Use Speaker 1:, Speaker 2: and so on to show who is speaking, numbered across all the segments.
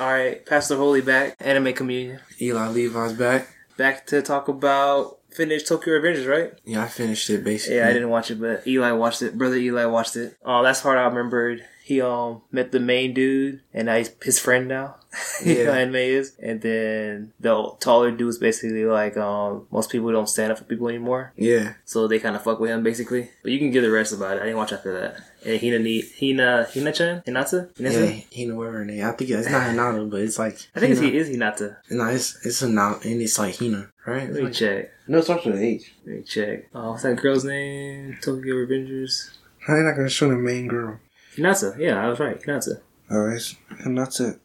Speaker 1: All right, Pastor Holy back, anime communion.
Speaker 2: Eli Levi's back.
Speaker 1: Back to talk about finished Tokyo Revengers, right?
Speaker 2: Yeah, I finished it basically.
Speaker 1: Yeah, I didn't watch it, but Eli watched it. Brother Eli watched it. Oh, that's part I remembered. He um met the main dude, and now he's his friend now. you know
Speaker 2: Yeah.
Speaker 1: anime is. And then the taller dude is basically like um most people don't stand up for people anymore,
Speaker 2: Yeah.
Speaker 1: so they kind of fuck with him basically. But you can give the rest about it. I didn't watch after that. And Hina ni Hina Hina-chan Hinata Hinata.
Speaker 2: Yeah, Hina, whatever her name. I think it's not Hinata, but it's like.
Speaker 1: I think it's,
Speaker 2: Hina.
Speaker 1: he is Hinata.
Speaker 2: No, it's it's a now and it's like Hina, right? It's
Speaker 1: Let me
Speaker 2: like-
Speaker 1: check.
Speaker 2: no, it starts with an H.
Speaker 1: Let me check. Oh, what's that girl's name? Tokyo Revengers.
Speaker 2: How you not gonna show the main girl?
Speaker 1: Hinata. Yeah, I was right. Hinata.
Speaker 2: Alright, and that's it.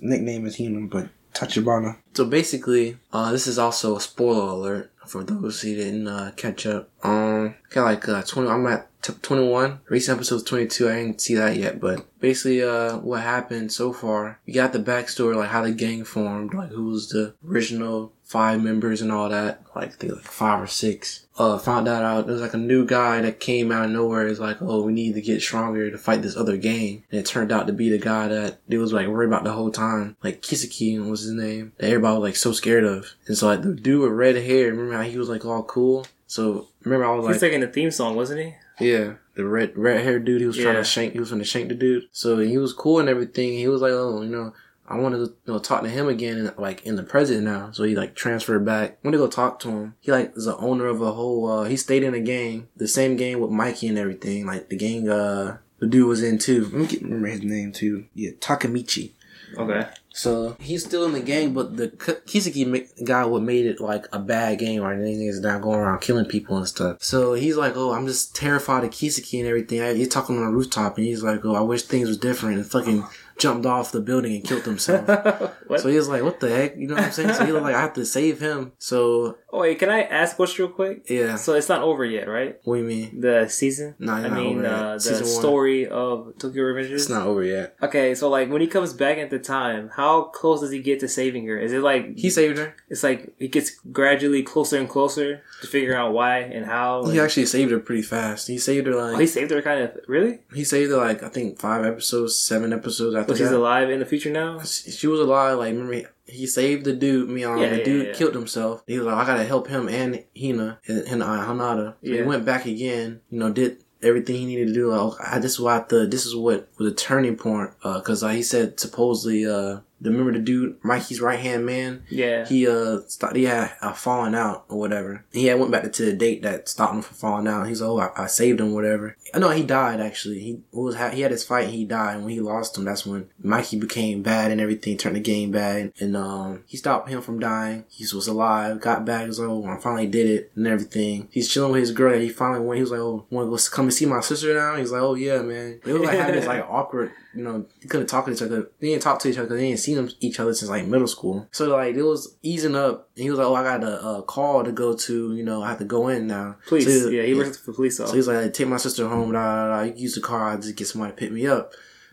Speaker 2: Nickname is Hina, but Tachibana. So basically, uh, this is also a spoiler alert for those who didn't uh, catch up. Um, got like uh, twenty. I'm at t- twenty one. Recent episode's twenty two. I didn't see that yet, but basically, uh, what happened so far? You got the backstory, like how the gang formed, like who was the original five members and all that. Like think like five or six. Uh, found that out. There was like a new guy that came out of nowhere. It's like, oh, we need to get stronger to fight this other gang. And it turned out to be the guy that they was like worried about the whole time. Like Kisaki was his name. That everybody was like so scared of. And so like the dude with red hair, remember how he was like all cool? So remember I was like, He's
Speaker 1: taking the theme song, wasn't he?
Speaker 2: Yeah, the red red haired dude. He was trying
Speaker 1: Yeah.
Speaker 2: to shank. He was trying to shank the dude. So he was cool and everything. He was like, oh, you know, I wanted to you know, talk to him again, and like in the present now. So he like transferred back. Went to go talk to him. He like is the owner of a whole. uh He stayed in a gang, the same gang with Mikey and everything. Like the gang, uh the dude was in too. Let me get, remember his name too. Yeah, Takemichi.
Speaker 1: Okay.
Speaker 2: So he's still in the gang, but the Kisaki guy what made it like a bad game, right? And he's now going around killing people and stuff. So he's like, "Oh, I'm just terrified of Kisaki and everything." He's talking on a rooftop, and he's like, "Oh, I wish things was different." And fucking jumped off the building and killed himself. so he was like, "What the heck?" You know what I'm saying? So he was like, "I have to save him." So
Speaker 1: oh wait, can I ask what's real quick?
Speaker 2: yeah,
Speaker 1: So it's not over yet, right?
Speaker 2: what do you mean?
Speaker 1: The season.
Speaker 2: No,
Speaker 1: I
Speaker 2: not
Speaker 1: mean
Speaker 2: over yet.
Speaker 1: uh, the
Speaker 2: Season one.
Speaker 1: story of Tokyo Revengers.
Speaker 2: It's not over yet.
Speaker 1: Okay, so like when he comes back at the time, how close does he get to saving her? Is it like
Speaker 2: He saved her.
Speaker 1: It's like he gets gradually closer and closer to figure out why and how.
Speaker 2: He actually saved her pretty fast. He saved her
Speaker 1: oh, he saved her, kind of. Really?
Speaker 2: he saved her like I think five episodes, seven episodes after
Speaker 1: But she's
Speaker 2: that.
Speaker 1: alive in the future now.
Speaker 2: she was alive. Like, remember, he- saved the dude. Me, um,
Speaker 1: Yeah,
Speaker 2: the
Speaker 1: yeah,
Speaker 2: dude
Speaker 1: yeah.
Speaker 2: killed himself. He was like, I gotta help him and Hina and, and uh, Hanada. So he went back again. You know, did everything he needed to do. Like, I, this is thought this is what was a turning point. Uh, cause uh, he said supposedly, uh, remember the dude, Mikey's right hand man.
Speaker 1: Yeah.
Speaker 2: He uh, started, he had a falling out or whatever. He had went back to the date that stopped him from falling out. He's like, oh, I, I saved him, whatever. I know he died actually. He was he had his fight. and He died, and when he lost him, that's when Mikey became bad and everything turned the game bad. And um, he stopped him from dying. He was alive, got back. He was like, oh, I finally did it and everything. He's chilling with his girl. And he finally went. He was like, oh, want to come and see my sister now? He's like, oh yeah, man. It was like having this like awkward you know, they couldn't talk to each other. They didn't talk to each other because they didn't see them each other since like middle school. So like it was easing up. And he was like, "Oh, I got a, uh call to go to. You know, I have to go in now."
Speaker 1: Police.
Speaker 2: So
Speaker 1: yeah, he works for police.
Speaker 2: So he's like, "Take my sister home. Da, da, da. You use the car. I just get somebody to pick me up."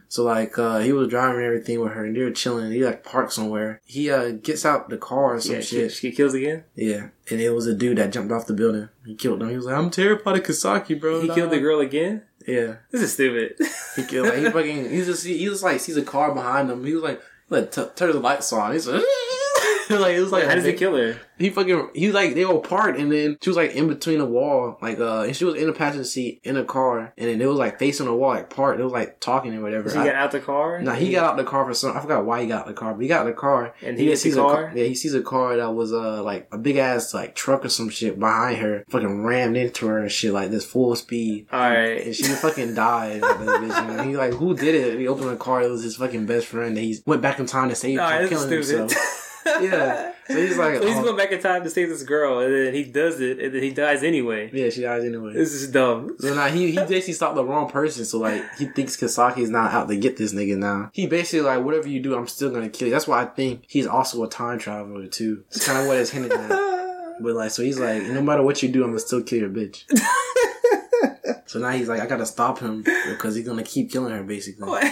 Speaker 2: So like uh he was driving everything with her, and they were chilling. He like parked somewhere. He uh gets out the car or some
Speaker 1: yeah,
Speaker 2: shit.
Speaker 1: she, she kills again.
Speaker 2: Yeah, and it was a dude that jumped off the building. He killed him. He was like, "I'm terrified of Kasaki, bro."
Speaker 1: He
Speaker 2: Da,
Speaker 1: killed the girl again.
Speaker 2: Yeah.
Speaker 1: This is stupid.
Speaker 2: He killed like he fucking he just he just like sees a car behind him. He was like like t- turn the lights on. He's like, like it was like
Speaker 1: How does he kill her?
Speaker 2: He fucking he was like they were apart and then she was like in between a wall like uh and she was in the passenger seat in a car and then it was like facing the wall like part. It was like talking or whatever.
Speaker 1: He
Speaker 2: I-
Speaker 1: got out the car.
Speaker 2: Nah, he got out the car for some. I forgot why he got out the car, but he got out the car
Speaker 1: And he the
Speaker 2: sees
Speaker 1: car?
Speaker 2: A car. Yeah, he sees a car that was uh like a big ass like truck or some shit behind her, fucking rammed into her and shit like this full speed.
Speaker 1: All right.
Speaker 2: And she fucking died. Like, bitch, you know? He like, who did it? He opened the car. It was his fucking best friend. That he went back in time to save
Speaker 1: All
Speaker 2: from killing
Speaker 1: stupid.
Speaker 2: himself. Yeah. So he's like,
Speaker 1: So he's
Speaker 2: oh.
Speaker 1: going back in time to save this girl, and then he does it, and then he dies anyway.
Speaker 2: Yeah, she dies anyway.
Speaker 1: This is dumb.
Speaker 2: So now he he basically stopped the wrong person. So like he thinks Kasaki is not out to get this nigga now. He basically like whatever you do, I'm still gonna kill you. That's why I think he's also a time traveler too. It's kind of what it's hinted at. But like, so he's like, no matter what you do, I'm gonna still kill your bitch. so now he's like, I gotta stop him because he's gonna keep killing her basically.
Speaker 1: What?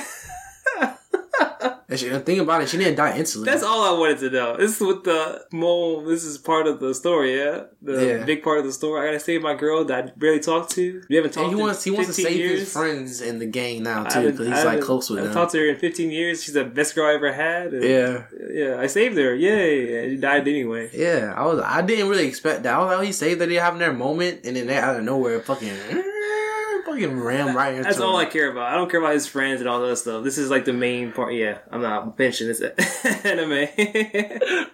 Speaker 2: The thing about it, she didn't die instantly.
Speaker 1: That's all I wanted to know. This is what the mole. This is part of the story. Yeah, the
Speaker 2: Yeah.
Speaker 1: big part of the story. I gotta save my girl that I barely talked to. You haven't talked.
Speaker 2: And he wants he wants to save
Speaker 1: years.
Speaker 2: his friends in the gang now too because he's like close with
Speaker 1: I haven't
Speaker 2: them.
Speaker 1: talked to her in 15 years. She's the best girl I ever had. and-
Speaker 2: Yeah,
Speaker 1: yeah. I saved her. Yay! And she died anyway.
Speaker 2: yeah. I was I didn't really expect that. I was like, oh, he saved that they having their moment, and then they out of nowhere fucking fucking ram right into
Speaker 1: That's all I care about. I don't care about his friends and all that stuff. This is like the main part. Yeah, I'm not benching this anime.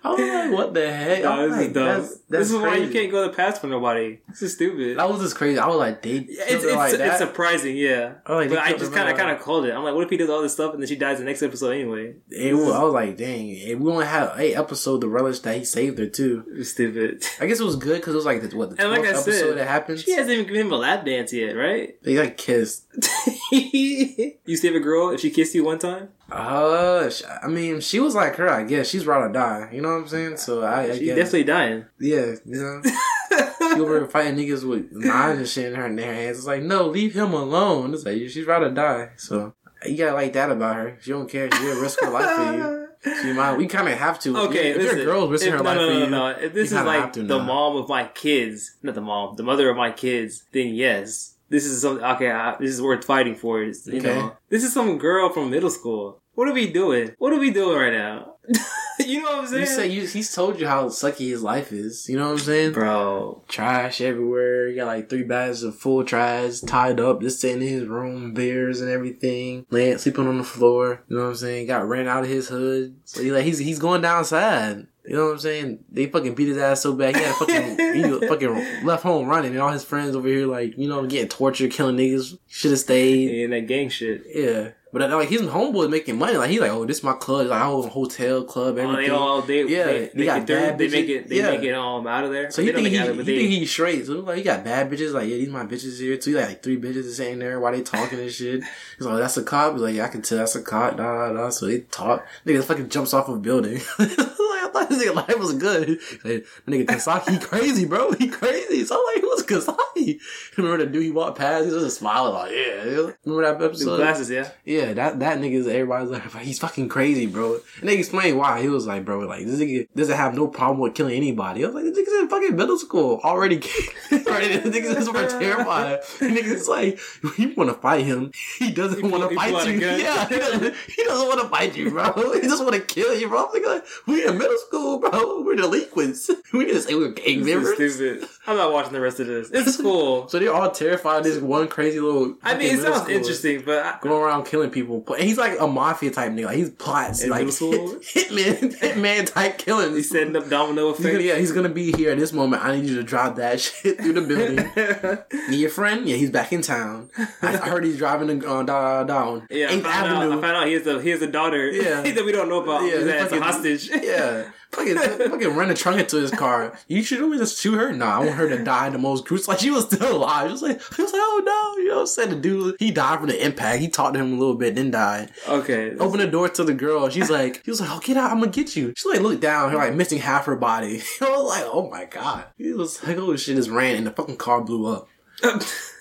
Speaker 2: I was like, what the heck?
Speaker 1: No, this is dumb.
Speaker 2: that's, that's
Speaker 1: this is why you can't go to past for nobody. This is stupid.
Speaker 2: That was just crazy. I was like, they
Speaker 1: it's it's,
Speaker 2: like
Speaker 1: it's
Speaker 2: that.
Speaker 1: surprising, yeah.
Speaker 2: I like,
Speaker 1: but I just kind of kind of called it. I'm like, what if he does all this stuff and then she dies the next episode anyway?
Speaker 2: It was- I was like, dang, and we only have eight episodes to relish that he saved her too.
Speaker 1: It's stupid.
Speaker 2: I guess it was good because it was like the, what the
Speaker 1: And
Speaker 2: 12th
Speaker 1: like I
Speaker 2: episode
Speaker 1: said,
Speaker 2: that happened.
Speaker 1: She hasn't even given him a lap dance yet, right?
Speaker 2: They like kissed.
Speaker 1: you save a girl if she kissed you one time?
Speaker 2: Uh, I mean, she was like her. I guess she's right or die. You know what I'm saying? So I, I
Speaker 1: She's definitely dying.
Speaker 2: yeah, you know. she over fighting niggas with knives and shit in her, in their hands. It's like, no, leave him alone. It's like she's right or die. So you gotta like that about her. She don't care. She will risk her life for you. She might. We kind of have to.
Speaker 1: Okay,
Speaker 2: if
Speaker 1: listen,
Speaker 2: your girl's risking her
Speaker 1: no,
Speaker 2: life
Speaker 1: no,
Speaker 2: for
Speaker 1: no,
Speaker 2: you,
Speaker 1: no, If this is like the mom of my kids, not the mom, the mother of my kids, then yes, this is something. Okay, I, this is worth fighting for. It's, you
Speaker 2: Okay.
Speaker 1: know, this is some girl from middle school. What are we doing? What are we doing right now? you know what I'm saying,
Speaker 2: You say you, he's told you how sucky his life is. You know what I'm saying?
Speaker 1: bro?
Speaker 2: Trash everywhere. He got like three bags of full trash tied up, just sitting in his room, beers and everything, laying sleeping on the floor. You know what I'm saying? Got ran out of his hood. So he like he's he's going down sad. You know what I'm saying? They fucking beat his ass so bad. He had a fucking he fucking left home running, and all his friends over here like you know getting tortured, killing niggas. Should have stayed.
Speaker 1: And that gang shit.
Speaker 2: Yeah. But like his homeboy making money, like he's like, oh, this is my club. Like I own a hotel club,
Speaker 1: Oh, they all they
Speaker 2: Yeah,
Speaker 1: they,
Speaker 2: they
Speaker 1: they
Speaker 2: got bad
Speaker 1: they make it they
Speaker 2: Yeah.
Speaker 1: make it um out of there.
Speaker 2: So you think he,
Speaker 1: it
Speaker 2: you think he's straight? So like he got bad bitches, like yeah, these my bitches here too. Like three bitches is sitting there Why they talking and shit. He's like, that's a cop. He's like, yeah, I can tell that's a cop. Da da da. So they talk. Nigga fucking jumps off a building. like, I thought this nigga life was good. Like, nigga Kasaki, crazy, bro. He crazy. So I'm like, who's Kasaki? Remember the dude he walked past? He was just smiling like, yeah. Remember that
Speaker 1: the
Speaker 2: episode?
Speaker 1: glasses, yeah.
Speaker 2: Yeah, that that nigga's everybody's like, he's fucking crazy, bro. And they explained why. He was like, bro, like this nigga doesn't have no problem with killing anybody. I was like, this nigga's in fucking middle school already. right, this nigga's just super terrified. Nigga's like, you want to fight him? He doesn't want to fight you. Yeah, he doesn't, he doesn't want to fight you, bro. He just want to kill you, bro. I'm like, we in middle school, bro. We're delinquents. We didn't say we were gang members.
Speaker 1: stupid. I'm not watching the rest of this. It's cool.
Speaker 2: So they're all terrified of this one crazy little.
Speaker 1: I mean, it sounds interesting, but I,
Speaker 2: going around killing people. He's like a mafia type nigga. Like he's plots
Speaker 1: In
Speaker 2: like
Speaker 1: middle school?
Speaker 2: hitman, hitman type killings.
Speaker 1: he's setting up domino
Speaker 2: He's gonna,
Speaker 1: effect.
Speaker 2: yeah, he's gonna be here at this moment. I need you to drop that shit through the building. Need your friend? Yeah, he's back in town. I, I heard he's driving the, uh, down, down
Speaker 1: Yeah, I
Speaker 2: Eighth
Speaker 1: found, out, I
Speaker 2: Avenue.
Speaker 1: found out he has a he has a daughter.
Speaker 2: Yeah.
Speaker 1: that we don't know about.
Speaker 2: Yeah, he's
Speaker 1: a hostage.
Speaker 2: Yeah. Fucking, fucking run the trunk into his car. You should always just shoot her. Nah, I want her to die the most gruesome. Like she was still alive. She was like, she was like, oh no, you know what I'm saying? The dude, he died from the impact. He talked to him a little bit, then died.
Speaker 1: Okay.
Speaker 2: Open the door to the girl. She's like, he was like, oh, get out. I'm gonna get you. She like looked down. Her like missing half her body. I was like, oh my god. He was like, oh shit, just ran and the fucking car blew up.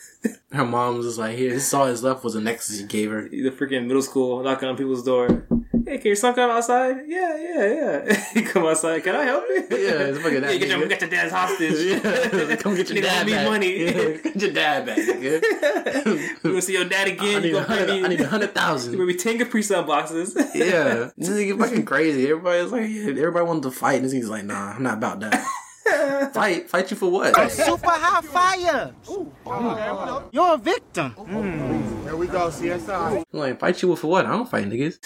Speaker 2: Her mom was like, here, this is all his left was the necklace he gave her.
Speaker 1: the freaking middle school knocking on people's door. Hey, can your son come outside? Yeah, yeah, yeah. he come outsght. Can I help you?
Speaker 2: Yeah, it's fucking that
Speaker 1: Hey, get, your, get your dad's hostage.
Speaker 2: Yeah, come get your dad back.
Speaker 1: money.
Speaker 2: Yeah, get your dad back. nigga.
Speaker 1: you wanna see your dad again?
Speaker 2: need
Speaker 1: You pay
Speaker 2: hundred.
Speaker 1: me?
Speaker 2: I need a hundred
Speaker 1: You
Speaker 2: thousand.
Speaker 1: maybe ten Capri Sun boxes.
Speaker 2: Yeah, this is fucking crazy. Everybody's like, yeah, everybody wanted to fight, and he's like, nah, I'm not about that. Fight, fight you for what?
Speaker 3: Super hot fire. You're a victim.
Speaker 4: Here we go, CSI.
Speaker 2: I'm like, fight you for what? I don't fight niggas.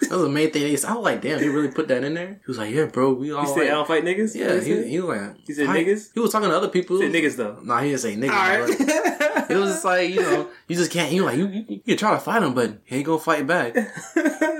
Speaker 2: that was the main thing. They said. I was like, damn, he really put that in there. He was like, yeah, bro, we all.
Speaker 1: You said
Speaker 2: like-
Speaker 1: I don't fight niggas?
Speaker 2: yeah, he, he was like,
Speaker 1: He said niggas?
Speaker 2: He was talking to other people.
Speaker 1: He said niggas though.
Speaker 2: Nah, he didn't say niggas.
Speaker 1: All
Speaker 2: but
Speaker 1: right.
Speaker 2: It was just like you know, you just can't. You like you, you, you can try to fight him, but he ain't gonna fight back.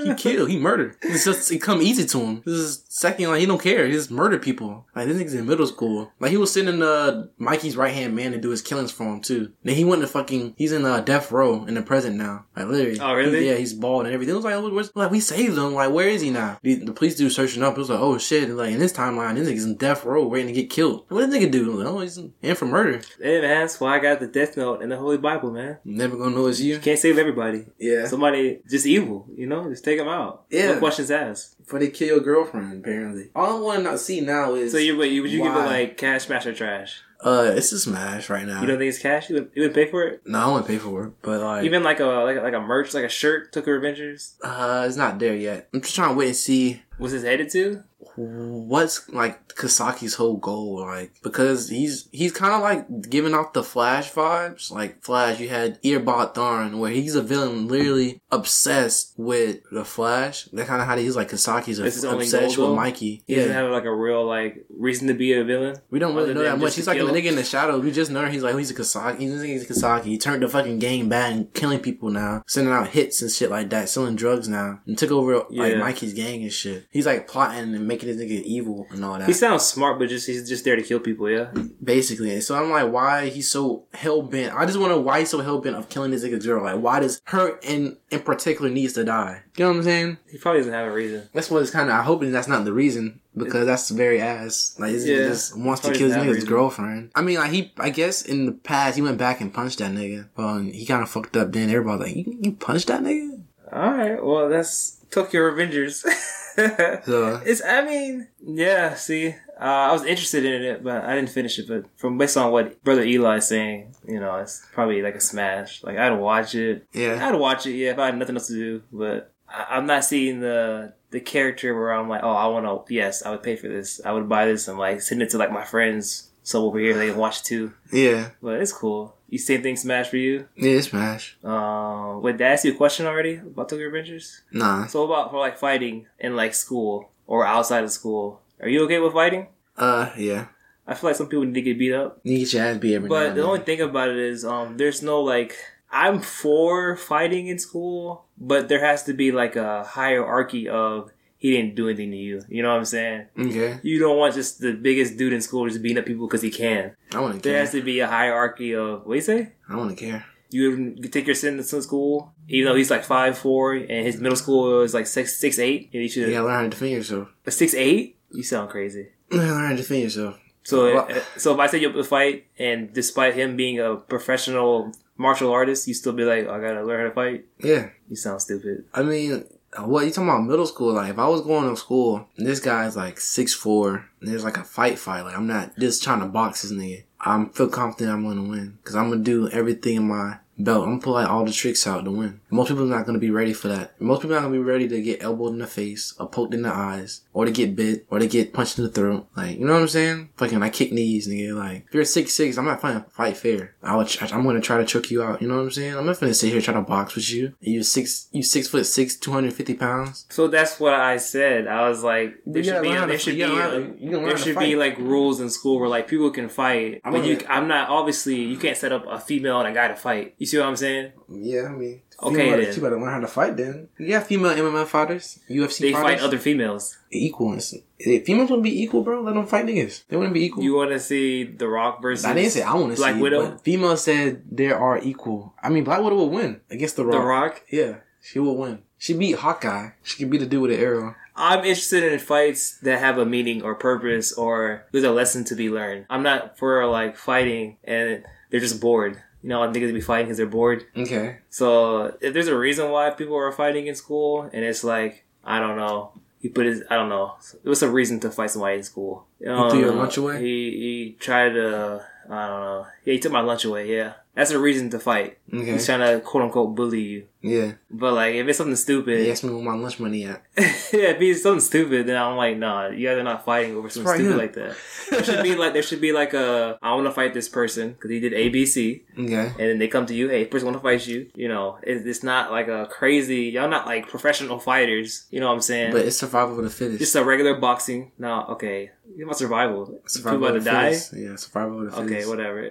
Speaker 2: He killed. He murdered. It's just it come easy to him. This is second like he don't care. He just murder people. Like this nigga's in middle school. Like he was sitting uh Mikey's right hand man to do his killings for him too. Then he went to fucking. He's in uh, death row in the present now. Like literally.
Speaker 1: Oh, really?
Speaker 2: He- yeah, he's bald and everything. It was like, where's, like we saved him. Like where is he now? The, the police do searching up. It was like, oh shit. And, like in this timeline, this nigga's in death row waiting to get killed. What did nigga do? Like, oh, he's in for murder.
Speaker 1: They didn't why I got the death note in the Holy Bible, man.
Speaker 2: Never gonna know it's you.
Speaker 1: Can't save everybody.
Speaker 2: Yeah.
Speaker 1: Somebody just evil, you know. Just take them out.
Speaker 2: Yeah.
Speaker 1: No questions asked.
Speaker 2: Before they kill your girlfriend, apparently. All I want to see now is.
Speaker 1: So you would you, would you give it like cash, smash, or trash?
Speaker 2: Uh, it's a smash right now.
Speaker 1: You don't think it's cash? You would, you would pay for it?
Speaker 2: no, I want to pay for it, but like,
Speaker 1: Even like a like a, like a merch, like a shirt, Tokyo Revengers.
Speaker 2: uh, it's not there yet. I'm just trying to wait and see
Speaker 1: Was this headed to?
Speaker 2: What's like Kasaki's whole goal, like because he's he's kind of like giving off the Flash vibes. Like Flash, you had Eobard Thawne, where he's a villain, literally obsessed with the Flash. That kind of how he's like Kasaki's a, obsessed
Speaker 1: goal,
Speaker 2: with? Mikey.
Speaker 1: He
Speaker 2: Yeah,
Speaker 1: doesn't have like a real like reason to be a villain.
Speaker 2: we don't really know that much. He's like a nigga in the shadows. We just know he's like oh, he's a Kasaki. He's a, he's a Kasaki. He turned the fucking gang bad and killing people now, sending out hits and shit like that, selling drugs now, and took over like
Speaker 1: Yeah.
Speaker 2: Mikey's gang and shit. He's like plotting and making this nigga evil and all that.
Speaker 1: He sounds smart, but just he's just there to kill people. Yeah.
Speaker 2: basically. So I'm like, why he's so hell bent? I just wonder why he's so hell bent of killing this nigga's girl. Like, why does her in in particular needs to die? You know what I'm saying?
Speaker 1: He probably doesn't have a reason.
Speaker 2: That's what it's kind of. I hope that's not the reason because that's very ass. Like,
Speaker 1: Yeah.
Speaker 2: nigga just wants to kill his
Speaker 1: doesn't have a
Speaker 2: nigga's
Speaker 1: reason.
Speaker 2: girlfriend. I mean, like he, I guess in the past he went back and punched that nigga. Well, and he kind of fucked up. Then everybody was like, you, you punched that nigga?
Speaker 1: All right. Well, that's Tokyo Revengers.
Speaker 2: So
Speaker 1: it's. I mean, yeah. See, uh, I was interested in it, but I didn't finish it. But from based on what Brother Eli is saying, you know, it's probably like a smash. Like I'd watch it.
Speaker 2: yeah,
Speaker 1: I'd watch it. Yeah, if I had nothing else to do. But I, I'm not seeing the the character where I'm like, oh, I want to. Yes, I would pay for this. I would buy this and like send it to like my friends. So over here they can watch it too.
Speaker 2: yeah,
Speaker 1: But it's cool. You same thing smash for you.
Speaker 2: yeah. Smash.
Speaker 1: Um, wait, did I ask you a question already about Tokyo Revengers?
Speaker 2: Nah.
Speaker 1: So about for like fighting in like school or outside of school. Are you okay with fighting?
Speaker 2: Uh, yeah.
Speaker 1: I feel like some people need to get beat up.
Speaker 2: You get your ass beat every
Speaker 1: But the only thing about it is, um, there's no like. I'm for fighting in school, but there has to be like a hierarchy of he didn't do anything to you. You know what I'm saying?
Speaker 2: Okay,
Speaker 1: You don't want just the biggest dude in school just beating up people because he can.
Speaker 2: I want to care.
Speaker 1: There has to be a hierarchy of what you say?
Speaker 2: I want to care.
Speaker 1: You take your son to school, even though he's like five four and his middle school is like six six eight. And you should
Speaker 2: You gotta learn how to defend yourself.
Speaker 1: a six eight. You sound crazy.
Speaker 2: You gotta learn how to defend yourself.
Speaker 1: So,
Speaker 2: Well-
Speaker 1: uh, so if I say you up to fight, and despite him being a professional martial artist, you still be like, I gotta learn how to fight.
Speaker 2: Yeah.
Speaker 1: You sound stupid.
Speaker 2: I mean, what you talking about middle school? Like, if I was going to school, this guy's like six four, and there's like a fight fight. Like, I'm not just trying to box this nigga. I'm feel confident I'm gonna win because I'm gonna do everything in my belt. I'm gonna pull like all the tricks out to win. Most people are not gonna be ready for that. Most people are not gonna be ready to get elbowed in the face, or poked in the eyes, or to get bit, or to get punched in the throat. Like, you know what I'm saying? Fucking, I kick knees, nigga. Like, if you're six six, I'm not to fight fair. I would, I'm gonna try to choke you out. You know what I'm saying? I'm not gonna sit here trying to box with you. You six, you six foot six, two hundred fifty pounds.
Speaker 1: So that's what I said. I was like, there should be there should be
Speaker 2: you gotta learn- you gotta learn
Speaker 1: there should be like rules in school where like people can fight,
Speaker 2: I'm
Speaker 1: but you I'm not obviously you can't set up a female and a guy to fight. You see what I'm saying?
Speaker 2: Yeah, I mean,
Speaker 1: Okay,
Speaker 2: female-
Speaker 1: then.
Speaker 2: you better learn how to fight then. You got female MMA fighters, UFC
Speaker 1: They
Speaker 2: fighters.
Speaker 1: fight other females.
Speaker 2: equal. If eh, females wouldn't be equal, bro, let them fight niggas. They wouldn't be equal.
Speaker 1: You want to see The Rock versus
Speaker 2: I didn't say I want to see.
Speaker 1: Black Widow?
Speaker 2: Female said there are equal. I mean, Black Widow will win against the Rock.
Speaker 1: The Rock.
Speaker 2: Yeah, she will win. She beat Hawkeye. She can beat the dude with an arrow.
Speaker 1: I'm interested in fights that have a meaning or purpose or there's a lesson to be learned. I'm not for like fighting and they're just bored. You know, niggas to be fighting because they're bored.
Speaker 2: Okay.
Speaker 1: So if there's a reason why people are fighting in school and it's like, I don't know. He put his, I don't know. It was a reason to fight somebody in school.
Speaker 2: He threw your
Speaker 1: Uh,
Speaker 2: lunch away?
Speaker 1: He, he tried to, I don't know. Yeah, he took my lunch away, yeah. That's a reason to fight.
Speaker 2: Okay.
Speaker 1: He's trying to quote unquote bully you.
Speaker 2: Yeah.
Speaker 1: But like, if it's something stupid,
Speaker 2: He asked me where my lunch money at.
Speaker 1: yeah, if it's something stupid, then I'm like, nah, you guys are not fighting over something stupid
Speaker 2: him.
Speaker 1: like that. There should be like, there should be like a, I want to fight this person because he did ABC,
Speaker 2: Okay.
Speaker 1: and then they come to you, hey, person want to fight you. You know, it, it's not like a crazy. Y'all not like professional fighters. You know what I'm saying?
Speaker 2: But it's survival of the fittest.
Speaker 1: just a regular boxing. No, okay, you about survival.
Speaker 2: survival
Speaker 1: People about to
Speaker 2: the
Speaker 1: die.
Speaker 2: fittest. Yeah, survival of the fittest.
Speaker 1: Okay, whatever.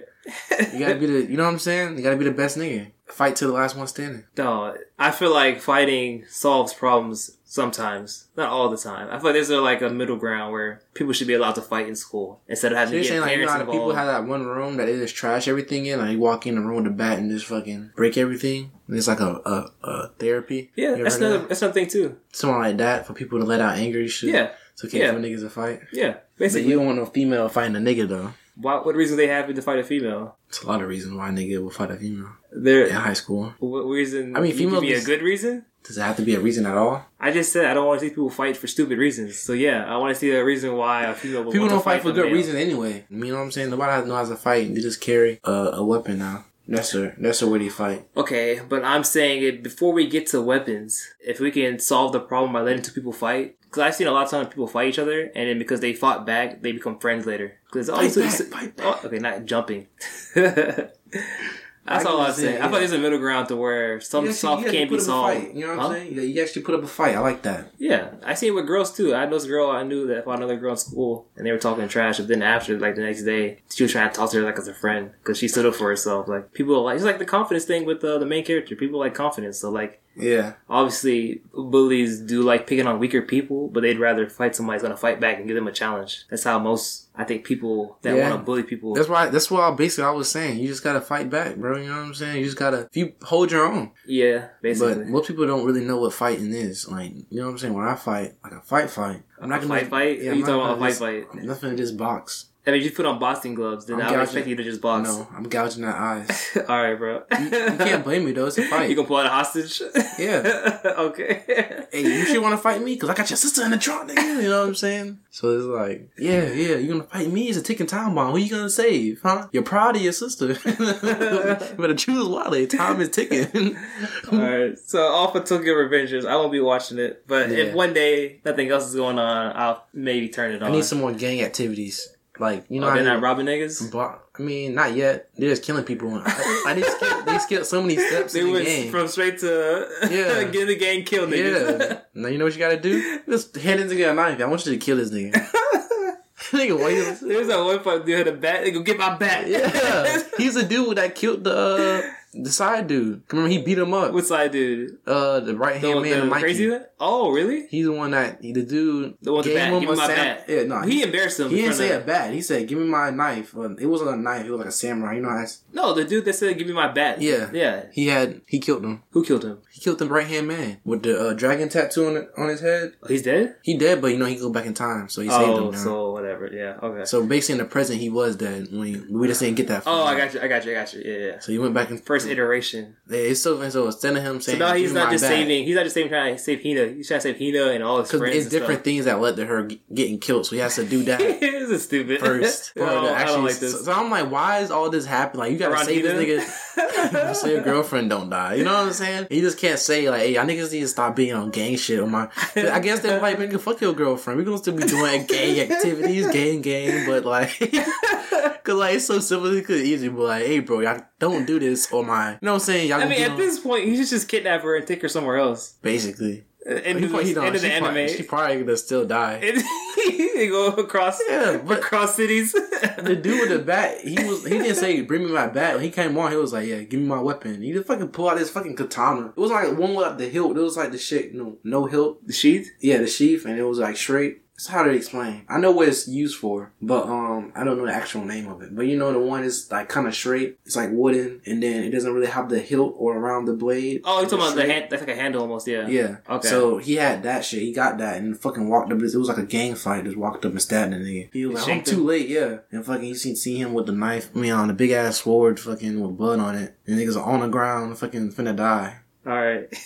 Speaker 2: You gotta be the, you know what I'm saying? You gotta be the best nigga. Fight to the last one standing.
Speaker 1: No, I feel like fighting solves problems sometimes, not all the time. I feel like there's a, like a middle ground where people should be allowed to fight in school instead of
Speaker 2: So
Speaker 1: having
Speaker 2: you're
Speaker 1: to get
Speaker 2: saying like you know how people have that one room that they just trash everything in? Like you walk in the room with a bat and just fucking break everything. And it's like a a, a therapy.
Speaker 1: yeah, that's another
Speaker 2: that?
Speaker 1: that's another thing too.
Speaker 2: something like that for people to let out anger and shit.
Speaker 1: Yeah,
Speaker 2: it's okay
Speaker 1: yeah.
Speaker 2: for niggas to fight.
Speaker 1: yeah.
Speaker 2: But
Speaker 1: Basically,
Speaker 2: you don't want no female fighting a nigga though.
Speaker 1: What what reason they have to fight a female?
Speaker 2: It's a lot of reasons why a nigga will fight a female
Speaker 1: There,
Speaker 2: in high school.
Speaker 1: what reason?
Speaker 2: I mean, female
Speaker 1: me a good reason.
Speaker 2: Does it have to be a reason at all?
Speaker 1: I just said I don't want to see people fight for stupid reasons. So yeah, I want to see a reason why a female.
Speaker 2: People don't fight for good
Speaker 1: male.
Speaker 2: reason anyway. You know what I'm saying? Nobody knows how to fight. They just carry a, a weapon now. That's their that's the way they fight.
Speaker 1: Okay, but I'm saying it before we get to weapons. If we can solve the problem by letting two people fight, because I've seen a lot of times people fight each other, and then because they fought back, they become friends later. Because oh,
Speaker 2: Fight back,
Speaker 1: so-
Speaker 2: fight oh, back.
Speaker 1: oh, okay, not jumping. That's
Speaker 2: I
Speaker 1: all I'm
Speaker 2: see,
Speaker 1: saying. I
Speaker 2: yeah.
Speaker 1: thought there's a middle ground to where some
Speaker 2: You actually-
Speaker 1: stuff
Speaker 2: you actually
Speaker 1: can't be
Speaker 2: put up a
Speaker 1: solved.
Speaker 2: Fight, you know what
Speaker 1: Huh?
Speaker 2: I'm saying? Yeah, you actually put up a fight. I like that.
Speaker 1: Yeah, I seen it with girls too. I know this girl I knew that fought another girl in school, and they were talking trash. But then after, like the next day, she was trying to talk to her like as a friend because she stood up for herself. Like people like it's like the confidence thing with uh, the main character. People like confidence, so like
Speaker 2: Yeah.
Speaker 1: obviously bullies do like picking on weaker people, but they'd rather fight somebody who's gonna fight back and give them a challenge. That's how most I think people that
Speaker 2: Yeah.
Speaker 1: want to bully people.
Speaker 2: That's why. That's why basically I was saying. You just gotta fight back, bro. You know what I'm saying? You just gotta. If you hold your own.
Speaker 1: yeah, basically.
Speaker 2: But most people don't really know what fighting is. Like, you know what I'm saying? When I fight, like a fight, fight. I'm not gonna
Speaker 1: fight, fight?
Speaker 2: Yeah,
Speaker 1: you
Speaker 2: I'm
Speaker 1: talking about a fight,
Speaker 2: just-
Speaker 1: fight?
Speaker 2: I'm not gonna just box.
Speaker 1: I mean, you put on boxing gloves, then
Speaker 2: I'm
Speaker 1: I would
Speaker 2: gouging-
Speaker 1: expect you to just box.
Speaker 2: No, I'm gouging that eyes.
Speaker 1: All right, bro.
Speaker 2: You, you can't blame me though. It's a fight.
Speaker 1: You gonna pull out a hostage?
Speaker 2: Yeah.
Speaker 1: okay.
Speaker 2: hey, you sure want to fight me? Cause I got your sister in the trunk, nigga. You know what I'm saying? So it's like, yeah, yeah, you gonna fight me? It's a ticking time bomb. Who you gonna save, huh? Your pride or your sister? you better choose wisely. Time is ticking.
Speaker 1: All right. So all for Tokyo Revengers. I won't be watching it, but
Speaker 2: Yeah.
Speaker 1: if one day nothing else is going on, I'll maybe turn it on.
Speaker 2: I need some more gang activities. Like you know,
Speaker 1: Oh, they're
Speaker 2: they-
Speaker 1: not robbing niggas.
Speaker 2: But I mean, not yet. They're just killing people. I, I did skip, they skipped so many steps
Speaker 1: They
Speaker 2: the
Speaker 1: went
Speaker 2: game.
Speaker 1: from straight to
Speaker 2: Yeah.
Speaker 1: get the gang killed niggas.
Speaker 2: yeah. now you know what you gotta do? Just head into get a knife. I want you to kill this nigga. nigga, you?
Speaker 1: There's that one part dude had a bat. They go get my bat.
Speaker 2: Yeah, he's the dude that killed the uh, the side dude. Remember he beat him up.
Speaker 1: What side dude?
Speaker 2: Uh, the right hand man,
Speaker 1: the
Speaker 2: Mikey.
Speaker 1: crazy? one? Oh, really?
Speaker 2: He's the one that he, the dude.
Speaker 1: The one
Speaker 2: gave
Speaker 1: bat.
Speaker 2: him
Speaker 1: Give
Speaker 2: a
Speaker 1: my
Speaker 2: sam-
Speaker 1: bat.
Speaker 2: Yeah, no,
Speaker 1: he embarrassed him.
Speaker 2: He didn't say a bat. He said, "Give me my knife." Well, it wasn't a knife. It was like a samurai. You know, that's
Speaker 1: No, the dude that said, "Give me my bat."
Speaker 2: Yeah.
Speaker 1: yeah.
Speaker 2: he had. He killed him.
Speaker 1: Who killed him?
Speaker 2: He killed the right hand man with the uh, dragon tattoo on it, on his head.
Speaker 1: Oh, he's dead.
Speaker 2: He dead, but you know he go back in time, so he saved him.
Speaker 1: Oh,
Speaker 2: now.
Speaker 1: so whatever. Yeah. Okay.
Speaker 2: So basically, in the present, he was dead. When he, we just didn't get that.
Speaker 1: Oh. I got you. I got you. I got you. Yeah, yeah.
Speaker 2: So he went back in
Speaker 1: First iteration.
Speaker 2: Yeah, it's so so instead of him
Speaker 1: So
Speaker 2: saying,
Speaker 1: now he's not just
Speaker 2: bat,"
Speaker 1: saving. He's not just saving trying to save Hina. He's trying to save Hina and all his
Speaker 2: because
Speaker 1: friends.
Speaker 2: it's
Speaker 1: and
Speaker 2: different
Speaker 1: Stuff.
Speaker 2: things that led to her getting killed. So he has to do that
Speaker 1: this is stupid.
Speaker 2: first.
Speaker 1: no,
Speaker 2: for
Speaker 1: I don't
Speaker 2: actually-
Speaker 1: like this.
Speaker 2: So I'm like, why is all this happening? Like you gotta
Speaker 1: Around
Speaker 2: save this nigga so your girlfriend don't die. You know what I'm saying? You just can't say like, hey, y'all niggas need to stop being on gang shit. On my, I guess they're like, nigga, fuck your girlfriend. We're gonna still be doing gang activities, gang gang, but like, cause like it's so simple, it could easy. But like, hey, bro, y'all don't do this on my. You know what I'm saying? Y'all
Speaker 1: I mean, at
Speaker 2: on-
Speaker 1: this point, he should just kidnap her and take her somewhere else.
Speaker 2: basically.
Speaker 1: Uh, end
Speaker 2: He
Speaker 1: of
Speaker 2: probably- he
Speaker 1: the, end of the
Speaker 2: she probably- She probably gonna still die.
Speaker 1: And he go across,
Speaker 2: Yeah, but-
Speaker 1: across cities.
Speaker 2: The dude with the bat, he was he didn't say bring me my bat. When he came on, he was like, Yeah, give me my weapon. He just fucking pull out his fucking katana. It was like one without the hilt. It was like the shit, no no hilt.
Speaker 1: the sheath.
Speaker 2: Yeah, the sheath, and it was like straight. It's hard to explain. I know what it's used for, but um, I don't know the actual name of it. But you know, the one is like kind of straight. It's like wooden, and then it doesn't really have the hilt or around the blade.
Speaker 1: Oh, you're talking about the hand? That's like a handle almost. Yeah.
Speaker 2: Yeah.
Speaker 1: Okay.
Speaker 2: So he had that shit. He got that and fucking walked up. It was like a gang fight. Just walked up and stabbed the nigga. He was like, I'm too late. Yeah. And fucking you see, see him with the knife. I mean, on the big ass sword, fucking with blood on it. And niggas are on the ground, fucking finna die.
Speaker 1: All right.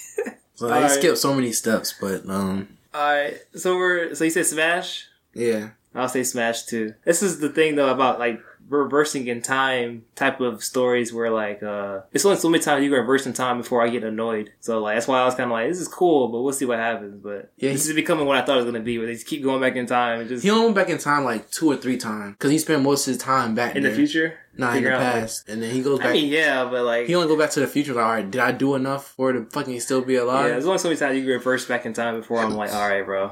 Speaker 2: So they
Speaker 1: Alright.
Speaker 2: skipped so many steps, but um,
Speaker 1: All right. So we're so you said Smash.
Speaker 2: yeah.
Speaker 1: I'll say Smash too. This is the thing though about like reversing in time type of stories where like uh it's only so many times you can reverse in time before I get annoyed. So like that's why I was kind of like this is cool, but we'll see what happens. But
Speaker 2: Yeah,
Speaker 1: this is becoming what I thought it was gonna be, where they just keep going back in time and just
Speaker 2: He only went back in time like two or three times because he spent most of his time back
Speaker 1: in the future.
Speaker 2: Nah, in the
Speaker 1: out, like-
Speaker 2: past, and then he goes back.
Speaker 1: I mean, yeah, but like
Speaker 2: he only go back to the future. Like, all right, did I do enough for to fucking still be alive?
Speaker 1: yeah, there's only so many times you can reverse back in time before I'm like, all right, bro.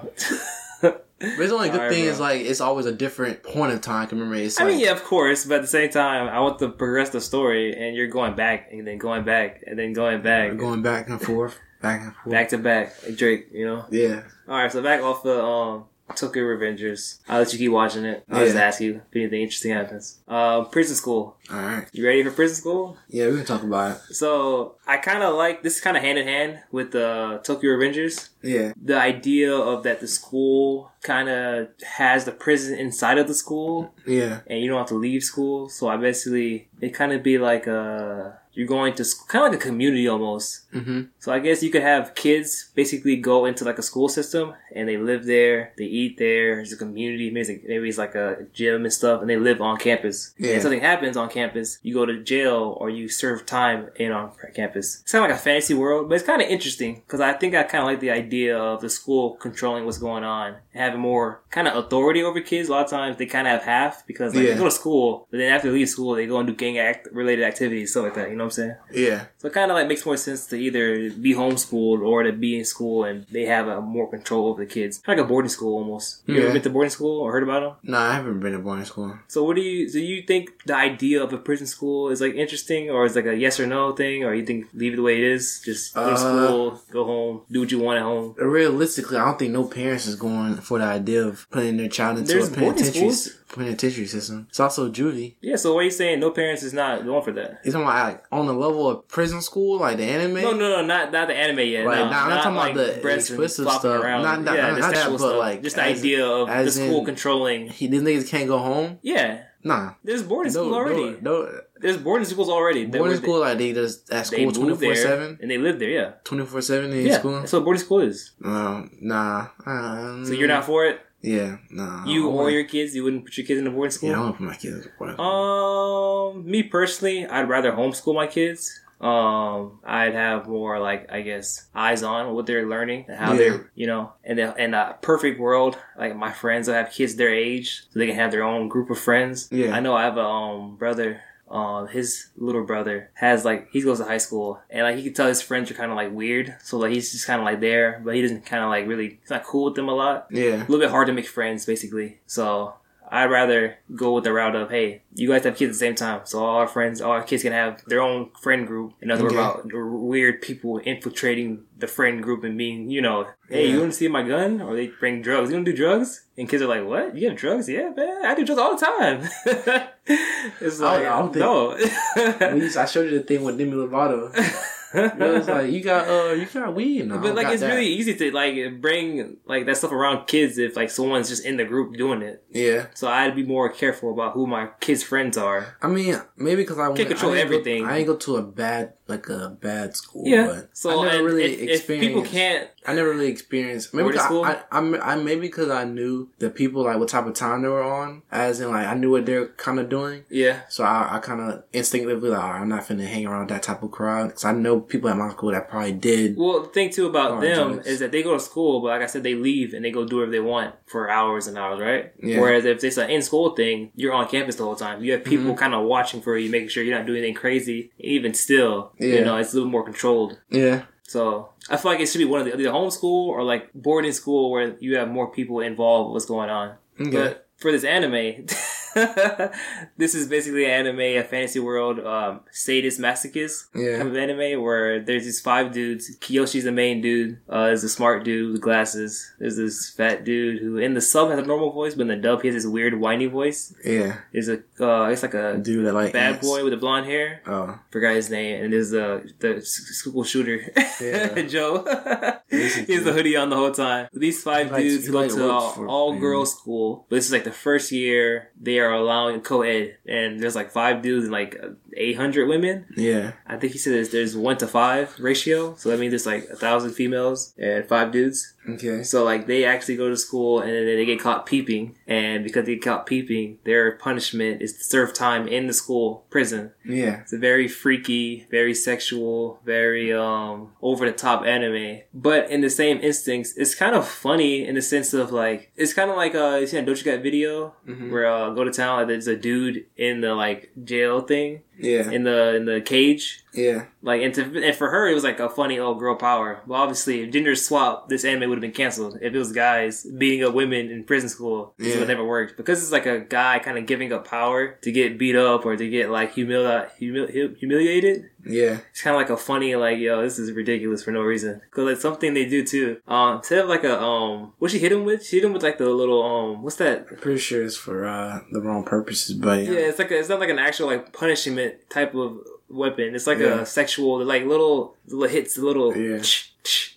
Speaker 2: But it's only good thing
Speaker 1: bro.
Speaker 2: is like it's always a different point of time. Can remember it's
Speaker 1: I
Speaker 2: like,
Speaker 1: mean, yeah, of course, but at the same time, I want to progress the story, and you're going back, and then going back, and then going back,
Speaker 2: going back and forth, back and forth.
Speaker 1: back to back, Drake, you know.
Speaker 2: Yeah,
Speaker 1: All right, so back off the um Tokyo Revengers. I'll let you keep watching it. I'll just ask you if anything interesting happens. Uh, prison School.
Speaker 2: All right.
Speaker 1: You ready for Prison School?
Speaker 2: Yeah, we can talk about it.
Speaker 1: So I kind of like this kind of hand in hand with the Tokyo Revengers.
Speaker 2: Yeah.
Speaker 1: The idea of that the school kind of has the prison inside of the school,
Speaker 2: Yeah.
Speaker 1: and you don't have to leave school. So I basically it kind of be like a you're going to kind of like a community almost.
Speaker 2: Mm-hmm.
Speaker 1: So I guess you could have kids basically go into like a school system and they live there, they eat there. There's a community, maybe it's like, maybe it's like a gym and stuff, and they live on campus.
Speaker 2: Yeah.
Speaker 1: And something happens on campus, you go to jail or you serve time in on campus. It's kind of like a fantasy world, but it's kind of interesting because I think I kind of like the idea of the school controlling what's going on having more kind of authority over kids. A lot of times they kind of have half because like
Speaker 2: Yeah.
Speaker 1: they go to school, but then after they leave school, they go and do gang act related activities, stuff like that. You know what I'm saying?
Speaker 2: Yeah.
Speaker 1: So it kind of like makes more sense to either be homeschooled or to be in school and they have a more control over the kids, kind of like a boarding school almost. You ever
Speaker 2: Yeah.
Speaker 1: been to boarding school or heard about them?
Speaker 2: No, I haven't been to boarding school.
Speaker 1: So what do you? So you think the idea of a prison school is like interesting, or is like a yes or no thing, or you think leave it the way it is, just go to
Speaker 2: Uh,
Speaker 1: school, go home, do what you want at home?
Speaker 2: Realistically, I don't think no parents is going for the idea of putting their child into
Speaker 1: There's
Speaker 2: a penitentiary, penitentiary system. It's also juvie.
Speaker 1: Yeah. So what are you saying? No parents is not going for that.
Speaker 2: It's talking about like, on the level of prison school, like the anime.
Speaker 1: No, no, no, not not the anime yet.
Speaker 2: Right,
Speaker 1: no,
Speaker 2: nah, I'm not talking about the explicit stuff.
Speaker 1: Around.
Speaker 2: Not- not-
Speaker 1: yeah,
Speaker 2: not
Speaker 1: the
Speaker 2: that, but,
Speaker 1: stuff.
Speaker 2: like,
Speaker 1: just the
Speaker 2: as-
Speaker 1: idea of the school
Speaker 2: in-
Speaker 1: controlling.
Speaker 2: He, these niggas can't go home.
Speaker 1: Yeah,
Speaker 2: Nah,
Speaker 1: there's boarding
Speaker 2: no,
Speaker 1: school already.
Speaker 2: no, no.
Speaker 1: There's boarding schools already.
Speaker 2: Boarding school, like they just at school twenty four seven.
Speaker 1: and they live there. Yeah,
Speaker 2: 24 7 in
Speaker 1: yeah.
Speaker 2: school?
Speaker 1: That's what boarding school is.
Speaker 2: Um, nah. Um,
Speaker 1: So you're not for it.
Speaker 2: Yeah, nah.
Speaker 1: You or your kids, you wouldn't put your kids in a boarding school.
Speaker 2: Yeah, I to put my kids in a boarding school.
Speaker 1: Um, me personally, I'd rather homeschool my kids. Um, I'd have more like I guess eyes on what they're learning and how
Speaker 2: Yeah.
Speaker 1: they're you know, and then in a perfect world, like my friends will have kids their age, so they can have their own group of friends.
Speaker 2: Yeah.
Speaker 1: I know I have a um brother. Um, his little brother has like he goes to high school and like he can tell his friends are kind of like weird, so like he's just kind of like there, but he doesn't kind of like really he's not cool with them a lot
Speaker 2: yeah.
Speaker 1: a little bit hard to make friends, basically. So I'd rather go with the route of, hey, you guys have kids at the same time, so all our friends, all our kids can have their own friend group, and worry
Speaker 2: Okay.
Speaker 1: about weird people infiltrating the friend group and being, you know, hey, you want to see my gun? Or they bring drugs. You want to do drugs? And kids are like, what? You have drugs? Yeah, man, I do drugs all the time. it's like,
Speaker 2: I don't think-
Speaker 1: no.
Speaker 2: When you- I showed you the thing with Demi Lovato. It was like you got uh you got weed.
Speaker 1: But like it's
Speaker 2: that.
Speaker 1: really easy to like bring like that stuff around kids if like someone's just in the group doing it.
Speaker 2: yeah.
Speaker 1: So I'd be more careful about who my kids' friends are.
Speaker 2: I mean, maybe because I went,
Speaker 1: control
Speaker 2: I didn't go-
Speaker 1: everything.
Speaker 2: I ain't go to a bad like a bad school.
Speaker 1: Yeah.
Speaker 2: but
Speaker 1: So
Speaker 2: I never
Speaker 1: and
Speaker 2: really
Speaker 1: if, if
Speaker 2: experienced.
Speaker 1: people can't,
Speaker 2: I never really experienced. Maybe
Speaker 1: Boarding
Speaker 2: 'cause
Speaker 1: school?
Speaker 2: I, I, I, I maybe because I knew the people like what type of time they were on, as in like I knew what they're kind of doing.
Speaker 1: yeah,
Speaker 2: So I, I kind of instinctively like, all right, I'm not finna hang around that type of crowd because I know people at my school that probably did.
Speaker 1: Well, the thing too about
Speaker 2: Oh,
Speaker 1: them
Speaker 2: jealous.
Speaker 1: is that they go to school, but like I said, they leave and they go do whatever they want for hours and hours, right?
Speaker 2: Yeah.
Speaker 1: Whereas if it's an in school thing, you're on campus the whole time. You have people
Speaker 2: Mm-hmm.
Speaker 1: kind of watching for you, making sure you're not doing anything crazy. Even still,
Speaker 2: Yeah.
Speaker 1: you know, it's a little more controlled.
Speaker 2: Yeah,
Speaker 1: So I feel like it should be one of the either homeschool or like boarding school where you have more people involved with what's going on.
Speaker 2: okay.
Speaker 1: But for this anime, this is basically an anime, a fantasy world, um, sadist masochist
Speaker 2: Yeah.
Speaker 1: kind of anime where there's these five dudes. Kiyoshi's the main dude. Uh, is a smart dude with glasses. There's this fat dude who in the sub has a normal voice, but in the dub he has this weird whiny voice.
Speaker 2: yeah,
Speaker 1: Is a uh, it's like a
Speaker 2: dude that like
Speaker 1: bad
Speaker 2: ants.
Speaker 1: boy with the blonde hair.
Speaker 2: Oh,
Speaker 1: Forgot his name. And there's uh, the school shooter,
Speaker 2: Yeah.
Speaker 1: Joe. He has the hoodie on the whole time. These five
Speaker 2: He
Speaker 1: dudes
Speaker 2: he
Speaker 1: go
Speaker 2: likes
Speaker 1: to all,
Speaker 2: for-
Speaker 1: all girls school, but this is like the first year they are allowing co-ed, and there's like five dudes and like 800 women.
Speaker 2: yeah,
Speaker 1: I think he said there's, there's one to five ratio, so that means there's like a thousand females and five dudes.
Speaker 2: okay,
Speaker 1: So like they actually go to school and then they get caught peeping, and because they get caught peeping, their punishment is to serve time in the school prison.
Speaker 2: yeah,
Speaker 1: It's a very freaky, very sexual, very um over the top anime. But in the same instincts, it's kind of funny in the sense of like it's kind of like uh you seen a Doja Cat video
Speaker 2: Mhm.
Speaker 1: where uh go to town like there's a dude in the like jail thing
Speaker 2: yeah,
Speaker 1: in the in the cage
Speaker 2: Yeah.
Speaker 1: Like, and, to, and for her, it was like a funny old girl power. But obviously, if gender swap, this anime would have been canceled. If it was guys beating up women in prison school, this
Speaker 2: Yeah.
Speaker 1: would never worked. Because it's like a guy kind of giving up power to get beat up or to get like humili- humili- humiliated.
Speaker 2: Yeah.
Speaker 1: It's kind of like a funny, like, yo, this is ridiculous for no reason. Cause like something they do too. Um, instead of like a, um, what she hit him with? She hit him with like the little, um, what's that?
Speaker 2: I'm pretty sure it's for uh, the wrong purposes, but yeah.
Speaker 1: Yeah, it's like a, it's not like an actual like punishment type of weapon. It's like
Speaker 2: Yeah.
Speaker 1: a sexual, like little, little hits, the little,
Speaker 2: Yeah.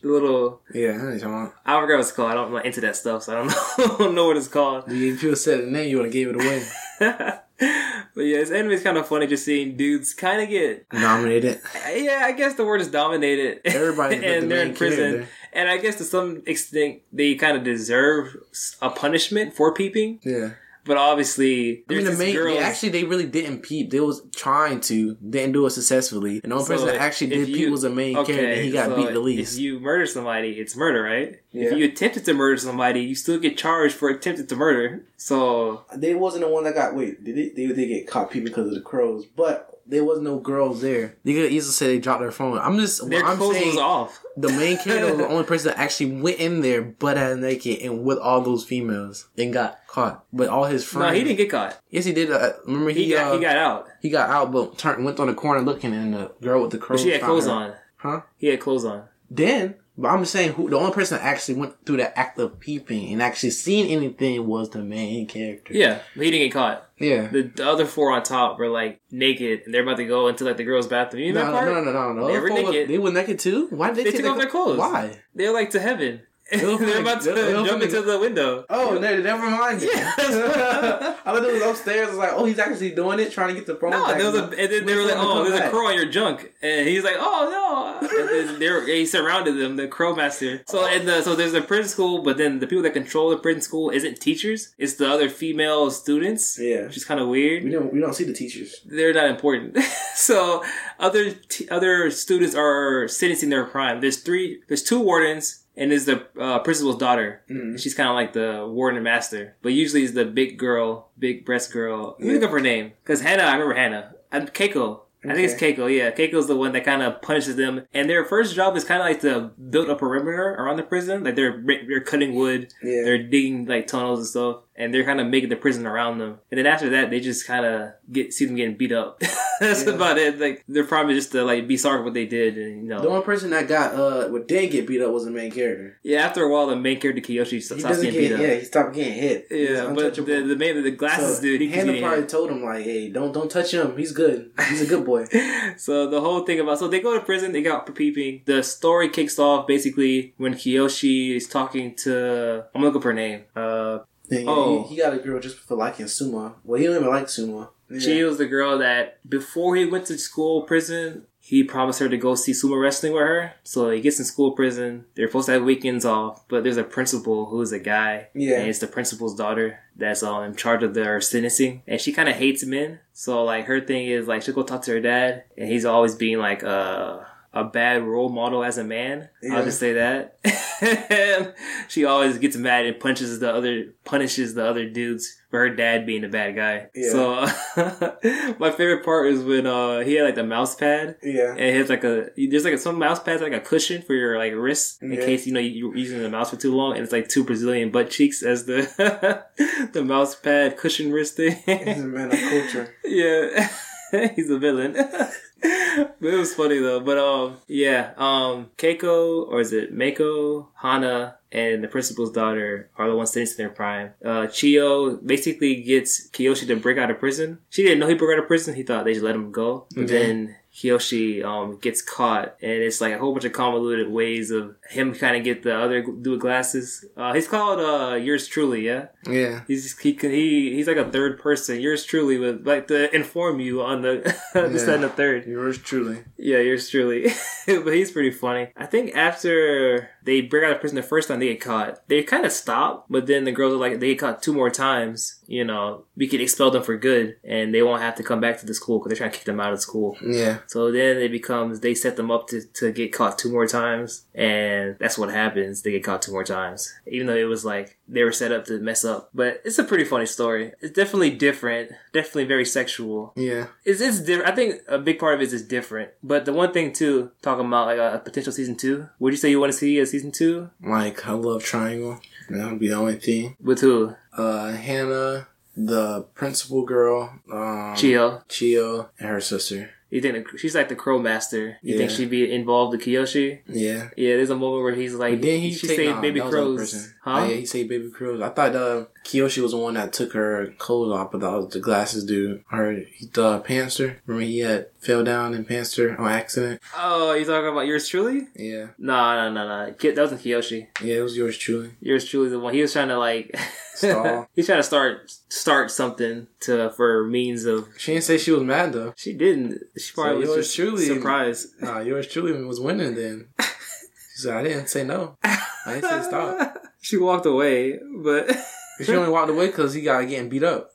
Speaker 1: the little.
Speaker 2: Yeah, I know what you're talking about.
Speaker 1: I forgot what it's called. I don't, I'm not into that stuff, so I don't know, I don't know what it's called.
Speaker 2: If you said the name, you would have gave it away.
Speaker 1: but yeah, this anime is kind of funny just seeing dudes kind of get.
Speaker 2: Nominated.
Speaker 1: Yeah, I guess the word is dominated.
Speaker 2: Everybody,
Speaker 1: and they're in prison. And I guess to some extent, they kind of deserve a punishment for peeping.
Speaker 2: Yeah.
Speaker 1: But obviously,
Speaker 2: I mean,
Speaker 1: there's
Speaker 2: the
Speaker 1: this
Speaker 2: main,
Speaker 1: girls-
Speaker 2: they actually, they really didn't peep. They was trying to, didn't do it successfully. And the only
Speaker 1: So
Speaker 2: person that actually did
Speaker 1: you-
Speaker 2: peep was the main character, and he got
Speaker 1: so
Speaker 2: beat the least.
Speaker 1: If you murder somebody, it's murder, right?
Speaker 2: Yeah.
Speaker 1: If you attempted to murder somebody, you still get charged for attempted to murder. So
Speaker 2: They wasn't the one that got, wait, did they, they, they get caught peeping because of the crows, but there was no girls there. You could easily say they dropped their phone. I'm just,
Speaker 1: their
Speaker 2: I'm
Speaker 1: clothes
Speaker 2: saying,
Speaker 1: was off.
Speaker 2: the main character was the only person that actually went in there butt ass naked and with all those females and got caught. But all his friends.
Speaker 1: No, he didn't get caught.
Speaker 2: Yes, he did. Uh, remember he,
Speaker 1: He got
Speaker 2: uh,
Speaker 1: he got out.
Speaker 2: he got out, but turned went on the corner looking, and the girl with the
Speaker 1: But she had clothes
Speaker 2: her.
Speaker 1: on.
Speaker 2: Huh?
Speaker 1: He had clothes on.
Speaker 2: Then, but I'm just saying, who the only person that actually went through the act of peeping and actually seen anything was the main character.
Speaker 1: Yeah, but he didn't get caught.
Speaker 2: Yeah.
Speaker 1: The, the other four on top were like naked, and they're about to go into like the girls' bathroom. You
Speaker 2: No,
Speaker 1: know
Speaker 2: no,
Speaker 1: that part?
Speaker 2: no, no, no, no.
Speaker 1: They
Speaker 2: They
Speaker 1: were naked.
Speaker 2: they were naked too. Why did they,
Speaker 1: They
Speaker 2: take
Speaker 1: took off their clothes.
Speaker 2: Why?
Speaker 1: They're like to heaven. They're about
Speaker 2: the-
Speaker 1: to
Speaker 2: they were
Speaker 1: jump into
Speaker 2: the-
Speaker 1: the window.
Speaker 2: Oh, no, never mind.
Speaker 1: Yeah.
Speaker 2: I thought it was upstairs. I was like, oh, he's actually doing it, trying to get the phone.
Speaker 1: No,
Speaker 2: back.
Speaker 1: there was a, and then they were like, "Oh, there's a crow on your junk," and he's like, "Oh no!" And then he surrounded them, the crow master. So and the, so there's a prison school, but then the people that control the prison school isn't teachers; it's the other female students.
Speaker 2: Yeah.
Speaker 1: which is kind of weird.
Speaker 2: We don't, we don't see the teachers.
Speaker 1: They're not important. so other t- other students are sentencing their crime. There's three. There's two wardens. And is the uh, principal's daughter.
Speaker 2: Mhm.
Speaker 1: She's kind of like the warden master, but usually is the big girl, big breast girl. Let me look up her name because Hannah. I remember Hannah. Keiko. I think it's Keiko. Yeah, Keiko's the one that kind of punishes them, and their first job is kind of like to build a perimeter around the prison. Like they're they're cutting wood,
Speaker 2: Yeah.
Speaker 1: they're digging like tunnels and stuff, and they're kind of making the prison around them. And then after that, they just kind of get see them getting beat up. That's
Speaker 2: Yeah.
Speaker 1: about it. Like their problem is just to like be sorry for what they did, and you know.
Speaker 2: The only person that got uh, what did get beat up was the main character.
Speaker 1: yeah, after a while, the main character Kiyoshi
Speaker 2: He
Speaker 1: stops getting
Speaker 2: get,
Speaker 1: beat up.
Speaker 2: yeah, he stopped getting hit.
Speaker 1: Yeah, but the the man, the glasses
Speaker 2: So,
Speaker 1: dude, he
Speaker 2: Hannah probably
Speaker 1: hit.
Speaker 2: told him like, "Hey, don't don't touch him. He's good. He's a good boy."
Speaker 1: So the whole thing about so they go to prison, they got for peeping. The story kicks off basically when Kiyoshi is talking to I'm looking for her name. Uh,
Speaker 2: And
Speaker 1: Oh.
Speaker 2: he, he got a girl just for liking sumo. Well, he don't even like sumo.
Speaker 1: she was the girl that before he went to school prison, he promised her to go see sumo wrestling with her. So he gets in school prison. They're supposed to have weekends off, but there's a principal who's a guy.
Speaker 2: Yeah.
Speaker 1: and it's the principal's daughter that's um, in charge of their sentencing, and she kind of hates men. So like her thing is like she'll go talk to her dad, and he's always being like uh, a bad role model as a man.
Speaker 2: Yeah.
Speaker 1: I'll just say that. she always gets mad and punches the other punishes the other dudes for her dad being a bad guy.
Speaker 2: Yeah.
Speaker 1: So my favorite part is when uh, he had like the mouse pad.
Speaker 2: Yeah.
Speaker 1: And it has like a there's like some mouse pads like a cushion for your like wrist in
Speaker 2: Yeah.
Speaker 1: case you know you're using the mouse for too long, and it's like two Brazilian butt cheeks as the the mouse pad cushion wrist thing.
Speaker 2: He's a man of culture.
Speaker 1: yeah, he's a villain. it was funny though. But um, yeah, um, Keiko or is it Mako, Hana, and the principal's daughter are the ones sentenced in their prime. Uh, Chiyo basically gets Kiyoshi to break out of prison. She didn't know he broke out of prison. He thought they should let him go. But
Speaker 2: Okay.
Speaker 1: then Kiyoshi um, gets caught, and it's like a whole bunch of convoluted ways of him kind of get the other dude with glasses. Uh, he's called uh, Yours Truly, yeah.
Speaker 2: Yeah.
Speaker 1: He's he he he's like a third person. Yours truly would like to inform you on the this
Speaker 2: Yeah.
Speaker 1: and the third.
Speaker 2: Yours truly.
Speaker 1: Yeah, yours truly. but he's pretty funny. I think after they break out of prison the first time they get caught. They kind of stop, but then the girls are like, they get caught two more times. You know, we could expel them for good, and they won't have to come back to the school because they're trying to kick them out of school.
Speaker 2: Yeah.
Speaker 1: So then it becomes they set them up to, to get caught two more times, and that's what happens. They get caught two more times, even though it was like they were set up to mess up. But it's a pretty funny story. It's definitely different, definitely very sexual.
Speaker 2: Yeah.
Speaker 1: It's, it's different. I think a big part of it is different. But the one thing too, talking about like a, a potential season two, would you say you want to see a season two
Speaker 2: Like I love triangle. That would be the only thing.
Speaker 1: with who?
Speaker 2: Uh, Hannah, the principal girl, um,
Speaker 1: Chiyo.
Speaker 2: Chiyo, and her sister.
Speaker 1: You think the, she's like the crow master? You think she'd be involved with Kiyoshi?
Speaker 2: Yeah.
Speaker 1: Yeah, there's a moment where he's like,
Speaker 2: But then he
Speaker 1: she
Speaker 2: take-
Speaker 1: saved
Speaker 2: nah,
Speaker 1: baby
Speaker 2: that was the
Speaker 1: crows, huh?
Speaker 2: Oh, yeah, he saved baby crows. I thought uh, Kiyoshi was the one that took her clothes off, but that was the glasses dude. Or he, the Panster. Remember he had fell down and in Panster on accident.
Speaker 1: Oh, you talking about yours truly?
Speaker 2: Yeah.
Speaker 1: Nah, nah, nah, nah. That wasn't Kiyoshi.
Speaker 2: Yeah, it was yours truly.
Speaker 1: Yours truly the one. He was trying to like
Speaker 2: Stall.
Speaker 1: He's trying to start start something to for means of.
Speaker 2: She didn't say she was mad though.
Speaker 1: She didn't. She probably
Speaker 2: yours
Speaker 1: was just
Speaker 2: truly-
Speaker 1: surprised.
Speaker 2: Nah, yours truly was winning then. She said, I didn't say no. I didn't say stop.
Speaker 1: She walked away, but
Speaker 2: She only walked away because he got getting beat up.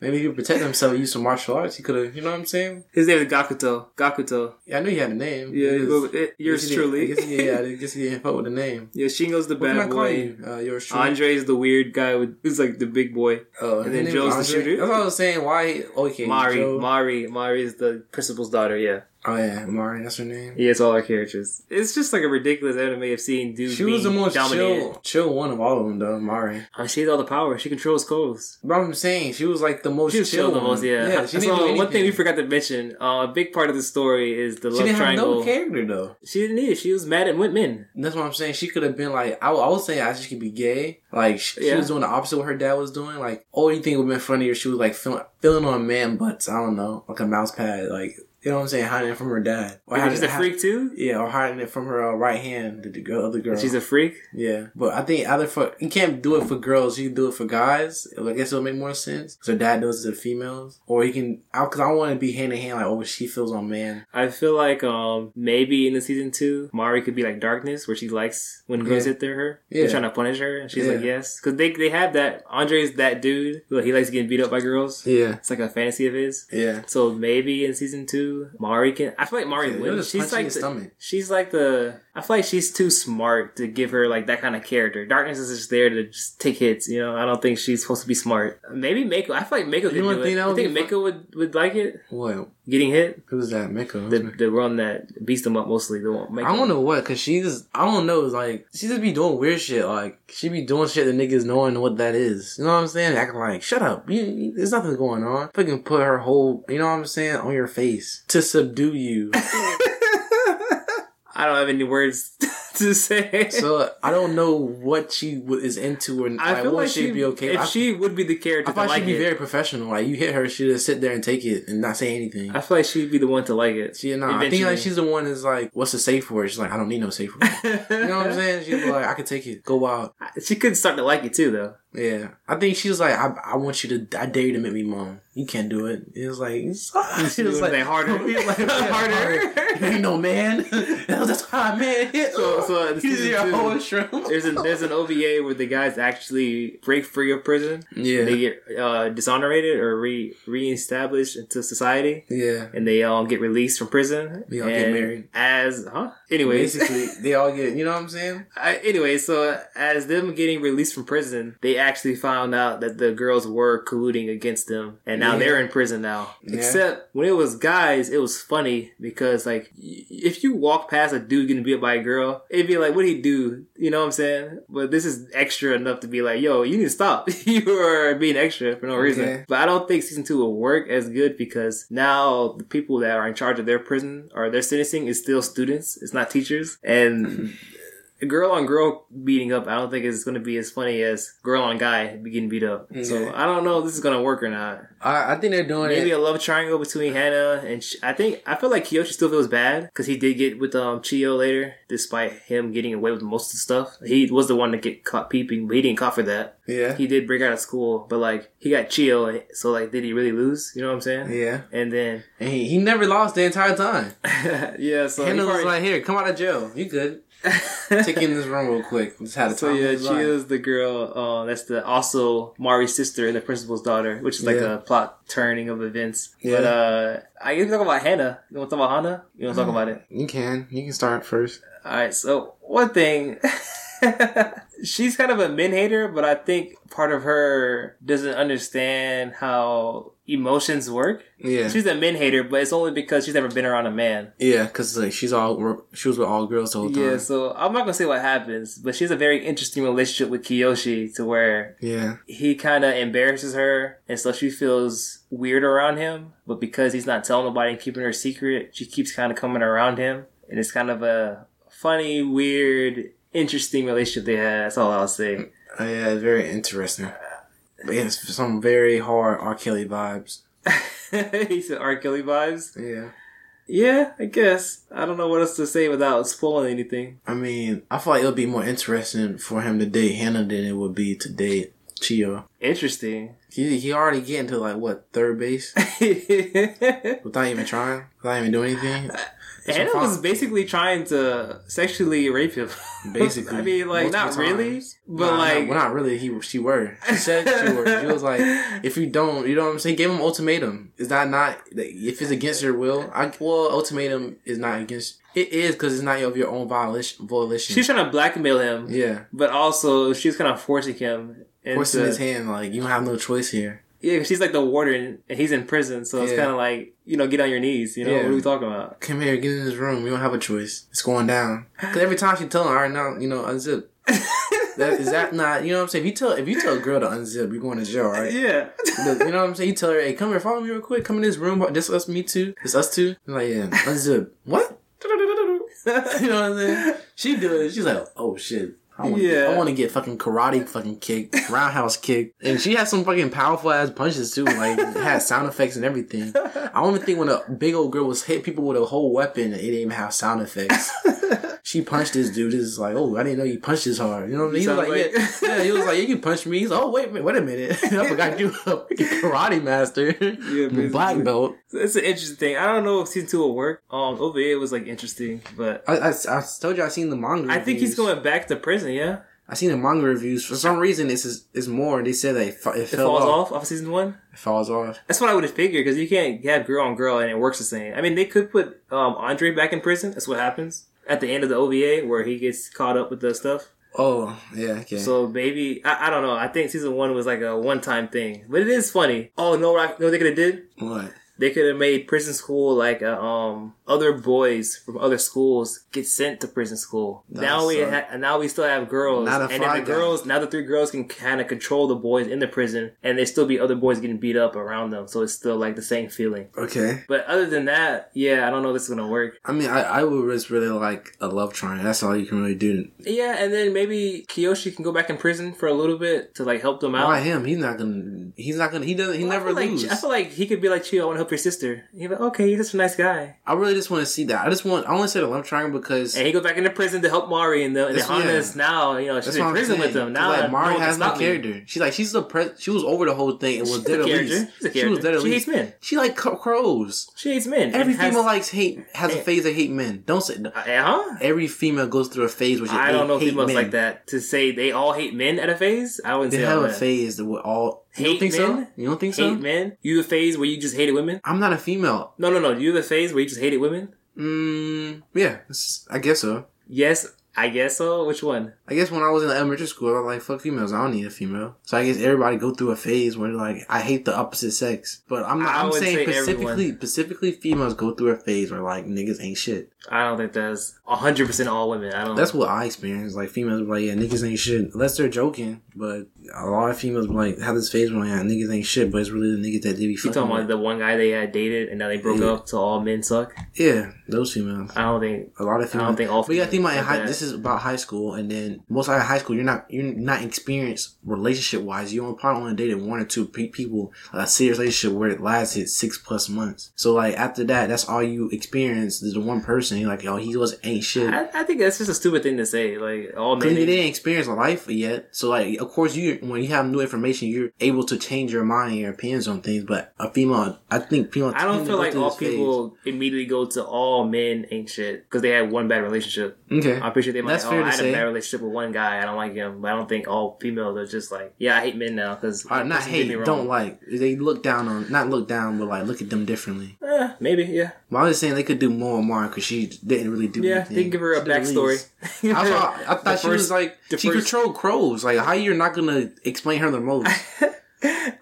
Speaker 2: Maybe he would protect himself and use some martial arts. He could have, you know what I'm saying?
Speaker 1: his name is Gakuto. Gakuto.
Speaker 2: Yeah, I knew he had a name.
Speaker 1: Yeah,
Speaker 2: He
Speaker 1: well,
Speaker 2: was-
Speaker 1: it- yours
Speaker 2: I guess he
Speaker 1: truly.
Speaker 2: Guess, yeah, I guess he didn't fuck with the name.
Speaker 1: Yeah, Shingo's the
Speaker 2: What
Speaker 1: bad boy.
Speaker 2: you? Uh, yours truly.
Speaker 1: Andre's the weird guy with who's like the big boy.
Speaker 2: Oh,
Speaker 1: and then Joe's the shooter.
Speaker 2: That's what I was saying. Why? Okay,
Speaker 1: Mari,
Speaker 2: Joe.
Speaker 1: Mari, Mari is the principal's daughter. Yeah,
Speaker 2: oh yeah, Mari. That's her name.
Speaker 1: yeah, it's all our characters. It's just like a ridiculous anime of seeing dudes.
Speaker 2: She was the most
Speaker 1: dominated.
Speaker 2: chill, chill one of all of them, though. Mari.
Speaker 1: I mean, she has all the power. She controls clothes.
Speaker 2: But I'm saying she was like the most
Speaker 1: She was
Speaker 2: chill
Speaker 1: chill the
Speaker 2: one.
Speaker 1: most, yeah.
Speaker 2: Yeah, she
Speaker 1: so one thing we forgot to mention, uh, a big part of the story is the
Speaker 2: She
Speaker 1: love triangle.
Speaker 2: no character though.
Speaker 1: She didn't need it. She was mad at men.
Speaker 2: That's what I'm saying. She could have been like, I, I was saying, I she could be gay. Like she, she was doing the opposite of what her dad was doing. Like, oh, you think would have been funnier? She was like feeling, feeling on man butts. I don't know, like a mouse pad. Like you know what I'm saying, hiding it from her dad. Or
Speaker 1: She's a freak too.
Speaker 2: Yeah, or hiding it from her uh, right hand, the, the girl, other girl.
Speaker 1: She's a freak.
Speaker 2: Yeah, but I think either for you can't do it for girls, you can do it for guys. I guess it'll make more sense. So dad does it to females, or he can. I, Because I, want to be hand in hand, like oh, she feels on man.
Speaker 1: I feel like um maybe in the season two, Mari could be like darkness, where she likes when girls
Speaker 2: Yeah.
Speaker 1: hit her.
Speaker 2: Yeah.
Speaker 1: They're trying to punish her, and she's like yes, because they they have that. Andre's that dude. who, He likes getting beat up by girls.
Speaker 2: Yeah,
Speaker 1: It's like a fantasy of his.
Speaker 2: yeah.
Speaker 1: So maybe in season two, Mari can. I feel like Mari
Speaker 2: Yeah,
Speaker 1: wins. She's like the,
Speaker 2: stomach.
Speaker 1: she's like the. I feel like she's too smart to give her like that kind of character. Darkness is just there to just take hits. You know, I don't think she's supposed to be smart. Maybe Mako. I feel like Mako could
Speaker 2: what
Speaker 1: do
Speaker 2: thing
Speaker 1: it. I think Mako would would like it.
Speaker 2: What?
Speaker 1: Getting hit.
Speaker 2: Who's that? Miko.
Speaker 1: The the one that beats them up mostly. The one. Mako.
Speaker 2: I don't know what, cause she's I don't know. Like she just be doing weird shit. Like she be doing shit that niggas knowing what that is. You know what I'm saying? Acting like shut up. You, you- there's nothing going on. Fucking put her whole. You know what I'm saying on your face to subdue you.
Speaker 1: I don't have any words to say.
Speaker 2: so I don't know what she w- is into and
Speaker 1: I
Speaker 2: like,
Speaker 1: feel like
Speaker 2: she'd
Speaker 1: she
Speaker 2: be okay.
Speaker 1: If
Speaker 2: I,
Speaker 1: she would be the character
Speaker 2: I thought
Speaker 1: like
Speaker 2: she'd be
Speaker 1: it.
Speaker 2: very professional. Like you hit her, she'd just sit there and take it and not say anything.
Speaker 1: I feel like she'd be the one to like it.
Speaker 2: She, no, I think like she's the one that's like, what's the safe word? She's like, I don't need no safe word. You know what I'm saying? She's like, I can take it. Go wild.
Speaker 1: She could start to like it too, though.
Speaker 2: Yeah, I think she was like, I, I want you to, I dare you to make me mom. You can't do it. It was like,
Speaker 1: She was like, harder.
Speaker 2: Was like, yeah,
Speaker 1: Harder.
Speaker 2: You ain't no man. That's how a man hit.
Speaker 1: So- so
Speaker 2: he's
Speaker 1: season
Speaker 2: your whole shrimp.
Speaker 1: There's an there's an OVA where the guys actually break free of prison.
Speaker 2: Yeah,
Speaker 1: They get uh, dishonorated or re reestablished into society,
Speaker 2: yeah.
Speaker 1: and they all get released from prison.
Speaker 2: They all get married.
Speaker 1: As huh? Anyways,
Speaker 2: Basically, they all get. You know what I'm saying?
Speaker 1: I, anyway, so as them getting released from prison, they actually found out that the girls were colluding against them, and now
Speaker 2: Yeah.
Speaker 1: they're in prison now.
Speaker 2: Yeah.
Speaker 1: Except when it was guys, it was funny because like y- if you walk past a dude getting beat up by a girl, it'd be like, what'd he do? You know what I'm saying? But this is extra enough to be like, yo, you need to stop. you are being extra for no reason.
Speaker 2: Okay.
Speaker 1: But I don't think season two will work as good because now the people that are in charge of their prison or their sentencing is still students. It's not teachers. And girl on girl beating up, I don't think is going to be as funny as girl on guy getting beat up. So I don't know if this is going to work or not.
Speaker 2: I, I think they're doing it.
Speaker 1: Maybe
Speaker 2: it.
Speaker 1: a love triangle between Hannah and Ch- I think I feel like Kiyoshi still feels bad because he did get with um Chiyo later, despite him getting away with most of the stuff. He was the one to get caught peeping, but he didn't caught for that.
Speaker 2: yeah,
Speaker 1: He did break out of school, but like he got Chiyo, so like did he really lose? You know what I'm saying?
Speaker 2: yeah.
Speaker 1: And then
Speaker 2: And he, he never lost the entire time.
Speaker 1: yeah, so
Speaker 2: Hannah was like, "Here, come out of jail. You good." Take in this room real quick. Just had a
Speaker 1: So yeah, she is the girl. Uh, that's the also Mari's sister and the principal's daughter, which is like
Speaker 2: Yeah.
Speaker 1: a plot turning of events.
Speaker 2: Yeah.
Speaker 1: But uh, I we talk about Hannah. You want to talk about Hannah? You want to talk about it?
Speaker 2: You can. You can start first.
Speaker 1: All right. So one thing, she's kind of a men hater, but I think part of her doesn't understand how emotions work.
Speaker 2: Yeah.
Speaker 1: She's a men hater, but it's only because she's never been around a man.
Speaker 2: yeah, because like she's all she was with all girls the whole time.
Speaker 1: Yeah, so I'm not gonna say what happens, but she's a very interesting relationship with Kiyoshi to where
Speaker 2: Yeah.
Speaker 1: he kind of embarrasses her, and so she feels weird around him. But because he's not telling nobody and keeping her secret, she keeps kind of coming around him, and it's kind of a funny, weird, interesting relationship they have. That's all I'll say.
Speaker 2: Uh, yeah, very interesting. But yeah, it's some very hard R. Kelly vibes.
Speaker 1: he said R. Kelly vibes.
Speaker 2: Yeah.
Speaker 1: Yeah, I guess. I don't know what else to say without spoiling anything.
Speaker 2: I mean, I feel like it would be more interesting for him to date Hannah than it would be to date Chiyo.
Speaker 1: Interesting.
Speaker 2: He he already getting to like what third base without even trying, without even doing anything. It's
Speaker 1: was basically trying to sexually rape him.
Speaker 2: Basically,
Speaker 1: I mean, like, not
Speaker 2: multiple
Speaker 1: really, but
Speaker 2: Nah,
Speaker 1: like,
Speaker 2: well, not really. He she were. She said she were. She was like, if you don't, you know what I'm saying. Gave him ultimatum. Is that not if it's against your will? I well, ultimatum is not against. It is because it's not of your own violation. Volition.
Speaker 1: she's trying to blackmail him,
Speaker 2: yeah,
Speaker 1: but also she's kind of forcing him. Into,
Speaker 2: forcing his hand. Like you don't have no choice here.
Speaker 1: Yeah, she's like the warden, and he's in prison, so it's
Speaker 2: Yeah.
Speaker 1: kind of like you know, get on your knees. You know,
Speaker 2: Yeah.
Speaker 1: what are we talking about?
Speaker 2: Come here, get in this room. You don't have a choice. It's going down. Because every time she tell him, all right, now you know, unzip. that, is that not? You know what I'm saying? If you tell if you tell a girl to unzip, you're going to jail, right?
Speaker 1: Yeah.
Speaker 2: You know what I'm saying? You tell her, hey, come here, follow me real quick. Come in this room. This us, me too. It's us two. I'm like, yeah, unzip. What? you know what I'm saying? She do it. She's like, oh shit. I want,
Speaker 1: Yeah.
Speaker 2: I want to get fucking karate fucking kicked, roundhouse kicked, and she has some fucking powerful ass punches too. Like it had sound effects and everything. I don't even think when a big old girl was hit people with a whole weapon, it didn't even have sound effects. she punched this dude. It's like, oh, I didn't know you punched this hard. You know what I mean? He was like,
Speaker 1: like-
Speaker 2: yeah, yeah, he was like, yeah, you punched me. He's like, oh, wait, a minute, wait a minute. I forgot you a karate master,
Speaker 1: basically.
Speaker 2: black belt.
Speaker 1: It's an interesting thing. I don't know if season two will work. Um, OVA was like interesting, but
Speaker 2: I, I, I told you I seen the manga.
Speaker 1: I think he's going back to prison. Yeah,
Speaker 2: I seen the manga reviews. For some reason, it's it's more. They said that it, fa- it
Speaker 1: it falls
Speaker 2: off.
Speaker 1: off off season one.
Speaker 2: It falls off.
Speaker 1: That's what I would have figured because you can't have girl on girl and it works the same. I mean, they could put um, Andre back in prison. That's what happens at the end of the OVA where he gets caught up with the stuff.
Speaker 2: Oh yeah, okay.
Speaker 1: So maybe I, I don't know. I think season one was like a one time thing, but it is funny. Oh no! What I- know what they could have did?
Speaker 2: what?
Speaker 1: They could have made prison school like uh, um other boys from other schools get sent to prison school.
Speaker 2: That
Speaker 1: now we ha- now we still have girls,
Speaker 2: a
Speaker 1: and then the
Speaker 2: Guy.
Speaker 1: girls now the three girls can kind of control the boys in the prison, and there still be other boys getting beat up around them. So it's still like the same feeling.
Speaker 2: Okay.
Speaker 1: But other than that, yeah, I don't know if this is gonna work.
Speaker 2: I mean, I I would just really like a love triangle. That's all you can really do.
Speaker 1: Yeah, and then maybe Kiyoshi can go back in prison for a little bit to like help them out.
Speaker 2: Why him? He's not gonna. He's not gonna. He doesn't. He
Speaker 1: Well, I
Speaker 2: never lose.
Speaker 1: Like, I feel like he could be like, Chiyo, I want to help your sister. He'd like, okay, you're such a nice guy.
Speaker 2: I really just want to see that. I just want. I want to say the love triangle because
Speaker 1: And he goes back into prison to help Mari, and the, and
Speaker 2: That's-
Speaker 1: Hana's now, you know, she's
Speaker 2: That's
Speaker 1: in prison with them. Now,
Speaker 2: like Mari
Speaker 1: can
Speaker 2: has no
Speaker 1: stop me.
Speaker 2: character. She's like she's the pre- She was over the whole thing and was
Speaker 1: She's
Speaker 2: dead
Speaker 1: a
Speaker 2: at
Speaker 1: character.
Speaker 2: least.
Speaker 1: She's a
Speaker 2: She was dead at
Speaker 1: She
Speaker 2: least.
Speaker 1: hates men.
Speaker 2: She like crows.
Speaker 1: She hates men.
Speaker 2: Every
Speaker 1: has-
Speaker 2: female likes hate has a phase of hate men. Don't say.
Speaker 1: Uh, huh?
Speaker 2: Every female goes through a phase where she
Speaker 1: I don't know
Speaker 2: hate
Speaker 1: females
Speaker 2: men.
Speaker 1: like that. To say they all hate men at a phase, I wouldn't
Speaker 2: They
Speaker 1: say
Speaker 2: have a phase that would all. You
Speaker 1: Hate
Speaker 2: don't think so? You don't think so?
Speaker 1: Hate men? You a phase where you just hated women?
Speaker 2: I'm not a female.
Speaker 1: No, no, no. You a phase where you just hated women?
Speaker 2: Mm, yeah, I guess so.
Speaker 1: Yes, I guess so. Which one?
Speaker 2: I guess when I was in elementary school, I was like, fuck females, I don't need a female. So I guess everybody go through a phase where like, I hate the opposite sex. But I'm not,
Speaker 1: I
Speaker 2: I'm saying
Speaker 1: say
Speaker 2: specifically,
Speaker 1: everyone.
Speaker 2: specifically females go through a phase where like, niggas ain't shit.
Speaker 1: I don't think that's 100% all women. I don't
Speaker 2: That's what I experienced. Like, females were like, yeah, niggas ain't shit. Unless they're joking. But a lot of females like, have this phase where like, yeah, niggas ain't shit, but it's really the niggas that they be
Speaker 1: You
Speaker 2: fucking
Speaker 1: talking
Speaker 2: with.
Speaker 1: about the one guy they had dated and now they broke
Speaker 2: Yeah.
Speaker 1: up, so all men suck?
Speaker 2: Yeah, those females.
Speaker 1: I don't think.
Speaker 2: A lot of females.
Speaker 1: I don't think all.
Speaker 2: But you gotta think my,
Speaker 1: females
Speaker 2: high, this is about high school, and then most out of high school, you're not you're not experienced relationship wise. You only probably only dated one or two pe- people, a serious relationship where it lasted six plus months. So like after that, that's all you experience is the one person. You're like, oh, he was ain't shit.
Speaker 1: I, I think that's just a stupid thing to say. Like all men.
Speaker 2: they didn't experience life yet, so like, of course, you when you have new information, you're able to change your mind and your opinions on things. But a female, I think female.
Speaker 1: I don't feel like all
Speaker 2: this phase.
Speaker 1: people immediately go to all men ain't shit because they had one bad relationship.
Speaker 2: Okay,
Speaker 1: I appreciate they might.
Speaker 2: That's
Speaker 1: oh,
Speaker 2: fair to
Speaker 1: I had
Speaker 2: say.
Speaker 1: a bad relationship with one guy. I don't like him, but I don't think all females are just like, yeah, I hate men now because
Speaker 2: Or not hate, don't like. They look down on, not look down, but like look at them differently.
Speaker 1: Eh, maybe, yeah,
Speaker 2: But I'm just saying they could do more and more because she didn't really do
Speaker 1: yeah.
Speaker 2: anything.
Speaker 1: They can give her a
Speaker 2: She
Speaker 1: backstory.
Speaker 2: I thought, I thought she was like she
Speaker 1: first-
Speaker 2: controlled crows. Like how you're not gonna explain her the most?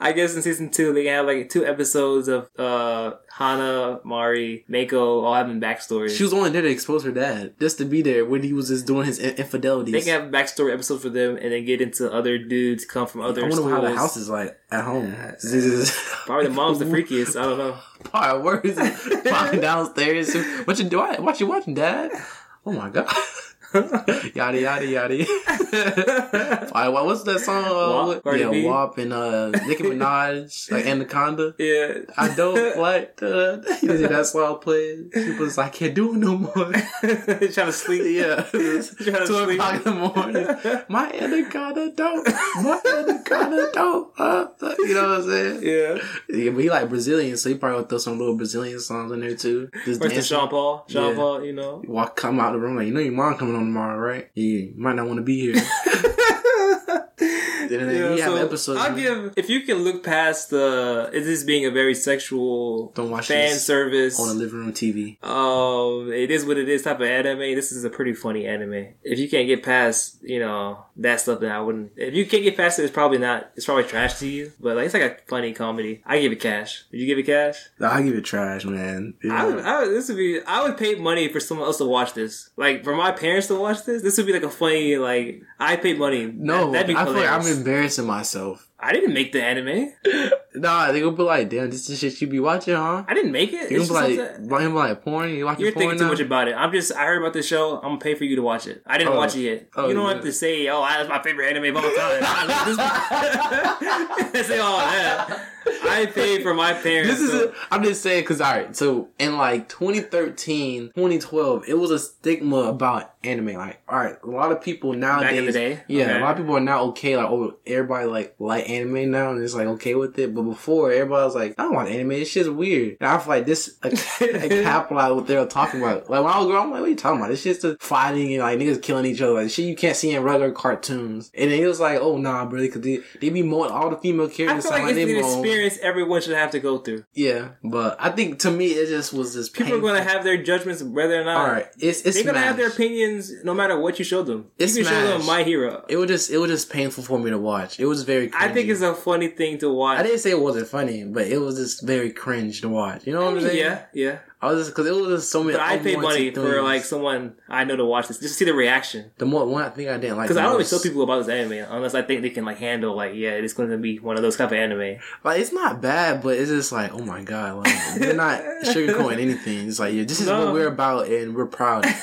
Speaker 1: I guess in season two they have like two episodes of uh Hana, Mari, Mako all having backstories.
Speaker 2: She was only there to expose her dad, just to be there when he was just doing his in- infidelities.
Speaker 1: they can have a backstory episodes for them and then get into other dudes come from other
Speaker 2: I wonder
Speaker 1: schools.
Speaker 2: how the house is like at home.
Speaker 1: Probably the mom's the freakiest. I don't know.
Speaker 2: Part words walking downstairs. What you doing? What you watching, Dad? Oh my god. yada yada yada. Alright, what what's that song? Uh,
Speaker 1: WAP, Cardi
Speaker 2: yeah,
Speaker 1: B?
Speaker 2: WAP and uh, Nicki Minaj, like Anaconda.
Speaker 1: Yeah.
Speaker 2: I don't like the. You know that song playing. She was like, I can't do it no more.
Speaker 1: Trying to sleep.
Speaker 2: Yeah,
Speaker 1: Trying to
Speaker 2: two
Speaker 1: sleep.
Speaker 2: o'clock in the morning. My anaconda don't. My anaconda don't. Uh, you know what I'm saying?
Speaker 1: Yeah.
Speaker 2: Yeah, but he like Brazilian, so he probably would throw some little Brazilian songs in there too. Just
Speaker 1: Where's the. Sean Paul?
Speaker 2: Yeah.
Speaker 1: Paul, you know.
Speaker 2: Walk, come out of the room like you know your mom coming on tomorrow, right? Yeah, you might not want to be here. then
Speaker 1: Yeah,
Speaker 2: he have
Speaker 1: so
Speaker 2: episodes.
Speaker 1: I'll give if you can look past the it is being a very sexual
Speaker 2: Don't watch
Speaker 1: fan service.
Speaker 2: on a living room TV.
Speaker 1: Um, it is what it is type of anime. This is a pretty funny anime. If you can't get past, you know, that stuff, then I wouldn't. If you can't get past it, it's probably not. It's probably trash to you. But like, it's like a funny comedy. I give it cash. Would you give it cash?
Speaker 2: Nah, I give it trash, man. Yeah.
Speaker 1: I would, I would, this would be. I would pay money for someone else to watch this. Like for my parents to watch this. This would be like a funny. Like I paid money.
Speaker 2: no,
Speaker 1: That- that'd be
Speaker 2: I feel like I'm embarrassing myself.
Speaker 1: I didn't make the anime.
Speaker 2: Nah, they gonna be like, damn, this is shit you be watching, huh?
Speaker 1: I didn't make it.
Speaker 2: You gonna be like,
Speaker 1: something-
Speaker 2: like porn? You watching
Speaker 1: You're thinking too much about it. I'm just. I heard about this show. I'm gonna pay for you to watch it. I didn't
Speaker 2: Oh.
Speaker 1: watch it yet.
Speaker 2: Oh,
Speaker 1: you don't
Speaker 2: yeah.
Speaker 1: have to say, "Oh, that's my favorite anime of all time." I say oh, all that. I paid for my parents.
Speaker 2: This is, I'm just saying, because, all right, so in like 2013, 2012, it was a stigma about anime. Like, all right, a lot of people nowadays.
Speaker 1: Back in the day?
Speaker 2: Yeah,
Speaker 1: Okay.
Speaker 2: a lot of people are now okay. Like, oh, everybody like like anime now and it's like okay with it. But before, everybody was like, I don't want anime. This shit's weird. And I feel like this like, capitalized what they were talking about. Like, when I was growing, I'm like, what are you talking about? This shit's just fighting and like niggas killing each other. Like, shit you can't see in regular cartoons. And it was like, oh, nah, bro, because they, they be more, all the female characters.
Speaker 1: I
Speaker 2: feel
Speaker 1: like
Speaker 2: like,
Speaker 1: it's an
Speaker 2: more.
Speaker 1: experience everyone should have to go through.
Speaker 2: Yeah, but I think to me it just was this.
Speaker 1: People are going to have their judgments whether or not.
Speaker 2: All right, it's it's
Speaker 1: They're going to have their opinions no matter what you show them.
Speaker 2: It's
Speaker 1: you can show them My Hero.
Speaker 2: It was just it was just painful for me to watch. It was very. Cringy.
Speaker 1: I think it's a funny thing to watch.
Speaker 2: I didn't say it wasn't funny, but it was just very cringe to watch. You know what I'm saying?
Speaker 1: yeah, yeah.
Speaker 2: I was just because it was just so many.
Speaker 1: But I paid money
Speaker 2: unwanted
Speaker 1: for like someone I know to watch this just to see the reaction.
Speaker 2: the more one thing I didn't like.
Speaker 1: Because I don't even tell people about this anime unless I think they can like handle like yeah, it's going to be one of those type of anime.
Speaker 2: like it's not bad, but it's just like oh my god, like they're not sugarcoating anything. It's like yeah, this is
Speaker 1: No.
Speaker 2: what we're about, and we're proud.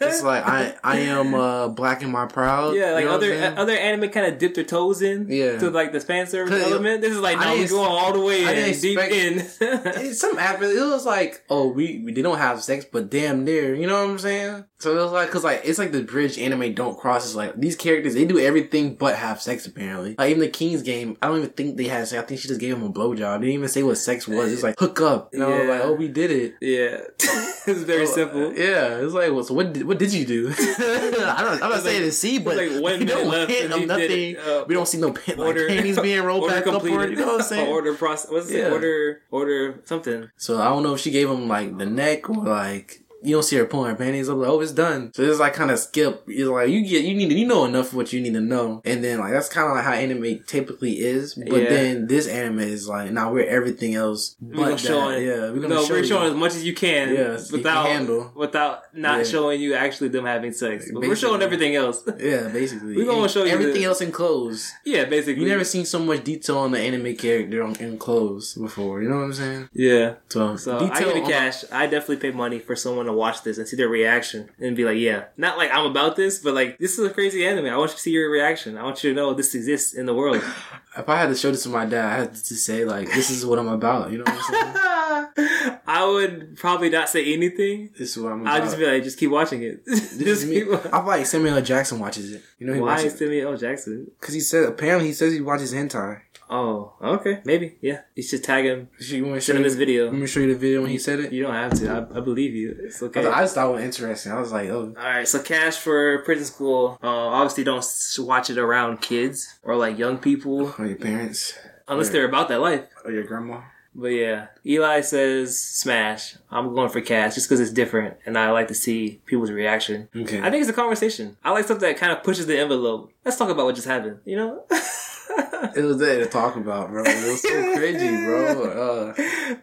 Speaker 2: it's like I I am uh black and my proud.
Speaker 1: Yeah, like
Speaker 2: You know
Speaker 1: other other anime kind of dip their toes in
Speaker 2: Yeah.
Speaker 1: to like the fan service
Speaker 2: it-
Speaker 1: element. This is like no, we're going all the way in,
Speaker 2: didn't
Speaker 1: deep in.
Speaker 2: It's some app. It was like, oh, we, we they don't have sex, but damn near. You know what I'm saying? So it was like, cause like it's like the bridge anime don't cross. It's like these characters they do everything but have sex. Apparently, like even the King's game, I don't even think they had sex. I think she just gave him a blowjob. They didn't even say what sex was. It's like hook up. You know,
Speaker 1: Yeah.
Speaker 2: like oh, we did it.
Speaker 1: yeah, it's very
Speaker 2: Oh,
Speaker 1: simple.
Speaker 2: Yeah, it's like, well, so what? Did, what did you do? I don't. I'm not
Speaker 1: It's
Speaker 2: saying
Speaker 1: like-
Speaker 2: to see, but
Speaker 1: it's like one
Speaker 2: you know,
Speaker 1: minute left
Speaker 2: hint
Speaker 1: and
Speaker 2: of
Speaker 1: he did
Speaker 2: nothing.
Speaker 1: it, uh,
Speaker 2: we don't see no pin, like,
Speaker 1: Order
Speaker 2: panties being rolled back
Speaker 1: completed.
Speaker 2: upward. You know what I'm saying?
Speaker 1: order process. What's
Speaker 2: Yeah.
Speaker 1: it? Order order something.
Speaker 2: So I don't know if she gave him like the neck or like you don't see her pulling her panties up. Like, oh, it's done. So it's like kind of skip. It's like you get you need you know enough of what you need to know, and then like that's kind of like how anime typically is. But
Speaker 1: Yeah.
Speaker 2: then this anime is like, now we're everything else.
Speaker 1: We're
Speaker 2: But that. Yeah, we're gonna
Speaker 1: no,
Speaker 2: show
Speaker 1: we're
Speaker 2: you.
Speaker 1: showing as much as you can.
Speaker 2: Yes, you can
Speaker 1: without
Speaker 2: handle.
Speaker 1: without not
Speaker 2: Yeah.
Speaker 1: showing you actually them having sex. But we're showing everything else.
Speaker 2: Yeah, basically.
Speaker 1: we're gonna
Speaker 2: And
Speaker 1: show you
Speaker 2: everything
Speaker 1: the-
Speaker 2: else in clothes.
Speaker 1: yeah, basically.
Speaker 2: You never seen so much detail on the anime character on, in clothes before. You know what I'm saying?
Speaker 1: Yeah.
Speaker 2: So,
Speaker 1: So I it
Speaker 2: on-
Speaker 1: cash. I definitely pay money for someone to watch this and see their reaction and be like, yeah, not like I'm about this, but like this is a crazy anime. I want you to see your reaction. I want you to know this exists in the world.
Speaker 2: If I had to show this to my dad, I had to say like, "This is what I'm about." You know what I'm saying?
Speaker 1: I would probably not say anything.
Speaker 2: this is what I'm about.
Speaker 1: I'll just be like, just keep watching it. Just
Speaker 2: me.
Speaker 1: keep.
Speaker 2: I like Samuel L. Jackson watches it. You know he
Speaker 1: Why
Speaker 2: watches
Speaker 1: is Samuel L. Jackson?
Speaker 2: because he said apparently he says he watches hentai.
Speaker 1: Oh, okay, maybe, yeah. You should tag him.
Speaker 2: You want to
Speaker 1: Send him this video.
Speaker 2: Let me show you the video when he said it.
Speaker 1: You don't have to. I, I believe you. It's okay.
Speaker 2: I just thought it was interesting. I was like, oh,
Speaker 1: All right, so cash for prison school. Uh, obviously, don't watch it around kids or like young people
Speaker 2: or your parents,
Speaker 1: unless they're about that life.
Speaker 2: or your grandma.
Speaker 1: But yeah, Eli says smash. I'm going for cash just because it's different, and I like to see people's reaction.
Speaker 2: Okay.
Speaker 1: I think it's a conversation. I like stuff that kind of pushes the envelope. Let's talk about what just happened. You know.
Speaker 2: it was there to talk about, bro. It was so crazy, bro. Uh,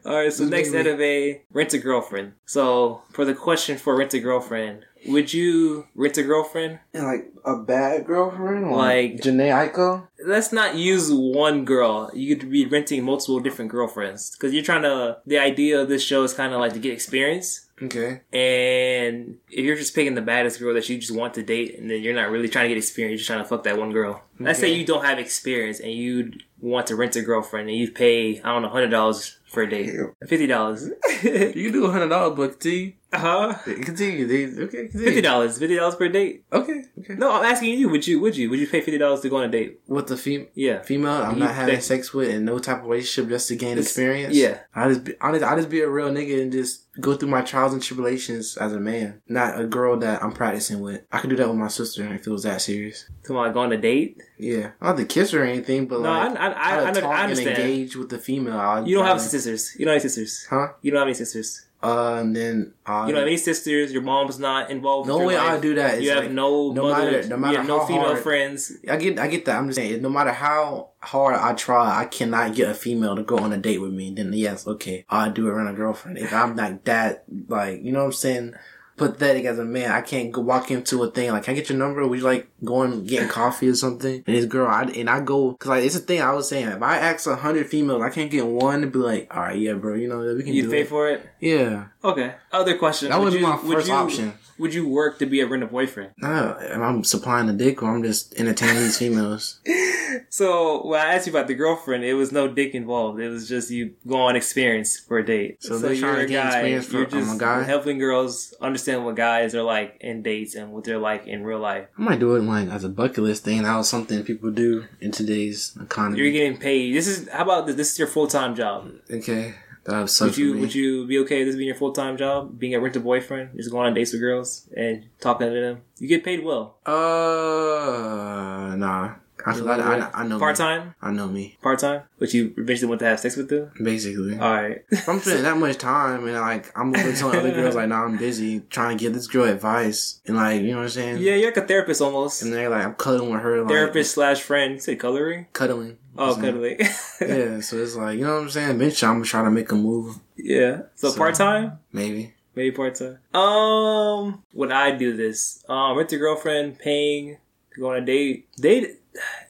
Speaker 1: All right, so next
Speaker 2: made me-
Speaker 1: of a rent a girlfriend. So for the question for rent a girlfriend, would you rent a girlfriend?
Speaker 2: like a bad girlfriend,
Speaker 1: Like-
Speaker 2: Janae Aiko.
Speaker 1: let's not use one girl. You could be renting multiple different girlfriends because you're trying to. The idea of this show is kind of like to get experience.
Speaker 2: Okay.
Speaker 1: And if you're just picking the baddest girl that you just want to date, and then you're not really trying to get experience, you're just trying to fuck that one girl. Let's say you don't have experience and you want to rent a girlfriend, and you pay I don't know hundred dollars for a date, fifty dollars.
Speaker 2: You can do a hundred dollars, book, but Uh-huh. continue.
Speaker 1: huh?
Speaker 2: Continue. Okay.
Speaker 1: Fifty dollars, fifty dollars per date.
Speaker 2: Okay. Okay.
Speaker 1: No, I'm asking you. Would you? Would you? Would you pay fifty dollars to go on a date?
Speaker 2: With the fem-
Speaker 1: Yeah.
Speaker 2: female, I'm
Speaker 1: You
Speaker 2: not having sex with in no type of relationship just to gain experience.
Speaker 1: yeah.
Speaker 2: I just be honest. I just be a real nigga and just go through my trials and tribulations as a man, not a girl that I'm practicing with. I could do that with my sister if it was that serious.
Speaker 1: Come on, go on a date.
Speaker 2: Yeah, I don't have to kiss her or anything, but
Speaker 1: No,
Speaker 2: like
Speaker 1: I, I, I, I, I
Speaker 2: and
Speaker 1: understand.
Speaker 2: engage with the female. I'd
Speaker 1: You don't have sisters. You don't have sisters.
Speaker 2: huh?
Speaker 1: You don't have any sisters.
Speaker 2: Uh, and then uh,
Speaker 1: You don't have any sisters. Your mom's not involved.
Speaker 2: no way I do that. It's
Speaker 1: You have
Speaker 2: like,
Speaker 1: no,
Speaker 2: no
Speaker 1: mother,
Speaker 2: matter- no matter
Speaker 1: you have no female
Speaker 2: hard-
Speaker 1: friends.
Speaker 2: I get, I get that. I'm just saying, no matter how hard I try, I cannot get a female to go on a date with me. Then yes, okay, I'll do it around a girlfriend. If I'm like that, like you know what I'm saying, pathetic as a man, I can't go walk into a thing like, can I get your number? Would you like going getting coffee or something? And this girl, I and I go because like it's a thing I was saying. If I ask a hundred females, I can't get one to be like, all right, yeah, bro, you know we can
Speaker 1: You pay
Speaker 2: it.
Speaker 1: for it.
Speaker 2: yeah,
Speaker 1: Okay. Other question.
Speaker 2: that would be
Speaker 1: you,
Speaker 2: my
Speaker 1: would
Speaker 2: first
Speaker 1: you-
Speaker 2: option.
Speaker 1: Would you work to be a rental boyfriend?
Speaker 2: No, I'm supplying the dick or I'm just entertaining these females.
Speaker 1: So when I asked you about the girlfriend, it was no dick involved. It was just you go on experience for a date.
Speaker 2: So trying to gain experience for-
Speaker 1: you're
Speaker 2: a
Speaker 1: just
Speaker 2: guy?
Speaker 1: helping girls understand what guys are like in dates and what they're like in real life.
Speaker 2: I might do it like as a bucket list thing. That was something people do in today's economy.
Speaker 1: You're getting paid. This is how about this? This is your full time job.
Speaker 2: okay, that was such
Speaker 1: Would you would you be okay with this being your full time job? Being a rental boyfriend, just going on dates with girls and talking to them. You get paid well.
Speaker 2: Uh, nah. I, like I, I know
Speaker 1: part time.
Speaker 2: I know me
Speaker 1: part time, but you eventually want to have sex with them.
Speaker 2: basically.
Speaker 1: All right.
Speaker 2: if I'm spending that much time and like I'm telling other girls like, nah, I'm busy trying to give this girl advice and like, you know what I'm saying?
Speaker 1: yeah, you're like a therapist almost.
Speaker 2: And they're like, I'm cuddling with her, like
Speaker 1: Therapist slash friend. You say coloring?
Speaker 2: cuddling.
Speaker 1: Oh,
Speaker 2: So,
Speaker 1: cuddling.
Speaker 2: Yeah, so it's like, you know what I'm saying? Eventually, I'm gonna try to make a move,
Speaker 1: yeah. So,
Speaker 2: So-
Speaker 1: part time.
Speaker 2: maybe.
Speaker 1: Maybe part time. Um, would I do this? Um, rent a girlfriend, paying to go on a date. Date.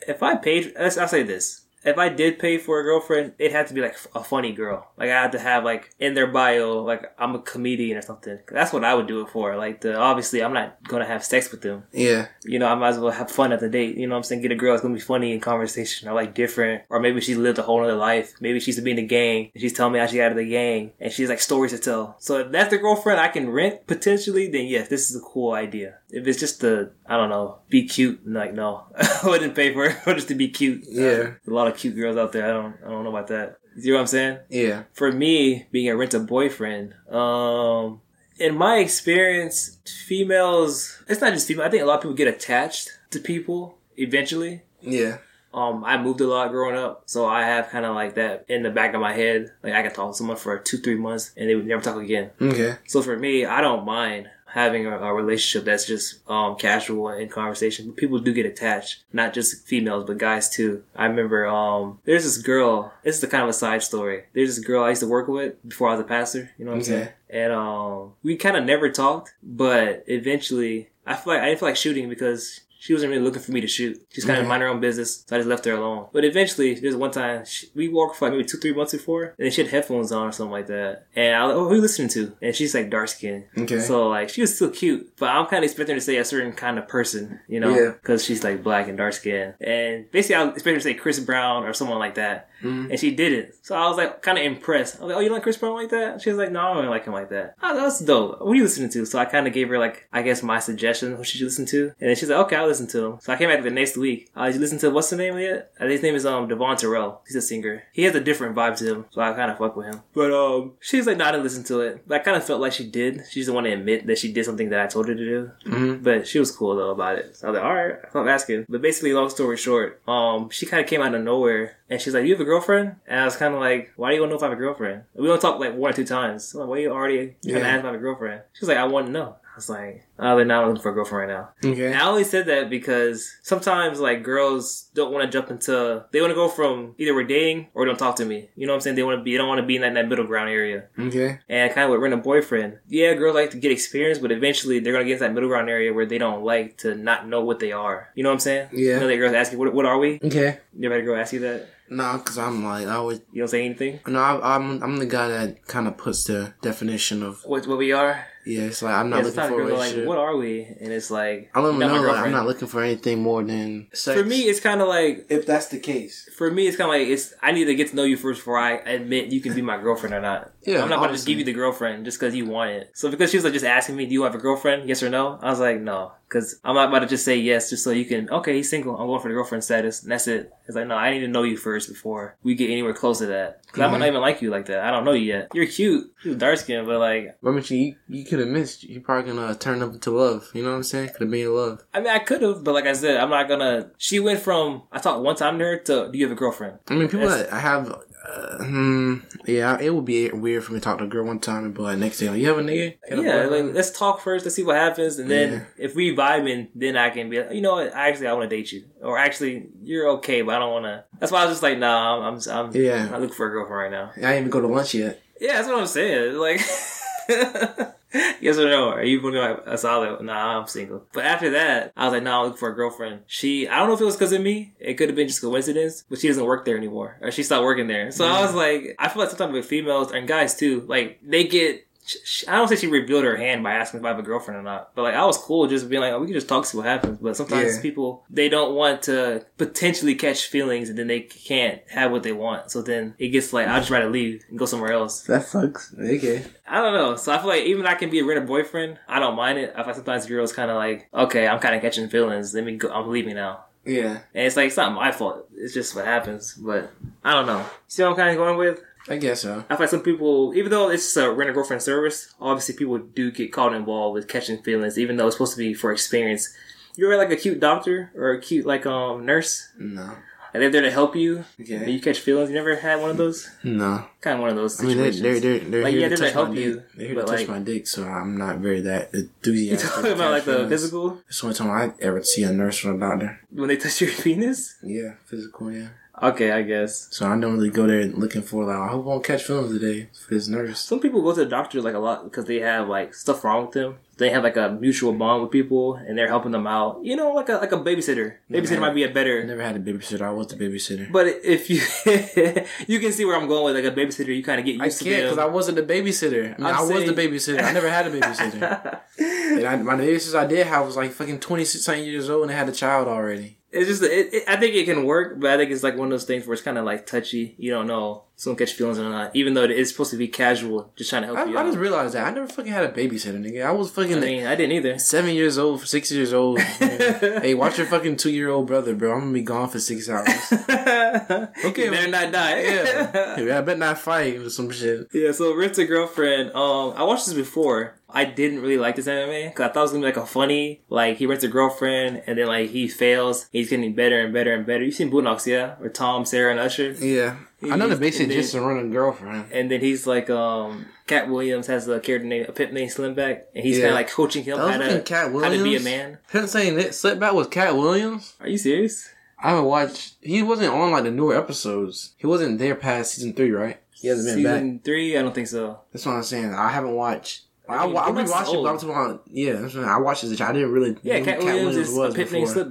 Speaker 1: If I paid, let's- I'll say this. If I did pay for a girlfriend, it had to be like a funny girl. Like I had to have like in their bio, like I'm a comedian or something. That's what I would do it for. Like the obviously, I'm not gonna have sex with them.
Speaker 2: Yeah,
Speaker 1: You know, I might as well have fun at the date. You know what I'm saying? Get a girl that's gonna be funny in conversation or like different. Or maybe she's lived a whole other life. Maybe she used to be in the gang and she's telling me how she got out of the gang and she's like stories to tell. So if that's the girlfriend I can rent potentially, then yes, this is a cool idea. If it's just the, I don't know, be cute, like no. I wouldn't pay for it just to be cute.
Speaker 2: Yeah.
Speaker 1: a lot of cute girls out there. I don't I don't know about that. You see what I'm saying?
Speaker 2: yeah.
Speaker 1: for me, being a rent a boyfriend, um, in my experience, females, it's not just female. I think a lot of people get attached to people eventually.
Speaker 2: Yeah.
Speaker 1: Um, I moved a lot growing up, so I have kind of like that in the back of my head. Like I could talk to someone for two, three months, and they would never talk again.
Speaker 2: Okay.
Speaker 1: So for me, I don't mind having a, a relationship that's just um, casual in conversation. But people do get attached, not just females, but guys too. I remember um, there's this girl. This is the kind of a side story. There's this girl I used to work with before I was a pastor. You know what I'm saying? And um, we kind of never talked, but eventually, I feel like I didn't feel like shooting because. She wasn't really looking for me to shoot. She's kind of mind her own business, so I just left her alone. But eventually, there's one time she, we walked for like maybe two, three months before, and she had headphones on or something like that. And I was like, "Oh, who you listening to?" And she's like dark skinned
Speaker 2: Okay.
Speaker 1: so like she was still cute, but I'm kind of expecting her to say a certain kind of person, you know,
Speaker 2: Yeah.
Speaker 1: because she's like black and dark skinned. And basically, I was expecting her to say Chris Brown or someone like that.
Speaker 2: Mhm.
Speaker 1: and she did it. So I was like kind of impressed. I was like, "Oh, you like Chris Brown like that?" She was like, "No, I don't really like him like that." Oh, that's dope. What are you listening to? So I kind of gave her like I guess my suggestion of what she should listen to, and then she's like, "Okay, I'll listen to him." So I came back the next week. Uh, you listen to what's the name yet? Uh, his name is um Devon Terrell. He's a singer. He has a different vibe to him, so I kind of fuck with him. But um, she's like, "No, I didn't listen to it." But I kind of felt like she did. She doesn't want to admit that she did something that I told her to do.
Speaker 2: Mhm.
Speaker 1: But she was cool though about it. So I was like, all right, I'm asking. But basically, long story short, um, she kind of came out of nowhere and she's like, "You have a girlfriend?" And I was kind of like, "Why do you want to know if I have a girlfriend?" We only talked like one or two times. I'm like, why you already
Speaker 2: gonna
Speaker 1: ask if I have a girlfriend? She was like, "I want to know." I was like, "Oh, they're not looking for a girlfriend right now."
Speaker 2: Okay.
Speaker 1: And I only said that because sometimes like girls don't want to jump into they want to go from either we're dating or don't talk to me. You know what I'm saying? They want to be they don't want to be in that, that middle ground area.
Speaker 2: Okay.
Speaker 1: And kind of with renting a boyfriend, yeah, girls like to get experience, but eventually they're gonna get into that middle ground area where they don't like to not know what they are. You know what I'm saying?
Speaker 2: Yeah.
Speaker 1: You know that girls ask you, "What, what are we?"
Speaker 2: Okay.
Speaker 1: You ever had a girl ask you that?
Speaker 2: No, because I'm like, I always,
Speaker 1: You don't say anything.
Speaker 2: no, I, I'm, I'm the guy that kind of puts the definition of,
Speaker 1: What what we are?
Speaker 2: Yeah, it's like, I'm not
Speaker 1: sometimes
Speaker 2: looking for a
Speaker 1: girls are like, "What are we?" And it's like,
Speaker 2: I let them
Speaker 1: "Not
Speaker 2: know, like, I'm not looking for anything more than sex.
Speaker 1: For me, it's kind of like
Speaker 2: if that's the case.
Speaker 1: for me, it's kind of like it's. I need to get to know you first before I admit you can be my girlfriend or not.
Speaker 2: Yeah,
Speaker 1: I'm not about to just give you the girlfriend just because you want it. So because she was like just asking me, "Do you have a girlfriend? Yes or no?" I was like, "No," because I'm not about to just say yes just so you can. Okay, he's single. I'm going for the girlfriend status, and that's it. It's like, no, I need to know you first before we get anywhere close to that. Because I might not even like you like that. I don't know you yet. You're cute. You're dark skinned, but like,
Speaker 2: I mean, you, you could have missed. You probably gonna uh, turn up into love. You know what I'm saying? Could have been in love.
Speaker 1: I mean, I could have, but like I said, I'm not gonna. She went from I talked one time to her to Do you have a girlfriend?
Speaker 2: I mean, people
Speaker 1: That's-
Speaker 2: that I have, uh, hmm, yeah, it would be weird for me to talk to a girl one time and be like, next day, like, you have a nigga? A
Speaker 1: Yeah,
Speaker 2: boyfriend?"
Speaker 1: like let's talk first. Let's see what happens, and then
Speaker 2: Yeah.
Speaker 1: if we vibing, then I can be like, you know what? Actually, I want to date you, or actually, you're okay, but I don't want to. That's why I was just like, nah, I'm, I'm, I'm,
Speaker 2: Yeah.
Speaker 1: I'm looking for a girlfriend right now.
Speaker 2: I didn't even go to lunch yet.
Speaker 1: Yeah, that's what I'm saying. Like, yes or no? Are you putting like a solid? Nah, I'm single. But after that, I was like, nah, I'm looking for a girlfriend. She, I don't know if it was because of me. It could have been just coincidence, but she doesn't work there anymore, or she stopped working there. So I mm. was like, I feel like sometimes with females and guys too, like they get. Sh- sh- I don't say she revealed her hand by asking if I have a girlfriend or not, but like I was cool just being like, oh, we can just talk, see what happens. But sometimes
Speaker 2: Yeah.
Speaker 1: people they don't want to potentially catch feelings, and then they can't have what they want. So then it gets like I'll just rather leave and go somewhere else.
Speaker 2: That sucks. Okay.
Speaker 1: I don't know. So I feel like even I can be a rent a boyfriend. I don't mind it. I feel like sometimes girls kind of like, okay, I'm kind of catching feelings. Let me go. I'm leaving now.
Speaker 2: Yeah.
Speaker 1: And it's like it's not my fault. It's just what happens. But I don't know. See what I'm kind of going with?
Speaker 2: I guess so.
Speaker 1: I find some people, even though it's a rent a girlfriend service, obviously people do get caught involved with catching feelings, even though it's supposed to be for experience. You ever like a cute doctor or a cute like um nurse,
Speaker 2: No.
Speaker 1: and they're there to help you,
Speaker 2: Okay.
Speaker 1: you catch feelings. You never had one of those?
Speaker 2: No.
Speaker 1: Kind of one of those
Speaker 2: I mean, they're,
Speaker 1: situations.
Speaker 2: they're, they're, they're
Speaker 1: Like,
Speaker 2: here
Speaker 1: yeah,
Speaker 2: to
Speaker 1: they're to help you,
Speaker 2: dick. They're here
Speaker 1: but,
Speaker 2: to touch
Speaker 1: like-
Speaker 2: my dick, so I'm not very that enthusiastic.
Speaker 1: you talking about like the physical
Speaker 2: It's the only time I ever see a nurse or a doctor.
Speaker 1: when they touch your penis?
Speaker 2: Yeah, physical, yeah.
Speaker 1: Okay, I guess.
Speaker 2: So I don't really go there looking for like I hope I won't catch feelings today for this nurse.
Speaker 1: Some people go to the doctor like a lot because they have like stuff wrong with them. They have like a mutual bond with people and they're helping them out. You know, like a like a babysitter. Babysitter
Speaker 2: Yeah.
Speaker 1: might be a better.
Speaker 2: never had a babysitter. I was the babysitter.
Speaker 1: But if you you can see where I'm going with like a babysitter, you kind of get
Speaker 2: I
Speaker 1: used
Speaker 2: can't
Speaker 1: to
Speaker 2: because. I wasn't the babysitter. I mean,
Speaker 1: I'm
Speaker 2: I was the babysitter. I never had a babysitter. and I, my babysitters I did have was like fucking 26 something years old and they had a child already.
Speaker 1: It's just it, it, I think it can work, but I think it's like one of those things where it's kind of like touchy. You don't know someone catch feelings or not, even though it is supposed to be casual, just trying to help
Speaker 2: I,
Speaker 1: you
Speaker 2: I
Speaker 1: out.
Speaker 2: just realized that I never fucking had a babysitter, nigga. I was fucking
Speaker 1: I mean, I didn't either.
Speaker 2: seven years old, six years old. hey, watch your fucking two year old brother, bro. I'm gonna be gone for six hours.
Speaker 1: okay, better not die.
Speaker 2: yeah, yeah. I bet not fight or some shit.
Speaker 1: Yeah, so Rent's a girlfriend. Um, I watched this before. I didn't really like this anime because I thought it was gonna be like a funny, like he rents a girlfriend and then like he fails. He's getting better and better and better. You seen Boondocks, yeah? Or Tom, Sarah, and Usher.
Speaker 2: Yeah, I know the basic
Speaker 1: and then-
Speaker 2: just to run a girlfriend.
Speaker 1: And then he's like, um, Katt Williams has a character named a pimp named Slickback, and he's
Speaker 2: Yeah.
Speaker 1: kind of like coaching him
Speaker 2: was
Speaker 1: how to
Speaker 2: Katt
Speaker 1: how to be a
Speaker 2: Williams?
Speaker 1: man.
Speaker 2: Him saying that Slickback was Katt Williams.
Speaker 1: Are you serious?
Speaker 2: I haven't watched. He wasn't on like the newer episodes. He wasn't there past season three, right? He hasn't been back.
Speaker 1: Season three? I don't think so.
Speaker 2: That's what I'm saying. I haven't watched. I,
Speaker 1: mean,
Speaker 2: I, I rewatched it, but I'm talking about yeah. I watched this. I didn't really.
Speaker 1: Yeah,
Speaker 2: know
Speaker 1: Katt
Speaker 2: who
Speaker 1: Williams is a pimp named
Speaker 2: before.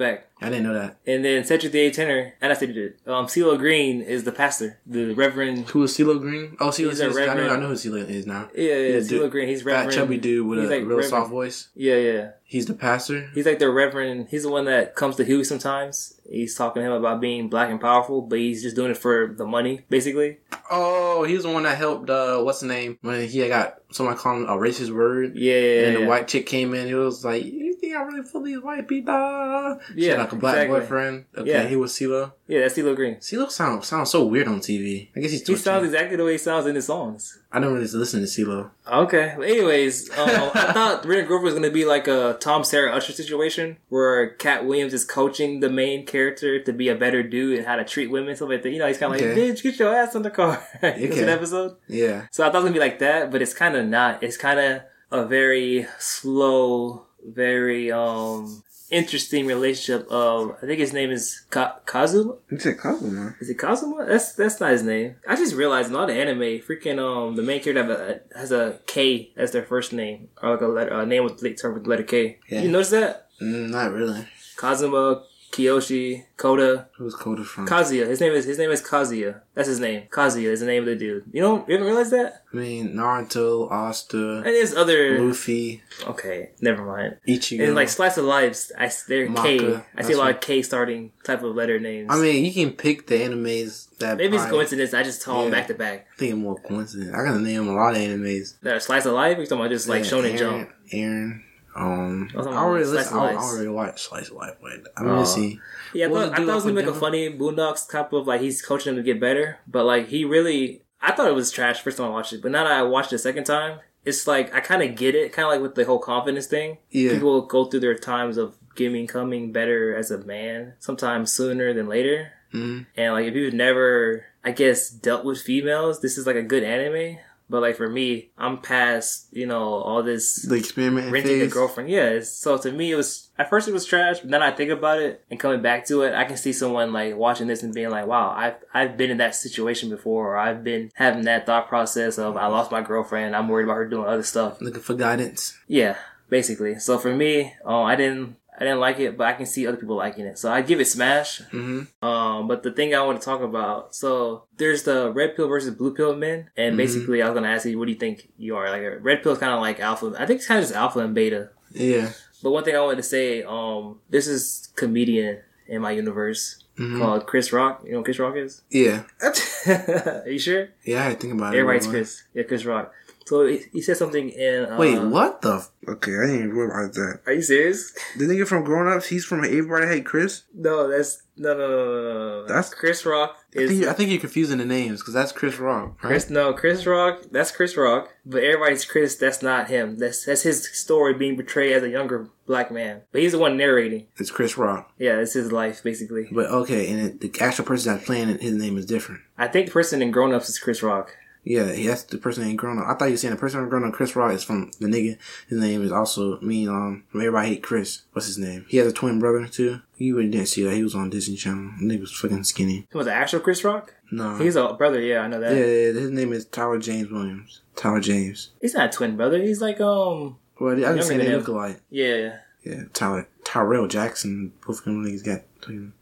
Speaker 2: I didn't know that.
Speaker 1: And then Cedric the A. Tenor, and I said it. Um, CeeLo Green is the pastor, the Reverend.
Speaker 2: Who was CeeLo Green? Oh, CeeLo. CeeLo I know,
Speaker 1: reverend.
Speaker 2: I know who CeeLo is now.
Speaker 1: Yeah, yeah,
Speaker 2: He's
Speaker 1: CeeLo Green. He's
Speaker 2: Fat
Speaker 1: Reverend.
Speaker 2: chubby dude with
Speaker 1: he's
Speaker 2: a
Speaker 1: like
Speaker 2: real
Speaker 1: Reverend-
Speaker 2: soft voice.
Speaker 1: Yeah, yeah.
Speaker 2: He's the pastor.
Speaker 1: He's like the reverend. He's the one that comes to Huey sometimes. He's talking to him about being black and powerful, but he's just doing it for the money, basically.
Speaker 2: Oh, he was the one that helped. uh What's the name when he got someone called him a racist word?
Speaker 1: Yeah, yeah,
Speaker 2: and the white chick came in. He was like, "You think I really feel these white people?"
Speaker 1: Yeah,
Speaker 2: like a black
Speaker 1: exactly.
Speaker 2: boyfriend. Okay,
Speaker 1: Yeah.
Speaker 2: he was CeeLo.
Speaker 1: Yeah, that's CeeLo Green.
Speaker 2: CeeLo sounds sounds so weird on TV. I guess he's
Speaker 1: He sounds exactly the way he sounds in his songs.
Speaker 2: I don't really listen to CeeLo.
Speaker 1: Okay. But anyways, um, I thought Rita Grover was going to be like a Tom Sarah Usher situation where Katt Williams is coaching the main character to be a better dude and how to treat women, stuff like that. You know, he's kind of like,
Speaker 2: Okay.
Speaker 1: bitch, get your ass in the car. It's
Speaker 2: Okay.
Speaker 1: an episode.
Speaker 2: Yeah.
Speaker 1: So I thought it was to be like that, but it's kind of not. It's kind of a very slow, very um interesting relationship of, I think his name is Ka- Kazuma?
Speaker 2: You said Kazuma.
Speaker 1: Is it Kazuma? That's that's not his name. I just realized in a lot of anime, freaking um, the main character a, has a K as their first name, or like a letter, a name with start with the letter K.
Speaker 2: Yeah.
Speaker 1: You notice that?
Speaker 2: Mm, not really.
Speaker 1: Kazuma, Kiyoshi, Koda,
Speaker 2: Who's Koda from?
Speaker 1: Kazuya. His name is his name is Kazuya. That's his name. Kazuya is the name of the dude. You don't you haven't realized that?
Speaker 2: I mean, Naruto, Asta,
Speaker 1: And there's other.
Speaker 2: Luffy,
Speaker 1: Okay, never mind.
Speaker 2: Ichigo.
Speaker 1: And like slice of lives, I they're K.
Speaker 2: Maka,
Speaker 1: I see a lot
Speaker 2: what-
Speaker 1: of K starting type of letter names.
Speaker 2: I mean, you can pick the animes that.
Speaker 1: maybe it's coincidence. I just tell them back to back.
Speaker 2: I think it's more coincidence. I gotta name a lot of animes.
Speaker 1: That are slice of life. You're talking about just like
Speaker 2: Yeah,
Speaker 1: Shonen
Speaker 2: Aaron,
Speaker 1: Jump.
Speaker 2: Aaron. Um,
Speaker 1: I
Speaker 2: I already listen. I, I already watched Slice of Life. Wait, I'm gonna see.
Speaker 1: Yeah, I thought, I thought it was gonna make a funny Boondocks type of like he's coaching him to get better, but like he really, I thought it was trash first time I watched it, but now that I watched it a second time, it's like I kind of get it, kind of like with the whole confidence thing.
Speaker 2: Yeah.
Speaker 1: People go through their times of getting coming better as a man, sometimes sooner than later,
Speaker 2: Mhm.
Speaker 1: and like if you've never, I guess, dealt with females, this is like a good anime. But like for me, I'm past you know all this
Speaker 2: The experiment
Speaker 1: renting a girlfriend. Yeah. So to me, it was at first it was trash, but then I think about it and coming back to it, I can see someone like watching this and being like, "Wow, I've I've been in that situation before, or I've been having that thought process of I lost my girlfriend, I'm worried about her doing other stuff."
Speaker 2: Looking for guidance.
Speaker 1: Yeah, basically. So for me, uh, I didn't. I didn't like it, but I can see other people liking it. So I give it smash.
Speaker 2: Mm-hmm.
Speaker 1: Um, but the thing I want to talk about, so there's the red pill versus blue pill men, and
Speaker 2: Mhm.
Speaker 1: basically I was gonna ask you, what do you think you are? Like a red pill is kind of like alpha. I think it's kind of just alpha and beta.
Speaker 2: Yeah.
Speaker 1: But one thing I wanted to say, um, there's this comedian in my universe
Speaker 2: Mhm.
Speaker 1: called Chris Rock. You know who Chris Rock is?
Speaker 2: Yeah.
Speaker 1: Are you sure?
Speaker 2: Yeah. I think about it.
Speaker 1: Everybody's. Chris. Yeah, Chris Rock. So he, he said something in. Uh,
Speaker 2: Wait, what the? F-
Speaker 5: Okay, I didn't even realize that.
Speaker 1: Are you serious?
Speaker 5: The nigga from Grown Ups, he's from Everybody Hate Chris.
Speaker 1: No, that's no, no, no, no, no, no.
Speaker 5: That's-
Speaker 1: Chris Rock.
Speaker 2: I think, you- I think you're confusing the names because that's Chris Rock. Right?
Speaker 1: Chris? No, Chris Rock. That's Chris Rock. But everybody's Chris. That's not him. That's that's his story being portrayed as a younger black man. But he's the one narrating.
Speaker 2: It's Chris Rock.
Speaker 1: Yeah, it's his life basically.
Speaker 2: But okay, and it, the actual person that's playing it, his name is different.
Speaker 1: I think the person in Grown Ups is Chris Rock.
Speaker 2: Yeah, that's the person that ain't grown up. I thought you were saying the person that grown up, Chris Rock, is from the nigga. His name is also, I mean, um, Everybody Hate Chris. What's his name? He has a twin brother, too. You really didn't see that. He was on Disney Channel. The nigga was fucking skinny.
Speaker 1: Who was the actual Chris Rock?
Speaker 2: No.
Speaker 1: He's a brother. Yeah, I know that.
Speaker 2: yeah, yeah, his name is Tyler James Williams. Tyler James.
Speaker 1: He's not a twin brother. He's like um
Speaker 2: Well, I didn't say they look alike.
Speaker 1: yeah.
Speaker 2: Yeah, Tyler, Tyrel Jackson. Both of them niggas got.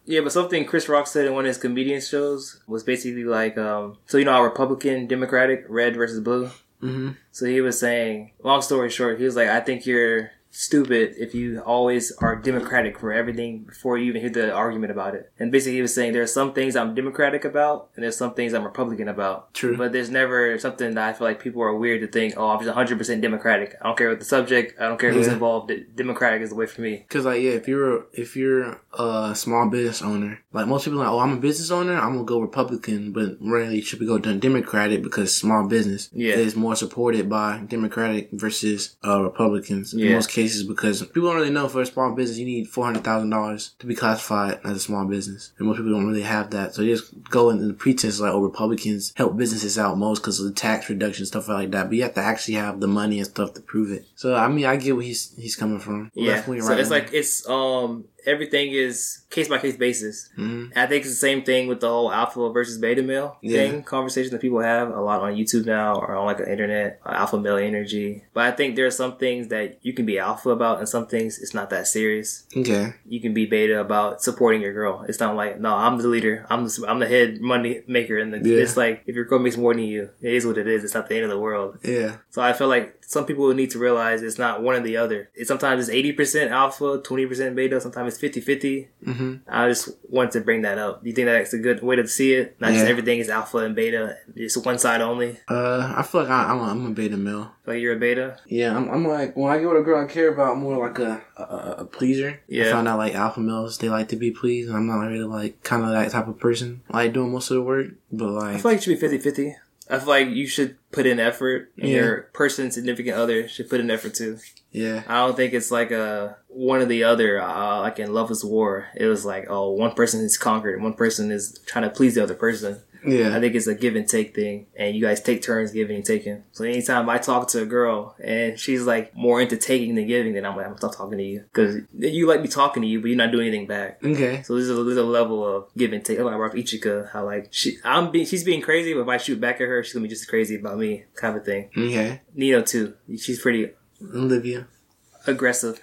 Speaker 1: Yeah, but something Chris Rock said in one of his comedian shows was basically like, um, so you know how Republican, Democratic, red versus blue?
Speaker 2: Mm-hmm.
Speaker 1: So he was saying, long story short, he was like, I think you're stupid if you always are Democratic for everything before you even hear the argument about it. And basically, he was saying there are some things I'm Democratic about, and there's some things I'm Republican about.
Speaker 2: True.
Speaker 1: But there's never something that I feel like people are weird to think, oh, I'm just 100% Democratic. I don't care what the subject, I don't care who's
Speaker 2: Yeah.
Speaker 1: involved. Democratic is the way for me.
Speaker 2: Cause like yeah, if you're if you're a small business owner, like most people are like, oh, I'm a business owner, I'm gonna go Republican, but really you should we go Democratic because small business
Speaker 1: Yeah.
Speaker 2: is more supported by Democratic versus uh, Republicans in
Speaker 1: Yeah.
Speaker 2: most cases because people don't really know for a small business you need four hundred thousand dollars to be classified as a small business, and most people don't really have that. So they just go in the pretense like, oh, Republicans help businesses out most because of the tax reduction stuff like that, but you have to actually have the money and stuff to prove it. So I mean, I get where he's he's coming from.
Speaker 1: Yeah. So it's like, it's, um, everything is case by case basis.
Speaker 2: Mhm.
Speaker 1: And I think it's the same thing with the whole alpha versus beta male
Speaker 2: Yeah.
Speaker 1: thing conversation that people have a lot on YouTube now or on like the internet, uh, alpha male energy. But I think there are some things that you can be alpha about and some things it's not that serious.
Speaker 2: Okay.
Speaker 1: You can be beta about supporting your girl. It's not like, no, I'm the leader. I'm the, I'm the head money maker. And the,
Speaker 2: Yeah.
Speaker 1: it's like, if your girl makes more than you, it is what it is. It's not the end of the world.
Speaker 2: Yeah.
Speaker 1: So I feel like some people need to realize it's not one or the other. Sometimes it's 80% alpha, 20% beta, sometimes it's 50-50.
Speaker 2: Mm-hmm.
Speaker 1: I just wanted to bring that up. Do you think that's a good way to see it? Not just everything is alpha and beta, it's one side only.
Speaker 2: Uh, I feel like I, I'm, a, I'm a beta male.
Speaker 1: Like you're a beta?
Speaker 2: Yeah, I'm, I'm like when I get with a girl I care about, more like a a, a pleaser.
Speaker 1: Yeah.
Speaker 2: I found out like alpha males they like to be pleased. and I'm not really like kind of that type of person. I like doing most of the work, but like.
Speaker 1: I feel like it should be 50-50. I feel like you should put in effort and
Speaker 2: Yeah.
Speaker 1: your person, significant other should put in effort too.
Speaker 2: yeah,
Speaker 1: I don't think it's like a one or the other. Uh, like in Love is War, it was like oh, one person is conquered, and one person is trying to please the other person. I think it's a give and take thing, and you guys take turns giving and taking. So anytime I talk to a girl and she's like more into taking than giving, then I'm like I'm stop talking to you because you like me talking to you, but you're not doing anything back.
Speaker 2: okay,
Speaker 1: So there's a, there's a level of give and take. Like I brought up Ichika, how like she I'm being she's being crazy, but if I shoot back at her, she's gonna be just crazy about me, kind of thing.
Speaker 2: okay.
Speaker 1: Nino too, she's pretty
Speaker 2: Olivia,
Speaker 1: aggressive.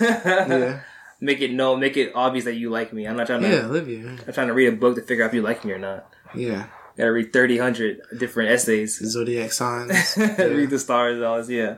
Speaker 2: yeah,
Speaker 1: make it know, make it obvious that you like me. I'm not trying to.
Speaker 2: yeah, Olivia,
Speaker 1: I'm trying to read a book to figure out if you like me or not.
Speaker 2: Yeah.
Speaker 1: Gotta read thirty hundred different essays.
Speaker 2: Zodiac signs.
Speaker 1: read the stars and all this. Yeah,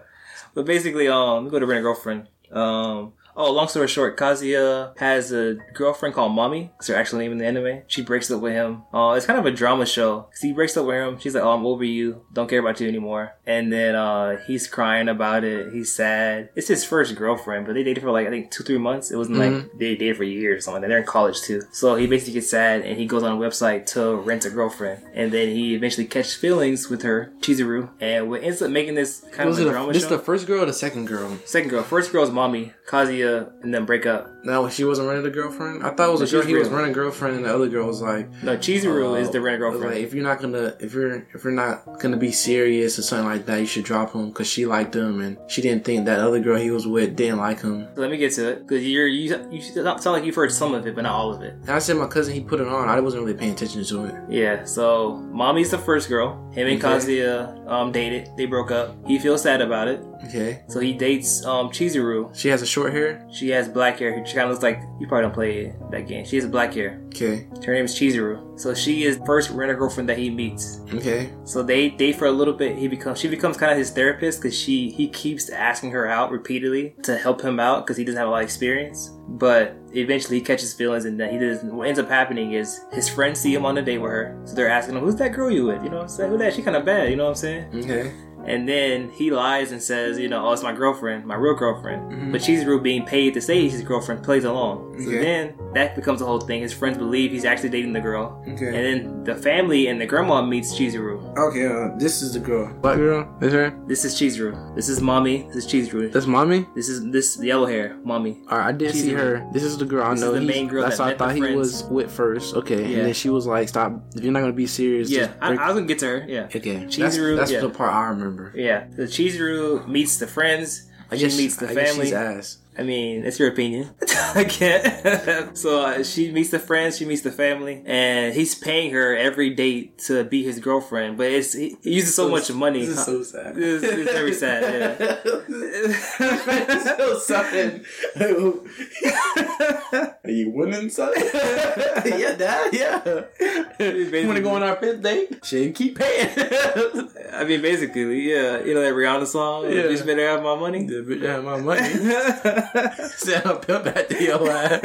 Speaker 1: but basically, um, go to rent a girlfriend. Um. Oh, long story short, Kazuya has a girlfriend called Mami. It's her actual name in the anime. She breaks up with him. Uh, it's kind of a drama show. 'Cause he breaks up with him. She's like, "Oh, I'm over you. Don't care about you anymore." And then uh, he's crying about it. He's sad. It's his first girlfriend, but they dated for like I think two, three months. It wasn't like they dated for years or something. They're in college too. So he basically gets sad and he goes on a website to rent a girlfriend. And then he eventually catches feelings with her, Chizuru. And what ends up making this kind of a
Speaker 2: a,
Speaker 1: drama
Speaker 2: this
Speaker 1: show.
Speaker 2: the first girl or the second girl?
Speaker 1: Second girl. First girl's Mami, Kazuya, and then break up.
Speaker 2: No, she wasn't running the girlfriend. I thought it was a
Speaker 1: She was
Speaker 2: girl. He was
Speaker 1: real.
Speaker 2: running girlfriend, and the other girl was like,
Speaker 1: No, cheesy
Speaker 2: uh,
Speaker 1: is the running a girlfriend.
Speaker 2: Like, if you're not gonna, if you're, if you're not gonna be serious or something like that, you should drop him because she liked him, and she didn't think that other girl he was with didn't like him.
Speaker 1: So let me get to it because you're you you sound like you've heard some of it, but not all of it.
Speaker 2: And I said my cousin he put it on. I wasn't really paying attention to it.
Speaker 1: Yeah. So Mami's the first girl. Him and
Speaker 2: Okay.
Speaker 1: Kazuya um dated. They broke up. He feels sad about it.
Speaker 2: Okay.
Speaker 1: So he dates um Chizuru.
Speaker 2: She has a short hair.
Speaker 1: She has black hair. She kind of looks like you probably don't play that game. She has black hair.
Speaker 2: Okay.
Speaker 1: Her name is Chizuru. So she is the first rent a girlfriend that he meets.
Speaker 2: Okay.
Speaker 1: So they date for a little bit. He becomes she becomes kind of his therapist because she he keeps asking her out repeatedly to help him out because he doesn't have a lot of experience. But eventually he catches feelings and then he doesn't. What ends up happening is his friends see him on a date with her, so they're asking him, "Who's that girl you with?" You know what I'm saying? Who that? She kind of bad. You know what I'm saying?
Speaker 2: Okay.
Speaker 1: And then he lies and says, you know, oh, it's my girlfriend, my real girlfriend.
Speaker 2: Mhm.
Speaker 1: But Chizuru being paid to say he's his girlfriend plays along. So
Speaker 2: Okay.
Speaker 1: then that becomes the whole thing. His friends believe he's actually dating the girl.
Speaker 2: Okay.
Speaker 1: And then the family and the grandma meets Chizuru.
Speaker 2: Okay. Uh, this is the girl. Black girl. Is her?
Speaker 1: This is Chizuru. This is Mami. This is Chizuru.
Speaker 2: That's Mami.
Speaker 1: This is this yellow hair, Mami.
Speaker 2: Alright, I did
Speaker 1: She's
Speaker 2: see her. This is the girl I
Speaker 1: This is
Speaker 2: know.
Speaker 1: the main girl
Speaker 2: That's
Speaker 1: that
Speaker 2: what I
Speaker 1: met the
Speaker 2: thought he
Speaker 1: friends.
Speaker 2: was with first. Okay,
Speaker 1: Yeah.
Speaker 2: and then she was like, "Stop! If you're not gonna be serious,
Speaker 1: Yeah,
Speaker 2: just
Speaker 1: I, I was gonna get to her. Yeah,
Speaker 2: okay." That's, that's
Speaker 1: yeah.
Speaker 2: the part I remember.
Speaker 1: Yeah. The Chizuru meets the friends.
Speaker 2: I
Speaker 1: she
Speaker 2: guess
Speaker 1: meets the
Speaker 2: I guess
Speaker 1: family.
Speaker 2: she's ass.
Speaker 1: I mean, it's your opinion. I can't. so uh, she meets the friends, she meets the family, and he's paying her every date to be his girlfriend. But it's he, he uses so, much money.
Speaker 2: This is so sad.
Speaker 1: It's, it's very sad. Yeah.
Speaker 2: it's so sad. Are you winning, son? yeah, dad. Yeah. You want to go on our fifth date? Shit, keep paying.
Speaker 1: I mean, basically, yeah. You know that Rihanna song?
Speaker 2: Yeah.
Speaker 1: Bitch better have my money.
Speaker 2: Yeah, bitch, have my money. I'll pimp back to your ass.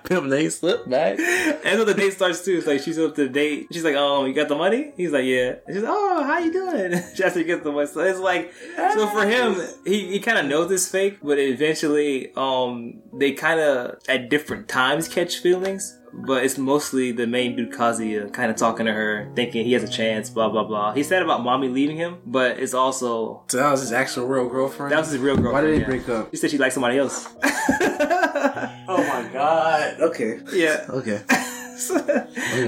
Speaker 2: Pimp name Slickback.
Speaker 1: And so the date starts too. It's like she's up to the date. She's like, "Oh, you got the money?" He's like, "Yeah." And she's like, "Oh, how you doing?" She has to get the money. So it's like, so for him, he, he kind of knows it's fake, but eventually, um, they kind of at different times catch feelings. But it's mostly the main dude Kazuya kind of talking to her, thinking he has a chance. Blah blah blah. He said about Mami leaving him, but it's also
Speaker 2: So that was his actual real girlfriend.
Speaker 1: that was his real girlfriend.
Speaker 2: Why did they
Speaker 1: yeah.
Speaker 2: break up?
Speaker 1: He said she liked somebody else.
Speaker 2: Oh my god. Okay.
Speaker 1: yeah.
Speaker 2: Okay.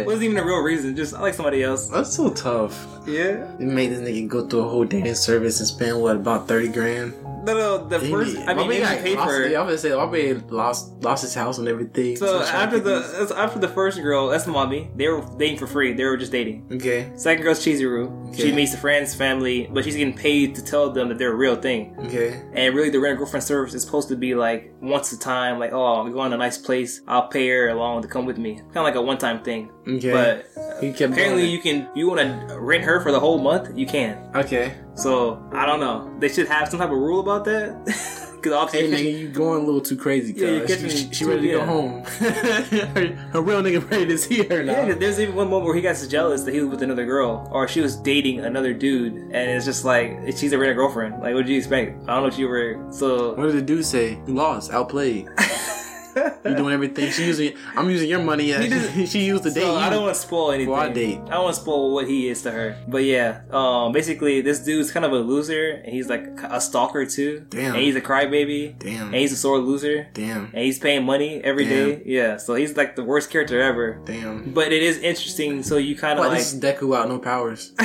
Speaker 1: wasn't even a real reason. Just I like somebody else.
Speaker 2: That's so tough.
Speaker 1: Yeah.
Speaker 2: They made this nigga go through a whole dating service and spend what about thirty grand?
Speaker 1: No, no. The first, I mean,
Speaker 2: my
Speaker 1: they
Speaker 2: man
Speaker 1: paid
Speaker 2: lost. Yeah, I'm gonna say my man lost lost his house and everything.
Speaker 1: So
Speaker 2: trying to
Speaker 1: after the
Speaker 2: these-
Speaker 1: that's after the first girl, that's Mami. They were dating for free. They were just dating.
Speaker 2: okay,
Speaker 1: Second girl's Chizuru. She
Speaker 2: Okay.
Speaker 1: meets the friends, family, but she's getting paid to tell them that they're a real thing.
Speaker 2: okay,
Speaker 1: And really, the rent a girlfriend service is supposed to be like once a time, like oh, I'm going to a nice place. I'll pay her along to come with me, kind of like a one time thing.
Speaker 2: okay.
Speaker 1: But
Speaker 2: He kept
Speaker 1: apparently you can you want to rent her for the whole month. You can.
Speaker 2: Okay.
Speaker 1: So I don't know. They should have some type of rule about that. Because
Speaker 2: Hey
Speaker 1: obviously,
Speaker 2: nigga, you going a little too crazy.
Speaker 1: Yeah, you're catching
Speaker 2: she, she ready to
Speaker 1: yeah.
Speaker 2: go home. her, her real nigga ready to see her now.
Speaker 1: yeah, 'cause there's even one moment where he got so jealous that he was with another girl, or she was dating another dude, and it's just like she's a rent girlfriend. Like, what did you expect? I don't know what you were. So
Speaker 2: What did the dude say? You lost, outplayed. you doing everything. She using. I'm using your money. As,
Speaker 1: just-
Speaker 2: she used the date.
Speaker 1: So I don't want to spoil anything.
Speaker 2: For our date.
Speaker 1: I don't want to spoil what he is to her. But yeah, um, basically this dude's kind of a loser, and he's like a stalker too.
Speaker 2: Damn.
Speaker 1: And he's a crybaby.
Speaker 2: Damn.
Speaker 1: And he's a sore loser.
Speaker 2: Damn.
Speaker 1: And he's paying money every
Speaker 2: Damn.
Speaker 1: day. Yeah. So he's like the worst character ever.
Speaker 2: Damn.
Speaker 1: But it is interesting. So you kind of like
Speaker 2: this is Deku out, no powers.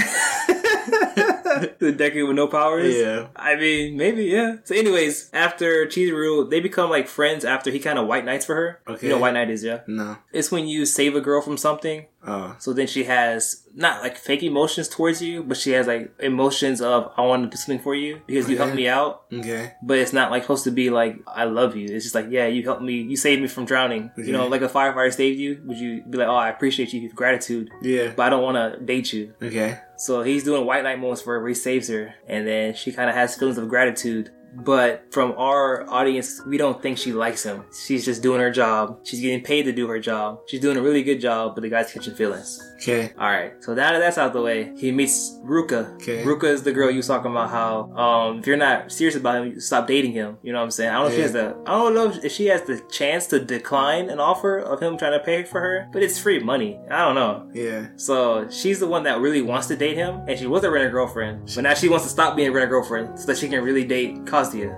Speaker 1: the Deku with no powers.
Speaker 2: Yeah.
Speaker 1: I mean, maybe yeah. So, anyways, after Chizuru, they become like friends after he kind of white knights for her.
Speaker 2: Okay.
Speaker 1: You know, white knight is yeah.
Speaker 2: No.
Speaker 1: It's when you save a girl from something.
Speaker 2: Oh.
Speaker 1: So then she has not like fake emotions towards you, but she has like emotions of I want to do something for you because you helped me out.
Speaker 2: Okay.
Speaker 1: But it's not like supposed to be like I love you. It's just like yeah, you helped me, you saved me from drowning. You know, like a firefighter saved you. Would you be like, oh, I appreciate you, gratitude,
Speaker 2: Yeah.
Speaker 1: but I don't want to date you.
Speaker 2: Okay.
Speaker 1: So he's doing white knight moments for her where he saves her, and then she kind of has feelings of gratitude. But from our audience, we don't think she likes him. She's just doing her job. She's getting paid to do her job. She's doing a really good job, but the guy's catching feelings.
Speaker 2: Okay.
Speaker 1: All right, so now that that's out the way, he meets Ruka.
Speaker 2: Okay.
Speaker 1: Ruka is the girl you was talking about. How um, if you're not serious about him, you stop dating him. You know what I'm saying? I don't know if she
Speaker 2: Yeah.
Speaker 1: has the I don't know if she has the chance to decline an offer of him trying to pay for her, but it's free money. I don't know.
Speaker 2: Yeah.
Speaker 1: So she's the one that really wants to date him, and she was a renter girlfriend, but now she wants to stop being a renter girlfriend so that she can really date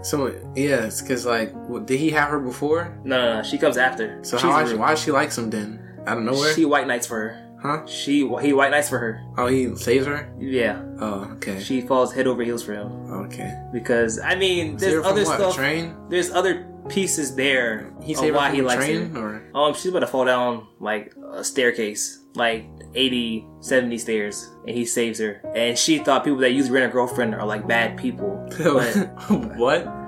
Speaker 2: So yeah, it's because like, did he have her before?
Speaker 1: No, no, no, she comes after.
Speaker 2: So how
Speaker 1: a
Speaker 2: why, she likes him then? Out of nowhere?
Speaker 1: She white knights for her.
Speaker 2: huh?
Speaker 1: She he white knights for her.
Speaker 2: Oh, he saves her.
Speaker 1: Yeah,
Speaker 2: Oh, okay.
Speaker 1: she falls head over heels for him
Speaker 2: okay.
Speaker 1: because I mean, there's other
Speaker 2: what?
Speaker 1: stuff.
Speaker 2: Train?
Speaker 1: There's other pieces there.
Speaker 2: He saved her
Speaker 1: why
Speaker 2: from
Speaker 1: he likes
Speaker 2: train,
Speaker 1: her.
Speaker 2: or
Speaker 1: Um, she's about to fall down like a staircase, like 80, 70 stairs, and he saves her. And she thought people that use rent a girlfriend are like bad people. But
Speaker 2: what?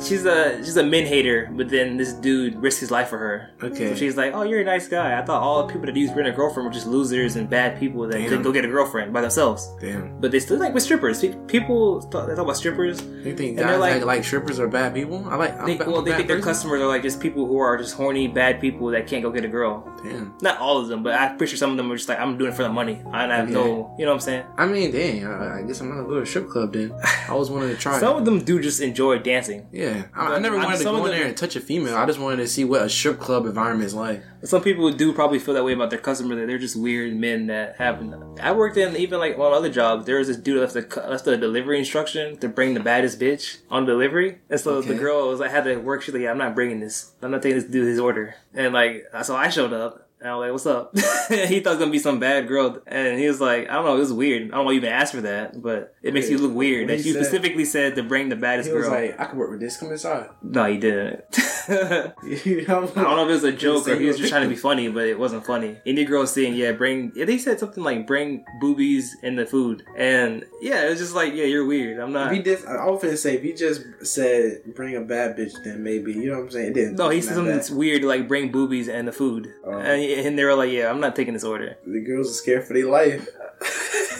Speaker 1: She's a she's a men hater, but then this dude risked his life for her.
Speaker 2: Okay.
Speaker 1: So she's like, "Oh, you're a nice guy. I thought all the people that use rent a girlfriend were just losers and bad people that
Speaker 2: Damn.
Speaker 1: couldn't go get a girlfriend by themselves."
Speaker 2: Damn.
Speaker 1: But they still like with strippers. People thought, they talk about strippers.
Speaker 2: You think
Speaker 1: And
Speaker 2: guys
Speaker 1: like-
Speaker 2: like, like strippers are bad people? I like. I'm
Speaker 1: They, well, they think their customers are like just people who are just horny, bad people that can't go get a girl.
Speaker 2: Damn.
Speaker 1: Not all of them, but I'm pretty sure some of them are just like, I'm doing it for the money. I don't have no, you know what I'm saying?
Speaker 2: I mean, dang. I, I guess I'm gonna go to a strip club then. I always wanted to try.
Speaker 1: Some
Speaker 2: it.
Speaker 1: of them do just enjoy dancing.
Speaker 2: Yeah, I, I never wanted to go in there and touch a female. I just wanted to see what a strip club environment is like.
Speaker 1: Some people do probably feel that way about their customer that they're just weird men that have. I worked in even like one other jobs. There was this dude that left the left the delivery instruction to bring the baddest bitch on delivery, and so the
Speaker 2: Okay.
Speaker 1: girl was like had to work. She's like, "Yeah, I'm not bringing this. I'm not taking this dude his order." And like, so I showed up. And I was like, "What's up?" he thought it was gonna be some bad girl, and he was like, "I don't know, it was weird. I don't know why you even asked for that, but it makes you look weird that you
Speaker 2: said-
Speaker 1: specifically said to bring the baddest girl."
Speaker 2: Like, I could work with this. Come inside.
Speaker 1: no, he didn't. I
Speaker 2: I
Speaker 1: don't know if it was a joke or he was just trying to be funny, but it wasn't funny. Any girl saying, "Yeah, bring," they said something like "bring boobies in the food," and yeah, it was just like, "Yeah, you're weird. I'm not."
Speaker 5: If he did, I often say if he just said bring a bad bitch, then maybe you know what I'm saying. It didn't.
Speaker 1: No, he said something
Speaker 5: bad.
Speaker 1: that's weird, like bring boobies and the food,
Speaker 5: Oh.
Speaker 1: and, and they were like, "Yeah, I'm not taking this order."
Speaker 5: The girls are scared for their life.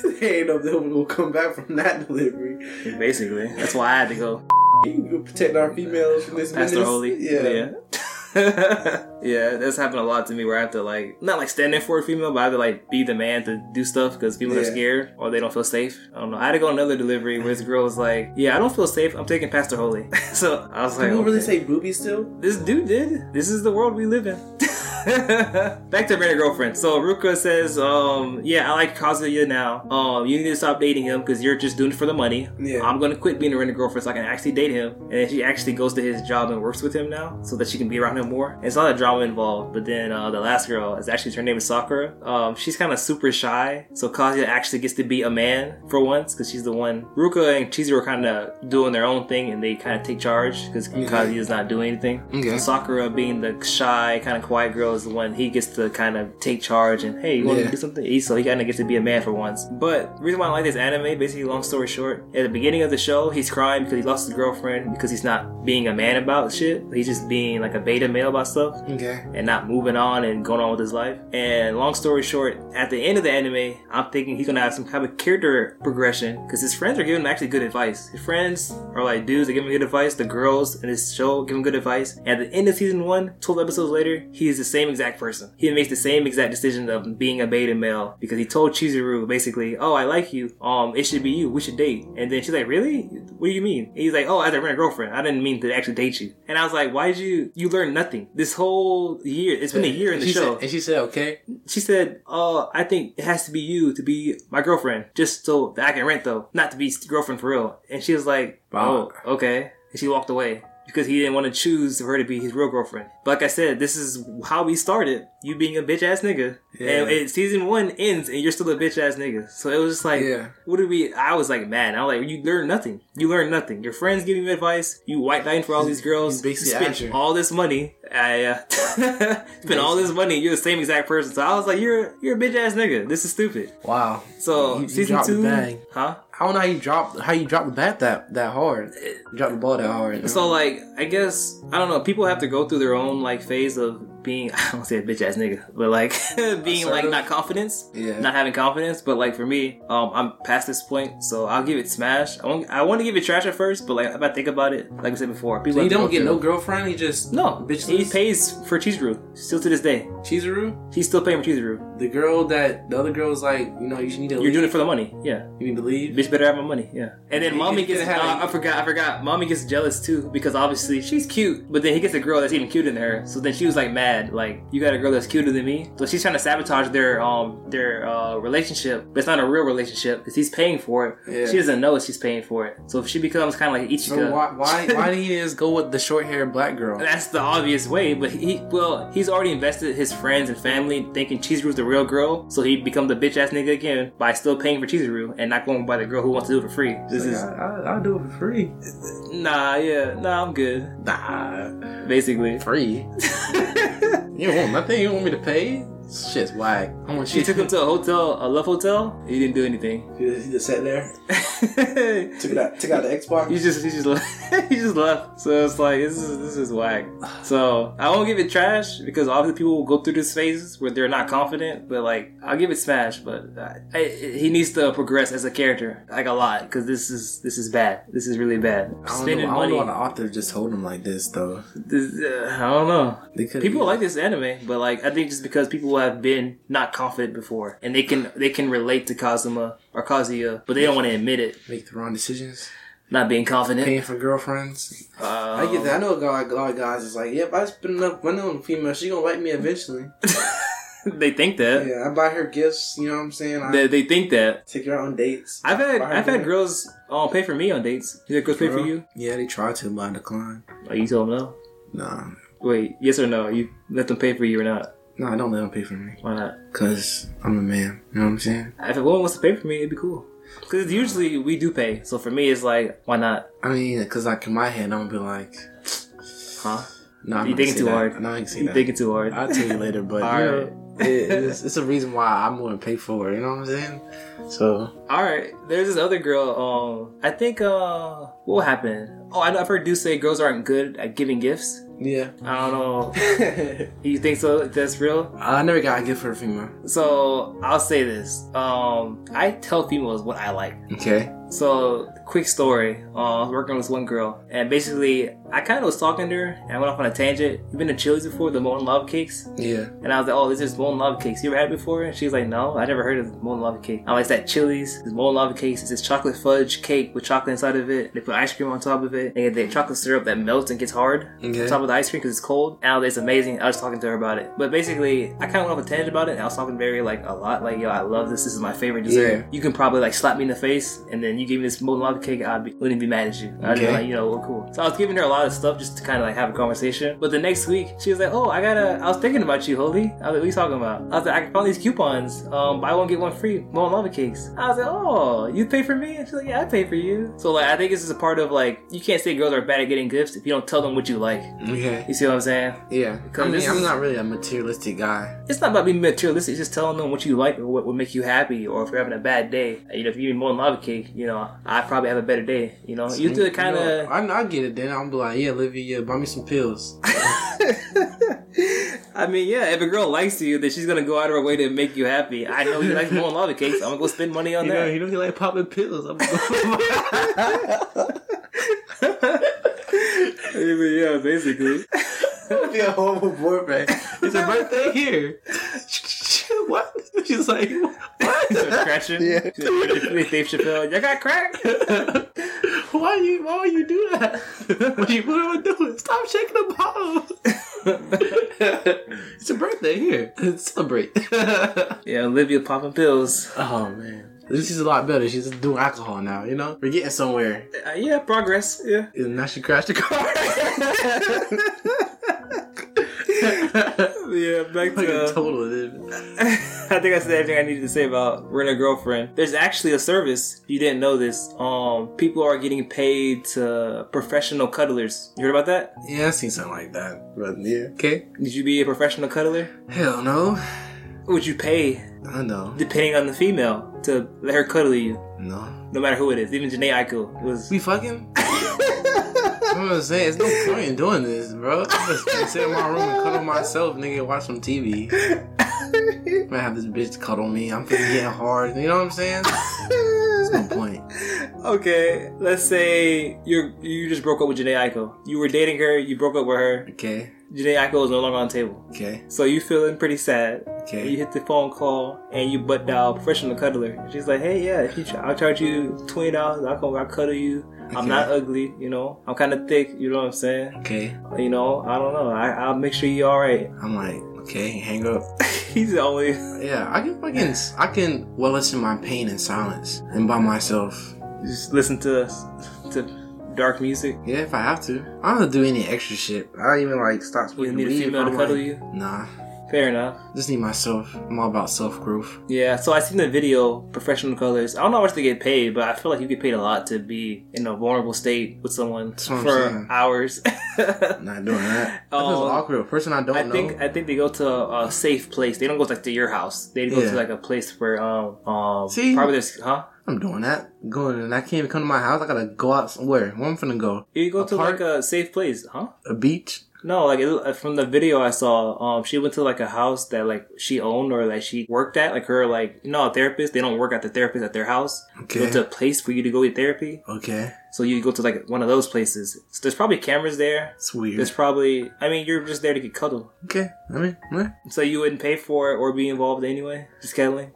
Speaker 5: they ain't know if they will come back from that delivery.
Speaker 1: Basically, that's why I had to go.
Speaker 5: You protect our females from this
Speaker 1: Pastor
Speaker 5: menace.
Speaker 1: Holy,
Speaker 5: Yeah.
Speaker 1: yeah. yeah, that's happened a lot to me where I have to like not like stand there for a female, but I have to like be the man to do stuff because people are scared or they don't feel safe. I don't know. I had to go on another delivery where this girl was like, "Yeah, I don't feel safe. I'm taking Pastor Holy." so I was like,
Speaker 5: People really
Speaker 1: okay.
Speaker 5: say booby still?
Speaker 1: This dude did. This is the world we live in. Back to rent a girlfriend. So Ruka says, um, yeah, I like Kazuya now. Um, you need to stop dating him because you're just doing it for the money.
Speaker 5: Yeah.
Speaker 1: I'm gonna quit being a rent a girlfriend so I can actually date him. And then she actually goes to his job and works with him now so that she can be around him more. And it's a lot of drama involved. But then uh, the last girl is actually her name is Sakura. Um, she's kind of super shy. So Kazuya actually gets to be a man for once because she's the one. Ruka and Chizuru are kind of doing their own thing and they kind of take charge because Kazuya's not doing anything.
Speaker 2: Okay.
Speaker 1: So Sakura being the shy, kind of quiet girl girl is the one he gets to kind of take charge and hey, you want
Speaker 2: Yeah.
Speaker 1: to do something? So he kind of gets to be a man for once. But the reason why I like this anime, basically, long story short, at the beginning of the show, he's crying because he lost his girlfriend because he's not being a man about shit. He's just being like a beta male about stuff
Speaker 2: Okay.
Speaker 1: and not moving on and going on with his life. And long story short, at the end of the anime, I'm thinking he's gonna have some kind of character progression because his friends are giving him actually good advice. His friends are like dudes that give him good advice. The girls in this show give him good advice. And at the end of season one, 12 episodes later, he is the same exact person. He makes the same exact decision of being a beta male because he told Chizuru basically, "Oh, I like you. Um, it should be you. We should date." And then she's like, "Really? What do you mean?" And he's like, "Oh, as a rent a girlfriend. I didn't mean to actually date you." And I was like, "Why did you? You learned nothing this whole year. It's been a year in the
Speaker 2: she
Speaker 1: show."
Speaker 2: Said, and she said, okay.
Speaker 1: she said, "Oh, I think it has to be you to be my girlfriend, just so that I can rent though, not to be girlfriend for real." And she was like, "Oh, okay." And she walked away because he didn't want to choose for her to be his real girlfriend. But like I said, this is how we started. You being a bitch ass nigga,
Speaker 2: Yeah.
Speaker 1: and, and season one ends, and you're still a bitch ass nigga. So it was just like,
Speaker 2: Yeah.
Speaker 1: what did we? I was like, mad. I was like, you learn nothing. You learn nothing. Your friends giving you advice. You white knighting for all these girls. You spent all this money. I uh, spent all this money. You're the same exact person. So I was like, you're you're a bitch ass nigga. This is stupid.
Speaker 2: Wow.
Speaker 1: So
Speaker 2: You- you
Speaker 1: season two,
Speaker 2: bag.
Speaker 1: huh?
Speaker 2: I don't know how you dropped how you dropped the bat that that hard. Dropped the ball that hard. you know?
Speaker 1: So like, I guess I don't know. People have to go through their own like phase of being. I don't say a bitch ass nigga, but like being like not confidence,
Speaker 2: Yeah.
Speaker 1: not having confidence. But like for me, um, I'm past this point, so I'll give it smash. I want, I want to give it trash at first, but like if I think about it, like I said before, people
Speaker 2: So you don't get
Speaker 1: through-
Speaker 2: no girlfriend. He just
Speaker 1: No,
Speaker 2: bitch.
Speaker 1: he pays for Chizuru still to this day.
Speaker 2: Chizuru,
Speaker 1: He's still paying for Chizuru.
Speaker 2: the girl that the other girl was like, you know, you should need to.
Speaker 1: You're
Speaker 2: leave.
Speaker 1: doing it for the money, yeah.
Speaker 2: You need to leave.
Speaker 1: Bitch better have my money, yeah. And then
Speaker 2: Mami
Speaker 1: gets.
Speaker 2: have
Speaker 1: Uh, I forgot. I forgot. Mami gets jealous too because obviously she's cute, but then he gets a girl that's even cuter than her. So then she was like mad, like you got a girl that's cuter than me. So she's trying to sabotage their um their uh relationship, but it's not a real relationship because he's paying for it.
Speaker 2: Yeah.
Speaker 1: She doesn't know she's paying for it. So if she becomes kind of like Ichika,
Speaker 2: So why why why did he just go with the short haired black girl?
Speaker 1: that's the obvious way, but he well, he's already invested his friends and family thinking Chizuru's the real girl, so he becomes the bitch ass nigga again by still paying for Chizuru and not going by the girl who wants to do it for free. This
Speaker 2: Like,
Speaker 1: is
Speaker 2: I, I, I'll do it for free.
Speaker 1: nah, yeah, nah, I'm good.
Speaker 2: Nah,
Speaker 1: Basically,
Speaker 2: free. you want nothing. You want me to pay? Shit's whack. I want
Speaker 1: she
Speaker 2: you
Speaker 1: took him to a hotel, a love hotel. He didn't do anything.
Speaker 5: He just, he just sat there, took it out, took out the Xbox.
Speaker 1: just he just left. he just left. So it's like this is this is whack. So I won't give it trash because obviously people will go through this phases where they're not confident. But like I'll give it smash. But I, I, he needs to progress as a character like a lot because this is this is bad. This is really bad.
Speaker 2: I don't, know, I don't
Speaker 1: money.
Speaker 2: know why the author just told him like this though.
Speaker 1: this, uh, I don't know. People like this anime, but like I think just because people have been not confident before, and they can they can relate to Kazuma or Kazuya, but they don't want to admit it.
Speaker 2: make the wrong decisions.
Speaker 1: Not being confident.
Speaker 2: Paying for girlfriends.
Speaker 1: Um,
Speaker 2: I get that. I know a guy, a lot of guys is like, yep, I spend enough money on a female. She gonna like me eventually.
Speaker 1: they think that.
Speaker 2: Yeah, I buy her gifts. You know what I'm saying? I
Speaker 1: They, they think that.
Speaker 2: take her out on dates.
Speaker 1: I've had I've had girls um, pay for me on dates. You had girls pay for you?
Speaker 2: Yeah, they try to, but I decline.
Speaker 1: Oh, you told them no.
Speaker 2: Nah,
Speaker 1: Wait, yes or no? You let them pay for you or not?
Speaker 2: No, I don't let them pay for me.
Speaker 1: Why not?
Speaker 2: Cause I'm a man. You know what I'm saying?
Speaker 1: If a woman wants to pay for me, it'd be cool. Because usually we do pay. So for me, it's like, why not?
Speaker 2: I mean, cause like in my head, I'm gonna be like,
Speaker 1: Huh?
Speaker 2: no, I'm
Speaker 1: You thinking too
Speaker 2: that.
Speaker 1: hard.
Speaker 2: No, I can say
Speaker 1: You
Speaker 2: that.
Speaker 1: thinking too hard.
Speaker 2: I'll tell you later, but
Speaker 1: All
Speaker 2: you
Speaker 1: right.
Speaker 2: it, it's, it's a reason why I'm gonna pay for it. You know what I'm saying? So
Speaker 1: All right, there's this other girl. Um, I think uh, what happened? Oh, I know, I've heard dudes say girls aren't good at giving gifts.
Speaker 2: Yeah,
Speaker 1: I don't know. you think so? That's real?
Speaker 2: I never got a gift for a female.
Speaker 1: So I'll say this. Um, I tell females what I like.
Speaker 2: Okay.
Speaker 1: So, quick story. Uh, I was working with this one girl, and basically, I kind of was talking to her, and I went off on a tangent. You've been to Chili's before? The molten lava cakes?
Speaker 2: Yeah.
Speaker 1: And I was like, oh, this is molten lava cakes. You ever had it before? And she was like, no, I never heard of molten lava cake. I'm like, it's at Chili's. This molten lava cakes. It's this chocolate fudge cake with chocolate inside of it. They put ice cream on top of it. They get the chocolate syrup that melts and gets hard
Speaker 2: Okay.
Speaker 1: on top of the ice cream because it's cold. And it's amazing. I was talking to her about it. But basically, I kind of went off a tangent about it. And I was talking very, like, a lot. Like, yo, I love this. This is my favorite dessert.
Speaker 2: Yeah.
Speaker 1: You can probably, like, slap me in the face, and then you give me this molten lava cake. I'd be, wouldn't be mad at you. I'd be
Speaker 2: Okay.
Speaker 1: like, you know, well, cool. So I was giving her a lot lot of stuff just to kind of like have a conversation. But the next week, she was like, "Oh, I gotta. I was thinking about you, Holy. I was like, what are you talking about? I was like, I found these coupons. Um, buy one get one free. More lava cakes. I was like, oh, you pay for me? She's like, yeah, I pay for you. So like, I think this is a part of like, you can't say girls are bad at getting gifts if you don't tell them what you like.
Speaker 2: Okay.
Speaker 1: You see what I'm saying?
Speaker 2: Yeah. I mean, I'm
Speaker 1: is-
Speaker 2: not really a materialistic guy.
Speaker 1: It's not about being materialistic. It's just telling them what you like or what would make you happy, or if you're having a bad day. You know, if you eat more lava cake, you know, I probably have a better day. You know, you do it kind
Speaker 2: You know,
Speaker 1: of.
Speaker 2: I, I get it. Then I'm be like, yeah, Livy, yeah, buy me some pills.
Speaker 1: I mean, yeah, if a girl likes you, then she's gonna go out of her way to make you happy. I know you like more than lava cakes. I'm gonna go spend money on
Speaker 2: You know,
Speaker 1: that.
Speaker 2: you know, he like popping pills. I'm gonna
Speaker 1: yeah, basically.
Speaker 2: be a horrible boyfriend. It's a birthday here. what? She's like, what?
Speaker 1: Scratching.
Speaker 5: Yeah.
Speaker 1: Dave Chappelle. You got crack?
Speaker 2: why you? Why would you do that? What you? What am I doing? Stop shaking the bottle. it's a birthday here. Celebrate.
Speaker 1: Yeah, Olivia popping pills.
Speaker 2: oh man. This is a lot better. She's doing alcohol now, you know? We're getting somewhere.
Speaker 1: Uh, yeah, progress. Yeah.
Speaker 2: And now she crashed the car.
Speaker 1: Yeah, back to.
Speaker 2: total it.
Speaker 1: I think I said everything I needed to say about rent a girlfriend. There's actually a service. If you didn't know this, um, people are getting paid to professional cuddlers. You heard about that?
Speaker 2: Yeah, I seen something like that. But yeah. Okay.
Speaker 1: Did you be a professional cuddler?
Speaker 2: Hell no.
Speaker 1: Would you pay,
Speaker 2: I don't know.
Speaker 1: depending on the female, to let her cuddle you?
Speaker 2: No.
Speaker 1: No matter who it is. Even Jhené Aiko was.
Speaker 2: We fucking? I'm gonna say, it's no point in doing this, bro. I'm just sit in my room and cuddle myself, nigga, watch some TV. I'm gonna have this bitch cuddle me. I'm finna get hard. You know what I'm saying? There's no point.
Speaker 1: Okay, let's say you're you just broke up with Jhené Aiko. You were dating her, you broke up with her.
Speaker 2: Okay.
Speaker 1: Jhené Aiko is no longer on the table.
Speaker 2: Okay.
Speaker 1: So you feeling pretty sad.
Speaker 2: Okay.
Speaker 1: You hit the phone call and you butt dial professional cuddler. She's like, hey, yeah, ch- I'll charge you twenty dollars. I'll come, I'll cuddle you. I'm not ugly, you know. I'm kind of thick, you know what I'm saying?
Speaker 2: Okay.
Speaker 1: Uh, you know, I don't know. I, I'll make sure you're all right.
Speaker 2: I'm like, okay, hang up.
Speaker 1: He's the only.
Speaker 2: Yeah, I can fucking, I can well listen my pain in silence and by myself.
Speaker 1: Just listen to to dark music.
Speaker 2: Yeah, if I have to. I don't do any extra shit. I don't even like stop
Speaker 1: You
Speaker 2: smoking
Speaker 1: need a female to cuddle
Speaker 2: like-
Speaker 1: you.
Speaker 2: Nah,
Speaker 1: Fair enough.
Speaker 2: just need myself. I'm all about self growth.
Speaker 1: Yeah, so I seen the video, professional colors. I don't know how much they get paid, but I feel like you get paid a lot to be in a vulnerable state with someone
Speaker 2: That's what I'm
Speaker 1: for hours.
Speaker 2: Not doing that. That
Speaker 1: Um,
Speaker 2: awkward. A person I don't
Speaker 1: I
Speaker 2: know.
Speaker 1: think I think they go to a safe place. They don't go like to your house. They go
Speaker 2: Yeah.
Speaker 1: to like a place where um um
Speaker 2: See?
Speaker 1: probably there's huh.
Speaker 2: I'm doing that. Going and I can't even come to my house. I gotta go out somewhere. Where I'm finna go?
Speaker 1: You go
Speaker 2: A
Speaker 1: to
Speaker 2: park?
Speaker 1: like a safe place, huh?
Speaker 2: A beach?
Speaker 1: No, like it, from the video I saw, um, she went to like a house that like she owned or that she worked at. Like her, like you know, a therapist. They don't work at the therapist at their house.
Speaker 2: Okay.
Speaker 1: to a place for you to go get therapy.
Speaker 2: Okay.
Speaker 1: So you go to like one of those places. So there's probably cameras there.
Speaker 2: It's weird.
Speaker 1: There's probably, I mean, you're just there to get cuddled.
Speaker 2: okay. I mean, eh.
Speaker 1: So you wouldn't pay for it or be involved anyway, just cuddling.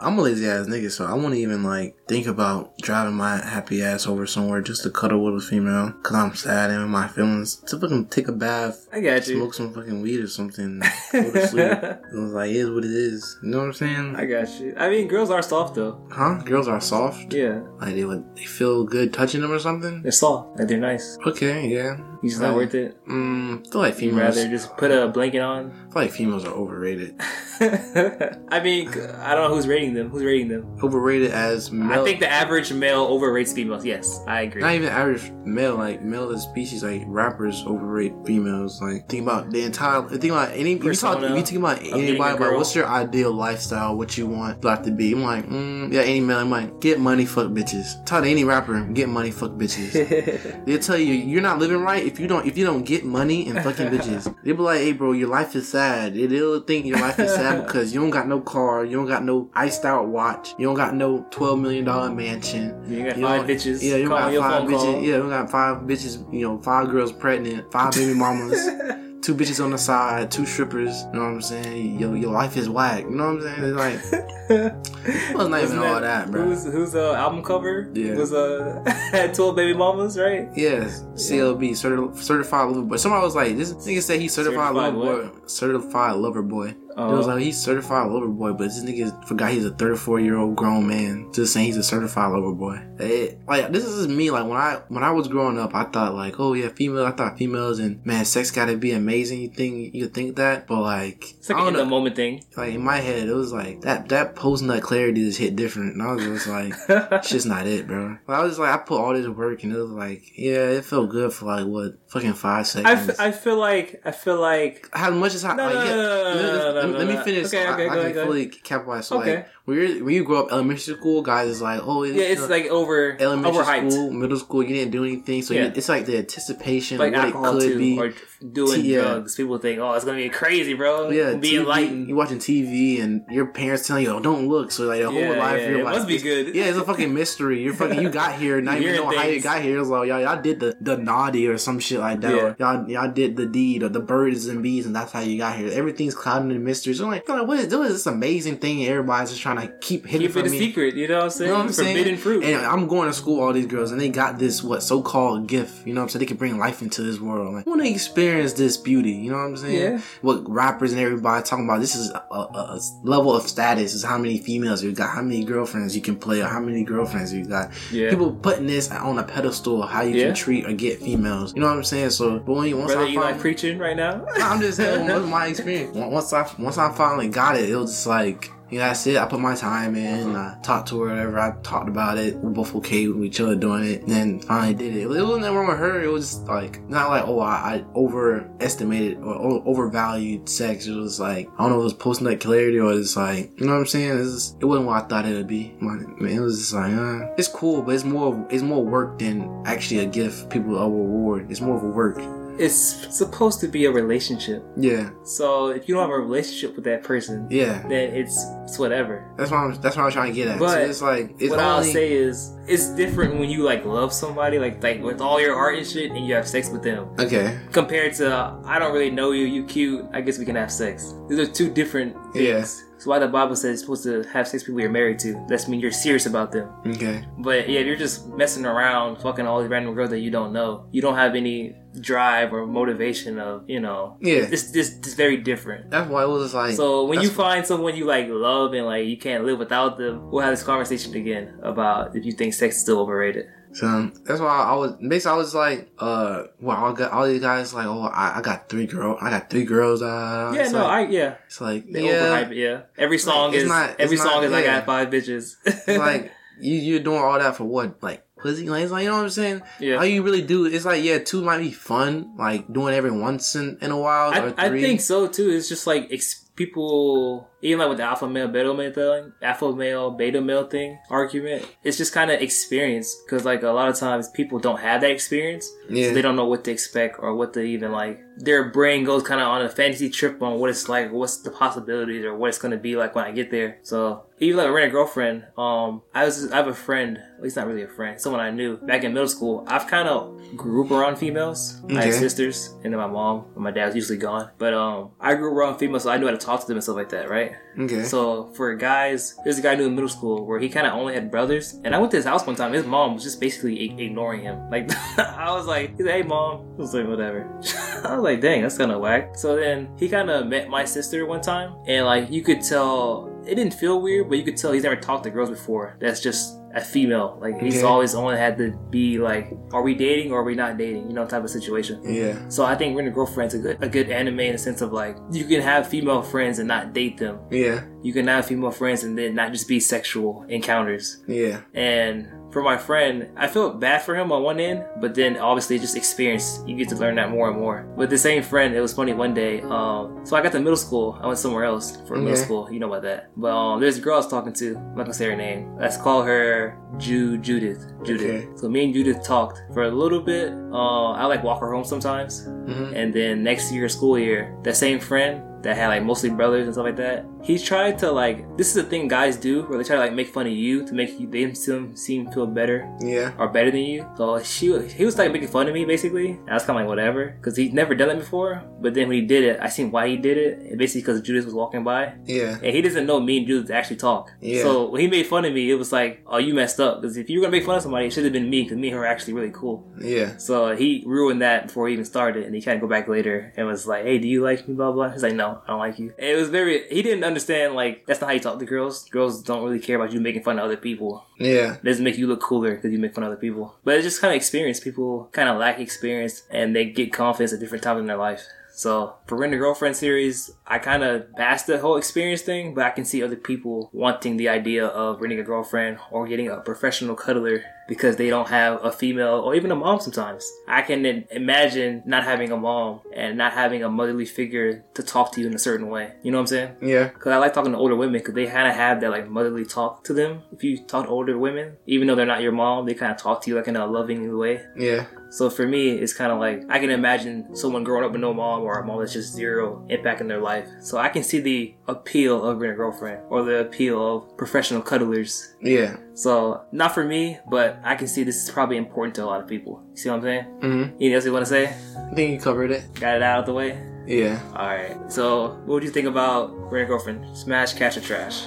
Speaker 2: I'm a lazy ass nigga, so I won't even like think about driving my happy ass over somewhere just to cuddle with a female because I'm sad and in my feelings. To fucking take a bath,
Speaker 1: I got you.
Speaker 2: smoke some fucking weed or something, go to sleep. it was like, it is what it is. You know what I'm saying?
Speaker 1: I got you. I mean, girls are soft though.
Speaker 2: Huh? Girls are soft.
Speaker 1: Yeah,
Speaker 2: Like they would, they feel good touching them or something.
Speaker 1: they're soft. Like they're nice.
Speaker 2: Okay, yeah.
Speaker 1: Just not worth it.
Speaker 2: Mm, I feel like
Speaker 1: You'd
Speaker 2: females.
Speaker 1: rather just put a blanket on.
Speaker 2: I feel like females are overrated.
Speaker 1: I mean, I don't know who's rating them. Who's rating them?
Speaker 2: Overrated as male.
Speaker 1: I think the average male overrates females. Yes, I agree.
Speaker 2: Not even average male, like male as species, like rappers overrate females. Like think about the entire, think about any. If you, talk,
Speaker 1: Persona
Speaker 2: if you think about
Speaker 1: a
Speaker 2: anybody about
Speaker 1: girl.
Speaker 2: what's your ideal lifestyle, what you want life to be. I'm like, mm, yeah, any male, I'm like, get money, fuck bitches. Talk to any rapper, get money, fuck bitches. They'll tell you you're not living right if you don't if you don't get money and fucking bitches. They'll be like, hey bro, your life is sad. They- They'll think your life is sad because you don't got no car, you don't got no iced out watch, you don't got no twelve million dollar mansion.
Speaker 1: You got
Speaker 2: You
Speaker 1: five bitches.
Speaker 2: Yeah, you got five bitches.
Speaker 1: call.
Speaker 2: Yeah, we got five bitches. You know, five girls pregnant, five baby mamas, two bitches on the side, two strippers. You know what I'm saying? Your your life is whack. You know what I'm saying? It's like it was not even
Speaker 1: Wasn't
Speaker 2: all that, bro.
Speaker 1: Who's who's uh, album cover?
Speaker 2: Yeah.
Speaker 1: was uh had twelve baby mamas, right?
Speaker 2: Yes, CLB, certi- certified lover boy. Somebody was like, this nigga said he's certified,
Speaker 1: Certified
Speaker 2: lover boy. Certified lover boy. It was um, like he's certified lover boy, but this nigga forgot he's a 34 year old grown man. Just saying he's a certified lover boy. It- like this is me. Like when I when I was growing up, I thought like, oh yeah, female. I thought females and man, sex gotta be amazing. You think you think that, but like,
Speaker 1: it's like
Speaker 2: I
Speaker 1: an
Speaker 2: don't
Speaker 1: in the moment thing.
Speaker 2: Like in my head, it was like that that post nut clarity just hit different, and I was just like, it's just not it, bro. But I was like, I put all this work, and it was like, yeah, it felt good for like what fucking five seconds.
Speaker 1: f- I feel like I feel like
Speaker 2: How much is how?
Speaker 1: No,
Speaker 2: like,
Speaker 1: no,
Speaker 2: yeah,
Speaker 1: no, no,
Speaker 2: let,
Speaker 1: no,
Speaker 2: me-
Speaker 1: no,
Speaker 2: let me-
Speaker 1: no,
Speaker 2: let me finish.
Speaker 1: Okay, okay,
Speaker 2: I,
Speaker 1: go
Speaker 2: I
Speaker 1: ahead,
Speaker 2: can
Speaker 1: go
Speaker 2: fully capitalize. So
Speaker 1: Okay.
Speaker 2: like, when you when you grow up elementary school, guys is like, oh,
Speaker 1: yeah, it's
Speaker 2: uh,
Speaker 1: like over
Speaker 2: elementary
Speaker 1: overhyped,
Speaker 2: school, middle school, you didn't do anything, so
Speaker 1: Yeah.
Speaker 2: you, it's like the anticipation
Speaker 1: like
Speaker 2: of what it could
Speaker 1: too,
Speaker 2: be.
Speaker 1: or doing
Speaker 2: Yeah.
Speaker 1: drugs. People think, oh, it's gonna be crazy, bro.
Speaker 2: yeah,
Speaker 1: be
Speaker 2: TV,
Speaker 1: enlightened.
Speaker 2: You watching TV and your parents telling you, "Oh, don't look." So like the whole life,
Speaker 1: yeah,
Speaker 2: you're
Speaker 1: it
Speaker 2: like,
Speaker 1: must be good.
Speaker 2: Yeah, it's a fucking mystery. You're fucking, you got here, not even know how you got here. It's like y'all, y'all did the the naughty or some shit like that. Y'all, y'all did the deed or the birds and bees, and that's how you got here. Everything's clouded in mystery. So I'm like, like, what is, what is this amazing thing? Everybody's just trying to keep hidden
Speaker 1: Keep
Speaker 2: from
Speaker 1: it a
Speaker 2: me.
Speaker 1: secret. You know what I'm saying?
Speaker 2: You know what I'm saying?
Speaker 1: Forbidden fruit.
Speaker 2: And I'm going to school, all these girls, and they got this what so called gift. You know what I'm saying? They can bring life into this world. Like, I want to experience this beauty. You know what I'm saying?
Speaker 1: Yeah.
Speaker 2: What rappers and everybody talking about? This is a, a, a level of status. Is how many females you got, how many girlfriends you can play, or how many girlfriends you got.
Speaker 1: Yeah.
Speaker 2: People putting this on a pedestal. How you
Speaker 1: Yeah.
Speaker 2: can treat or get females. You know what I'm saying? So, but when you once
Speaker 1: Brother,
Speaker 2: I
Speaker 1: you
Speaker 2: find,
Speaker 1: like preaching right now?
Speaker 2: I'm just saying, what's my experience? Once I once I finally got it, it was just like, yeah, that's it. I put my time in. I talked to her, whatever. I talked about it. We both okay with each other doing it. And then finally did it. It wasn't wrong with her. It was just like not like oh I, I overestimated or overvalued sex. It was like I don't know if it was post nut clarity or it's like you know what I'm saying. It's just, it wasn't what I thought it would be. It was just like uh, it's cool, but it's more it's more work than actually a gift. People a reward. It's more of a work.
Speaker 1: It's supposed to be a relationship.
Speaker 2: Yeah,
Speaker 1: So if you don't have a relationship with that person,
Speaker 2: yeah.
Speaker 1: then it's it's whatever.
Speaker 2: That's what I'm. That's what I'm trying to get at.
Speaker 1: But
Speaker 2: so it's like it's
Speaker 1: what I'll say is it's different when you like love somebody like like with all your heart and shit and you have sex with them
Speaker 2: Okay.
Speaker 1: compared to I don't really know you, you cute, I guess we can have sex. These are two different things.
Speaker 2: Yeah.
Speaker 1: That's why the Bible says you're supposed to have sex with people you're married to. That's mean you're serious about them.
Speaker 2: Okay.
Speaker 1: But yeah, if you're just messing around, fucking all these random girls that you don't know, you don't have any drive or motivation of, you know,
Speaker 2: Yeah.
Speaker 1: it's this it's very different.
Speaker 2: That's why it was like.
Speaker 1: So when you find someone you like love and like you can't live without them, we'll have this conversation again about if you think sex is still overrated.
Speaker 2: So that's why I was basically I was like, uh, well, all got all these guys like, oh, I, I got three girl, I got three girls. Uh,
Speaker 1: yeah, no,
Speaker 2: like,
Speaker 1: I yeah.
Speaker 2: It's like
Speaker 1: They
Speaker 2: yeah,
Speaker 1: overhype it, yeah. Every song
Speaker 2: it's
Speaker 1: is
Speaker 2: not-
Speaker 1: every
Speaker 2: not-
Speaker 1: song is I got five bitches.
Speaker 2: it's like you you're doing all that for what? Like pussy? Like it's like you know what I'm saying?
Speaker 1: Yeah.
Speaker 2: All you really do it's like yeah, two might be fun, like doing every once in, in a while or
Speaker 1: I, I think so too. It's just like ex- people, even like with the alpha male beta male thing, alpha male beta male thing argument. It's just kind of experience because like a lot of times people don't have that experience,
Speaker 2: Yeah.
Speaker 1: so they don't know what to expect or what to even like. Their brain goes kind of on a fantasy trip on what it's like, what's the possibilities, or what it's gonna be like when I get there. So even like a rent a girlfriend, um, I was I have a friend. Well, he's not really a friend. Someone I knew back in middle school. I've kind of grew up around females. I had sisters, and then my mom. and My dad's usually gone, but um, I grew up around females, so I knew how to talk to them and stuff like that, right?
Speaker 2: Okay.
Speaker 1: So for guys, there's a guy I knew in middle school where he kind of only had brothers, and I went to his house one time. His mom was just basically ig- ignoring him. Like I was like, he's like, "Hey, mom," I was like, "Whatever." I was like, "Dang, that's kind of whack." So then he kind of met my sister one time, and like you could tell it didn't feel weird, but you could tell he's never talked to girls before. That's just a female. Like he's always only had to be like, "Are we dating or are we not dating?" You know, type of situation.
Speaker 2: yeah.
Speaker 1: So I think Rent a Girlfriend's a good a good anime in the sense of like you can have female friends and not date them.
Speaker 2: Yeah.
Speaker 1: You can have female friends and then not just be sexual encounters.
Speaker 2: Yeah.
Speaker 1: And for my friend, I felt bad for him on one end, but then obviously just experience, you get to learn that more and more. But the same friend, it was funny one day. Um, so I got to middle school. I went somewhere else for middle school. You know about that. But um, there's a girl I was talking to. I'm not gonna say her name. Let's call her Ju Judith. Judith.
Speaker 2: Okay.
Speaker 1: So me and Judith talked for a little bit. Uh, I like walk her home sometimes.
Speaker 2: hmm
Speaker 1: And then next year, school year, that same friend that had like mostly brothers and stuff like that, he tried to like, this is the thing guys do where they try to like make fun of you to make you, them seem, seem feel better
Speaker 2: Yeah.
Speaker 1: or better than you. So she, he was like making fun of me basically. And I was kind of like, whatever. Cause he'd never done it before. But then when he did it, I seen why he did it. And basically cause Judas was walking by.
Speaker 2: Yeah.
Speaker 1: And he doesn't know me and Judas actually talk.
Speaker 2: Yeah.
Speaker 1: So when he made fun of me, it was like, oh, you messed up. Cause if you were gonna make fun of somebody, it should have been me. Cause me and her are actually really cool.
Speaker 2: Yeah.
Speaker 1: So he ruined that before he even started, and he kind of go back later and was like, "Hey, do you like me?" Blah blah. He's like, "No." Don't, I don't like you. And it was very. He didn't understand like that's not how you talk to girls. Girls don't really care about you making fun of other people.
Speaker 2: Yeah.
Speaker 1: It doesn't make you look cooler because you make fun of other people. But it's just kind of experience. People kind of lack experience and they get confidence at different times in their life. So for Rent a Girlfriend series, I kind of passed the whole experience thing, but I can see other people wanting the idea of renting a girlfriend or getting a professional cuddler because they don't have a female or even a mom sometimes. I can imagine not having a mom and not having a motherly figure to talk to you in a certain way. You know what I'm saying?
Speaker 2: Yeah.
Speaker 1: Because I like talking to older women because they kind of have that like motherly talk to them. If you talk to older women, even though they're not your mom, they kind of talk to you like in a loving way.
Speaker 2: Yeah.
Speaker 1: So for me, it's kind of like I can imagine someone growing up with no mom or a mom that's just zero impact in their life. So I can see the appeal of being a girlfriend or the appeal of professional cuddlers.
Speaker 2: Yeah.
Speaker 1: So not for me, but I can see this is probably important to a lot of people. You see what I'm saying?
Speaker 2: Mm-hmm.
Speaker 1: Anything else you want to say?
Speaker 2: I think you covered it.
Speaker 1: Got it out of the way.
Speaker 2: Yeah.
Speaker 1: All right. So what would you think about a Girlfriend? Smash, catch, or trash?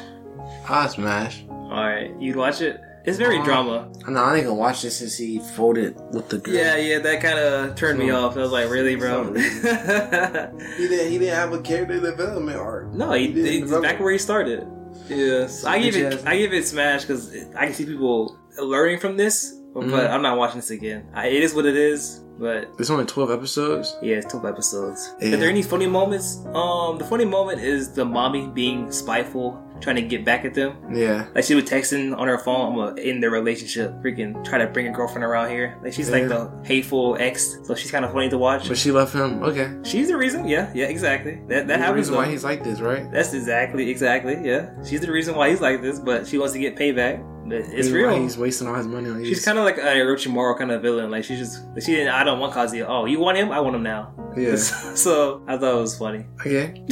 Speaker 2: I smash.
Speaker 1: All right. You'd watch it? It's very
Speaker 2: Uh,
Speaker 1: drama.
Speaker 2: No, I ain't gonna watch this since he folded with the girl.
Speaker 1: Yeah, yeah, that kind of turned me off. I was like, really, bro?
Speaker 2: He didn't. He didn't have a character development arc.
Speaker 1: no, he,
Speaker 2: didn't
Speaker 1: he's back where he started. Yeah, so I give it, I give it smash because I can see people learning from this, but
Speaker 2: Mhm.
Speaker 1: I'm not watching this again. I, it is what it is, but
Speaker 2: There's only twelve episodes.
Speaker 1: yeah, it's 12 episodes.
Speaker 2: Yeah.
Speaker 1: Are there any funny moments? Um, the funny moment is the Mami being spiteful, trying to get back at them.
Speaker 2: Yeah.
Speaker 1: Like she was texting on her phone, I'm gonna end their relationship. Freaking try to bring a girlfriend around here. Like she's like the hateful ex, so she's kind of funny to watch.
Speaker 2: But she left him. Okay.
Speaker 1: She's the reason. Yeah, yeah, exactly. That that
Speaker 2: That's the
Speaker 1: happens.
Speaker 2: reason why he's like this, right?
Speaker 1: That's exactly, exactly. Yeah, she's the reason why he's like this, but she wants to get payback. It's
Speaker 2: why
Speaker 1: real.
Speaker 2: He's wasting all his money on you.
Speaker 1: She's kind of like a Orochimaru kind of villain. Like she just, she didn't. I don't want Kazuya. Oh, you want him? I want him now.
Speaker 2: Yeah.
Speaker 1: so I thought it was funny.
Speaker 2: Okay.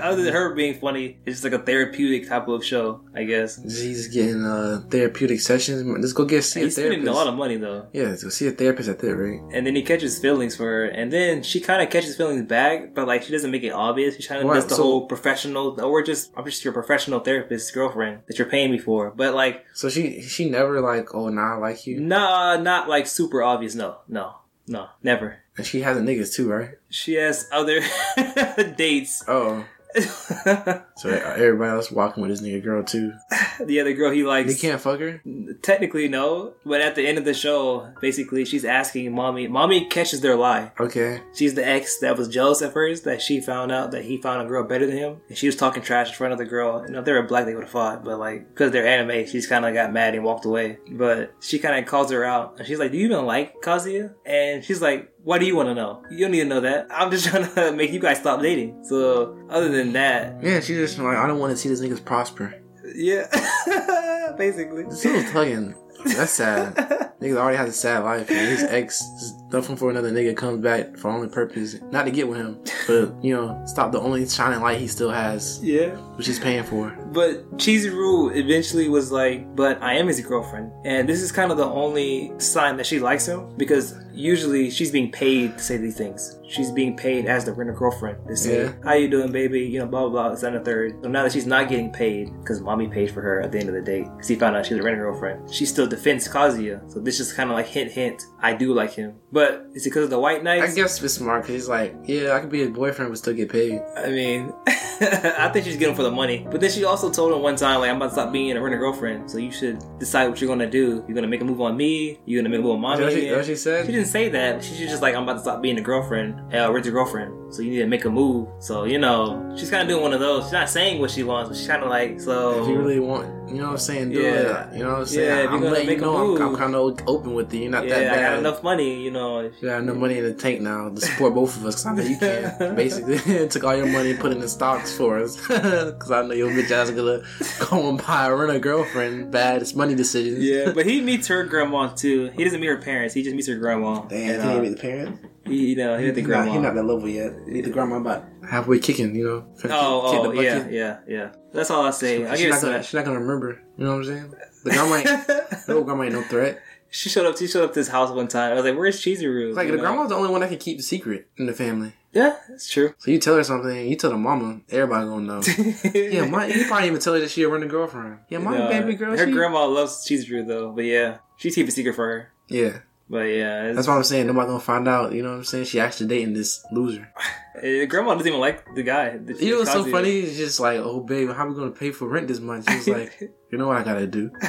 Speaker 1: Other than her being funny, it's just like a therapeutic type of show, I guess.
Speaker 2: He's getting uh therapeutic sessions. Let's go get see a
Speaker 1: He's spending
Speaker 2: therapist.
Speaker 1: a lot of money though.
Speaker 2: yeah, let's go see a therapist at that rate.
Speaker 1: And then he catches feelings for her, and then she kind of catches feelings back, but like she doesn't make it obvious. She kind of
Speaker 2: Right,
Speaker 1: does the
Speaker 2: so-
Speaker 1: whole professional. We're just, I'm just your professional therapist girlfriend that you're paying me for. But like,
Speaker 2: So she she never like oh nah I like you
Speaker 1: nah, not like super obvious. No, no, no, never.
Speaker 2: and she has a niggas too right?
Speaker 1: She has other dates.
Speaker 2: Oh, so uh, everybody else walking with this nigga girl too.
Speaker 1: the other girl he likes.
Speaker 2: He can't fuck her.
Speaker 1: Technically, no. But at the end of the show, basically, she's asking Mami. Mami catches their lie.
Speaker 2: Okay.
Speaker 1: She's the ex that was jealous at first that she found out that he found a girl better than him. And she was talking trash in front of the girl. You know, if they were black, they would have fought. But like, because they're anime, she's kind of got mad and walked away. But she kind of calls her out. And she's like, Do you even like Kazuya? And she's like, Why do you want to know? You don't need to know that. I'm just trying to make you guys stop dating. So, other than that,
Speaker 2: Yeah, she just like I don't want to see this niggas prosper.
Speaker 1: yeah. Basically.
Speaker 2: Still tugging. That's sad. Nigga already has a sad life. His ex is nothing for another nigga comes back for only purpose not to get with him, but you know stop the only shining light he still has,
Speaker 1: Yeah.
Speaker 2: which he's paying for.
Speaker 1: But Chizuru eventually was like, but I am his girlfriend. And this is kind of the only sign that she likes him because usually she's being paid to say these things. She's being paid as the renter girlfriend to say,
Speaker 2: Yeah.
Speaker 1: how you doing, baby? You know, blah, blah, blah, this and the third. So now that she's not getting paid because Mami paid for her at the end of the day because he found out she was a renter girlfriend, she still defends Kazuya. So this is kind of like hint, hint, I do like him. But is it because of the white knights?
Speaker 2: I guess it's smart because he's like, yeah, I could be his boyfriend but still get paid.
Speaker 1: I mean, I think she's getting for the money. But then she also told him one time, like, I'm about to stop being a renter girlfriend. So you should decide what you're gonna do. You're gonna make a move on me. You're gonna make a move on
Speaker 2: Mami. What she- what she said?
Speaker 1: She didn't say that. She's just like, I'm about to stop being a girlfriend, uh, renter girlfriend. So you need to make a move. So you know, she's kind of doing one of those. She's not saying what she wants, but she's kind of like, so.
Speaker 2: If you really want, you know what I'm saying, do
Speaker 1: Yeah.
Speaker 2: it. You know what I'm saying?
Speaker 1: Yeah,
Speaker 2: I'm letting you know I'm. I'm kind of open with you. You're not
Speaker 1: yeah,
Speaker 2: that
Speaker 1: I
Speaker 2: bad.
Speaker 1: got enough money, you know.
Speaker 2: You got enough money in the tank now to support both of us because I know you can. Basically, took all your money and put it in stocks for us because I know your bitch ass is gonna go and buy a rent a girlfriend. Bad it's money decisions.
Speaker 1: Yeah, but he meets her grandma too. He doesn't meet her parents. He just meets her grandma. Damn, and, uh,
Speaker 2: the parents.
Speaker 1: He, you know, he met the
Speaker 2: He's
Speaker 1: grandma.
Speaker 2: not, that level yet. Need the grandma about halfway kicking. You know. Finna kick-
Speaker 1: Oh,
Speaker 2: kick
Speaker 1: oh,
Speaker 2: the
Speaker 1: yeah, yeah, yeah. That's all I say. I
Speaker 2: She's not, gonna,
Speaker 1: some.
Speaker 2: she's not gonna remember. You know what I'm saying? The grandma ain't, no grandma ain't no threat.
Speaker 1: She showed up. She showed up to his house one time. I was like, "Where's Cheesy Chizuru?"
Speaker 2: Like
Speaker 1: You
Speaker 2: the
Speaker 1: know?
Speaker 2: grandma's the only one that can keep the secret in the family.
Speaker 1: Yeah, it's true.
Speaker 2: So you tell her something, you tell the mama, everybody gonna know. yeah, my, you probably even tell her that she a running girlfriend. Yeah, my
Speaker 1: No,
Speaker 2: baby girl.
Speaker 1: Her
Speaker 2: she,
Speaker 1: grandma loves Cheesy Chizuru though, but yeah, she's keeping a secret for her.
Speaker 2: Yeah,
Speaker 1: But yeah,
Speaker 2: That's what I'm saying. Nobody gonna find out. You know what I'm saying? She actually dating this loser.
Speaker 1: eh, grandma doesn't even like the guy.
Speaker 2: You know what's so funny? It's just like, oh babe, how we gonna pay for rent this month? She's like, you know what I gotta do?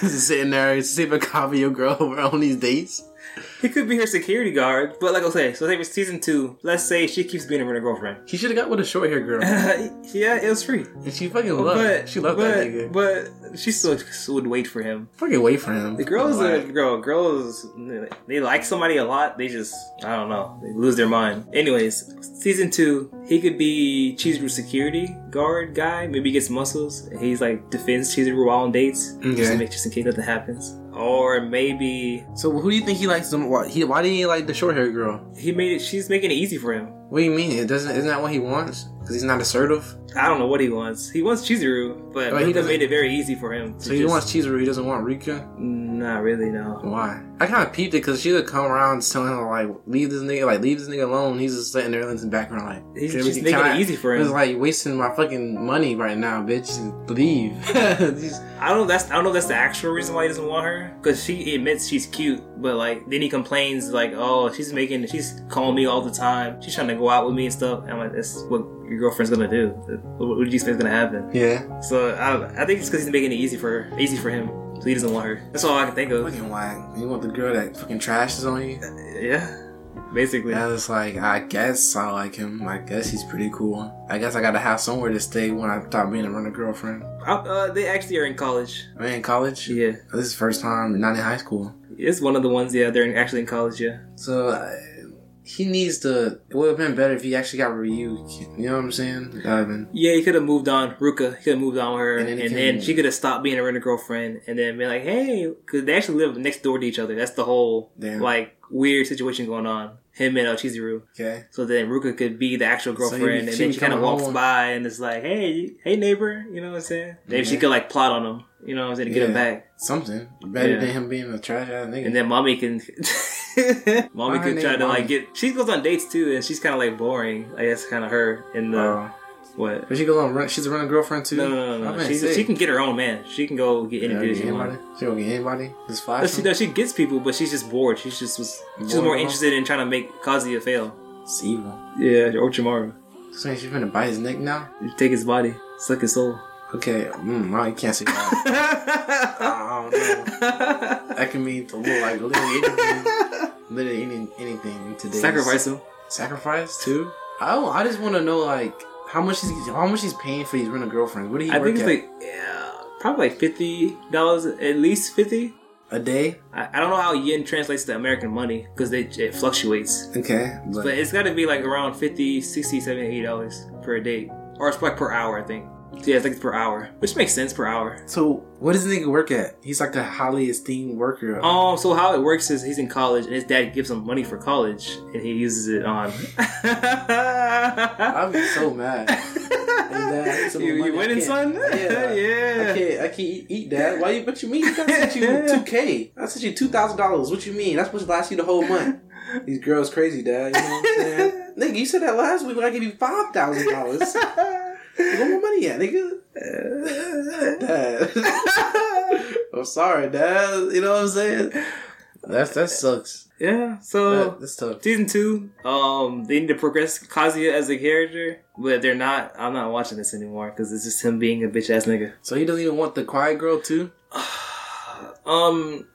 Speaker 2: Just sitting there, sipping coffee, your girl over on these dates.
Speaker 1: He could be her security guard, but like I say, so say for season two, let's say she keeps being her girlfriend.
Speaker 2: He should have got with a short hair girl,
Speaker 1: yeah, it was free.
Speaker 2: and she fucking loved.
Speaker 1: But
Speaker 2: she loved
Speaker 1: but,
Speaker 2: that nigga.
Speaker 1: But she still would wait for him.
Speaker 2: fucking wait for him.
Speaker 1: The girls are girl. Girls they like somebody a lot. They just I don't know. They lose their mind. Anyways, season two, he could be Cheese's security guard guy. Maybe he gets muscles. He's like defends Cheese while on dates, just
Speaker 2: Okay.
Speaker 1: to make just in case nothing happens. Or maybe
Speaker 2: So who do you think he likes? Them? Why, he, why did he like the short hair girl?
Speaker 1: he made it. She's making it easy for him.
Speaker 2: What do you mean? It doesn't. Isn't that what he wants? Because he's not assertive.
Speaker 1: I don't know what he wants. He wants Chizuru, but
Speaker 2: Oh, he
Speaker 1: Ruka
Speaker 2: doesn't-
Speaker 1: made it very easy for him. To
Speaker 2: So he
Speaker 1: just-
Speaker 2: wants Chizuru. He doesn't want Rika.
Speaker 1: Not really, no.
Speaker 2: Why? I kind of peeped it because she would come around telling him like, leave this nigga, like leave this nigga alone. He's just sitting there in the background like,
Speaker 1: He's
Speaker 2: "Can
Speaker 1: just making it easy for him.
Speaker 2: It's like wasting my fucking money right now, bitch. Leave.
Speaker 1: I don't. know if That's I don't know. if That's the actual reason why he doesn't want her. Because she admits she's cute, but like then he complains like, "Oh, she's making, she's calling me all the time. She's trying to go out with me and stuff." And I'm like, "That's what your girlfriend's gonna do. What, what do you expect is gonna happen?"
Speaker 2: yeah.
Speaker 1: So I, I think it's because he's making it easy for her, easy for him. So he doesn't want her. That's all I can think of.
Speaker 2: Fucking whack. You want the girl that fucking trashes on you?
Speaker 1: Yeah, basically.
Speaker 2: Yeah, it's like I guess I like him. I guess he's pretty cool. I guess I gotta have somewhere to stay when I stop being a runner girlfriend.
Speaker 1: Uh, uh, they actually are in college.
Speaker 2: I'm in college.
Speaker 1: Yeah,
Speaker 2: This is first time not in high school.
Speaker 1: it's one of the ones. Yeah, they're in, actually in college. Yeah.
Speaker 2: So uh, he needs to. It would have been better if he actually got Ryu. You know what I'm saying? Would've
Speaker 1: Yeah, he could have moved on. Ruka, he could have moved on with her,
Speaker 2: And
Speaker 1: and
Speaker 2: then
Speaker 1: then,
Speaker 2: he can-
Speaker 1: she could have stopped being a renter girlfriend, and then be like, "Hey," because they actually live next door to each other. That's the whole
Speaker 2: Damn.
Speaker 1: like weird situation going on. Him and uh, Chizuru.
Speaker 2: Okay.
Speaker 1: So then Ruka could be the actual
Speaker 2: So
Speaker 1: girlfriend, and then she kind of walks
Speaker 2: home.
Speaker 1: by and it's like, "Hey, hey, neighbor," you know what I'm saying? Maybe she could like plot on him, you know what I'm saying, to get him back,
Speaker 2: Something better
Speaker 1: Yeah.
Speaker 2: than him being a trash ass nigga.
Speaker 1: and then Mami can. Mami
Speaker 2: Why
Speaker 1: could try to
Speaker 2: Mami?
Speaker 1: like get. She goes on dates too, and she's kind of like boring. I guess kind of her in the
Speaker 2: Oh.
Speaker 1: What.
Speaker 2: but she goes on. Run, she's a running girlfriend too.
Speaker 1: No, no, no, no.
Speaker 2: gonna say.
Speaker 1: she can get her own man. She can go get she
Speaker 2: anybody. She don't get anybody. Just flash.
Speaker 1: But she does. She gets people, but she's just bored. She's just was. She's more interested in trying to make Kazuya fail.
Speaker 2: It's evil.
Speaker 1: Yeah, Orochimaru.
Speaker 2: So she's gonna bite his neck now.
Speaker 1: Take his body, suck his soul.
Speaker 2: Okay, mm, I can't say that. I don't know. That can mean to look like literally anything. Literally any, anything in today's
Speaker 1: Sacrifice him.
Speaker 2: Sacrifice too. I don't, I just want to know like how much he's how much he's paying for these rental girlfriends. What do he
Speaker 1: I think it's
Speaker 2: at?
Speaker 1: like yeah, probably like fifty dollars at least fifty.
Speaker 2: a day.
Speaker 1: I, I don't know how yen translates to American money because it fluctuates.
Speaker 2: Okay, but,
Speaker 1: But it's got to be like around 50 60 70 80 dollars per day, or it's like per hour i think yeah i think it's per hour which makes sense per hour
Speaker 2: so what does the nigga work at? He's like a highly esteemed worker.
Speaker 1: um so how it works is he's in college and his dad gives him money for college and he uses it on
Speaker 2: I'm so mad. Dad, I need some
Speaker 1: you, you winning son
Speaker 2: Yeah.
Speaker 1: yeah
Speaker 2: I can't. I can't eat, eat that. Why? You, what you mean? I sent you two k. I sent you two thousand dollars. What you mean? That's supposed to last you the whole month. These girls crazy, Dad. You know what I'm saying? nigga, you said that last week when I gave you five thousand dollars. Where my money at, nigga? Dad. I'm sorry, Dad. You know what I'm saying? That's that sucks.
Speaker 1: yeah so
Speaker 2: That, that's tough.
Speaker 1: season two um they need to progress kazuya as a character but they're not i'm not watching this anymore because it's just him being a bitch ass nigga
Speaker 2: So he doesn't even want the quiet girl too.
Speaker 1: Um,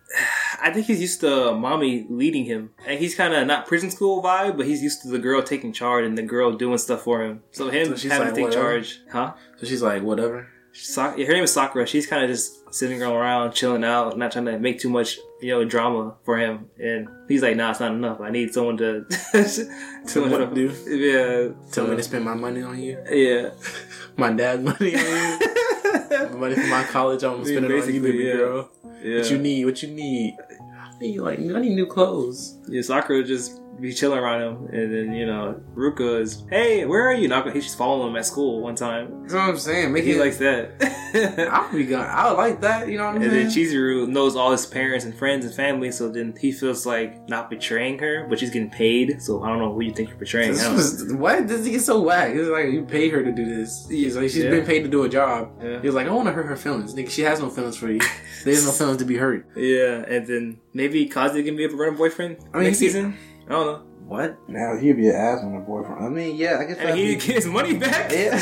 Speaker 1: I think he's used to Mami leading him, and he's kind of not prison school vibe, but he's used to the girl taking charge and the girl doing stuff for him. So him
Speaker 2: So she's
Speaker 1: having
Speaker 2: like,
Speaker 1: to take
Speaker 2: whatever?
Speaker 1: charge, huh?
Speaker 2: So she's like, whatever.
Speaker 1: Sa- her name is Sakura. She's kind of just sitting around, chilling out, not trying to make too much, you know, drama for him. And he's like, "Nah, it's not enough. I need someone to, someone
Speaker 2: to do?
Speaker 1: Yeah,
Speaker 2: Tell me to spend my money on you.
Speaker 1: Yeah,
Speaker 2: My dad's money money for my college. I'm gonna spend it on you, baby
Speaker 1: yeah.
Speaker 2: girl.
Speaker 1: yeah.
Speaker 2: What you need? What you need? I need like I need new clothes.
Speaker 1: Yeah, Sakura just be chilling around him, and then you know Ruka is, hey, where are you? Not she's following him at school one time.
Speaker 2: That's what I'm saying. Make
Speaker 1: He
Speaker 2: it
Speaker 1: likes that.
Speaker 2: I would be gone. I like that. You know what I'm
Speaker 1: And then
Speaker 2: saying?
Speaker 1: Chizuru knows all his parents and friends and family, so then he feels like not betraying her, but she's getting paid. So I don't know who you think you're betraying. I
Speaker 2: This
Speaker 1: don't know.
Speaker 2: was, what? So whack. It's like you paid her to do this. He's like she's
Speaker 1: Yeah.
Speaker 2: been paid to do a job.
Speaker 1: Yeah.
Speaker 2: He's like, I want to hurt her feelings. Nigga, she has no feelings for you. There's no feelings to be hurt.
Speaker 1: Yeah, and then maybe Kazi can be a random boyfriend
Speaker 2: I mean,
Speaker 1: next
Speaker 2: he-
Speaker 1: season. I don't know.
Speaker 2: What?
Speaker 5: Now he'd be an ass on a boyfriend. I mean, yeah, I guess
Speaker 1: And
Speaker 5: that'd
Speaker 1: he
Speaker 5: be-
Speaker 1: get his money back. He's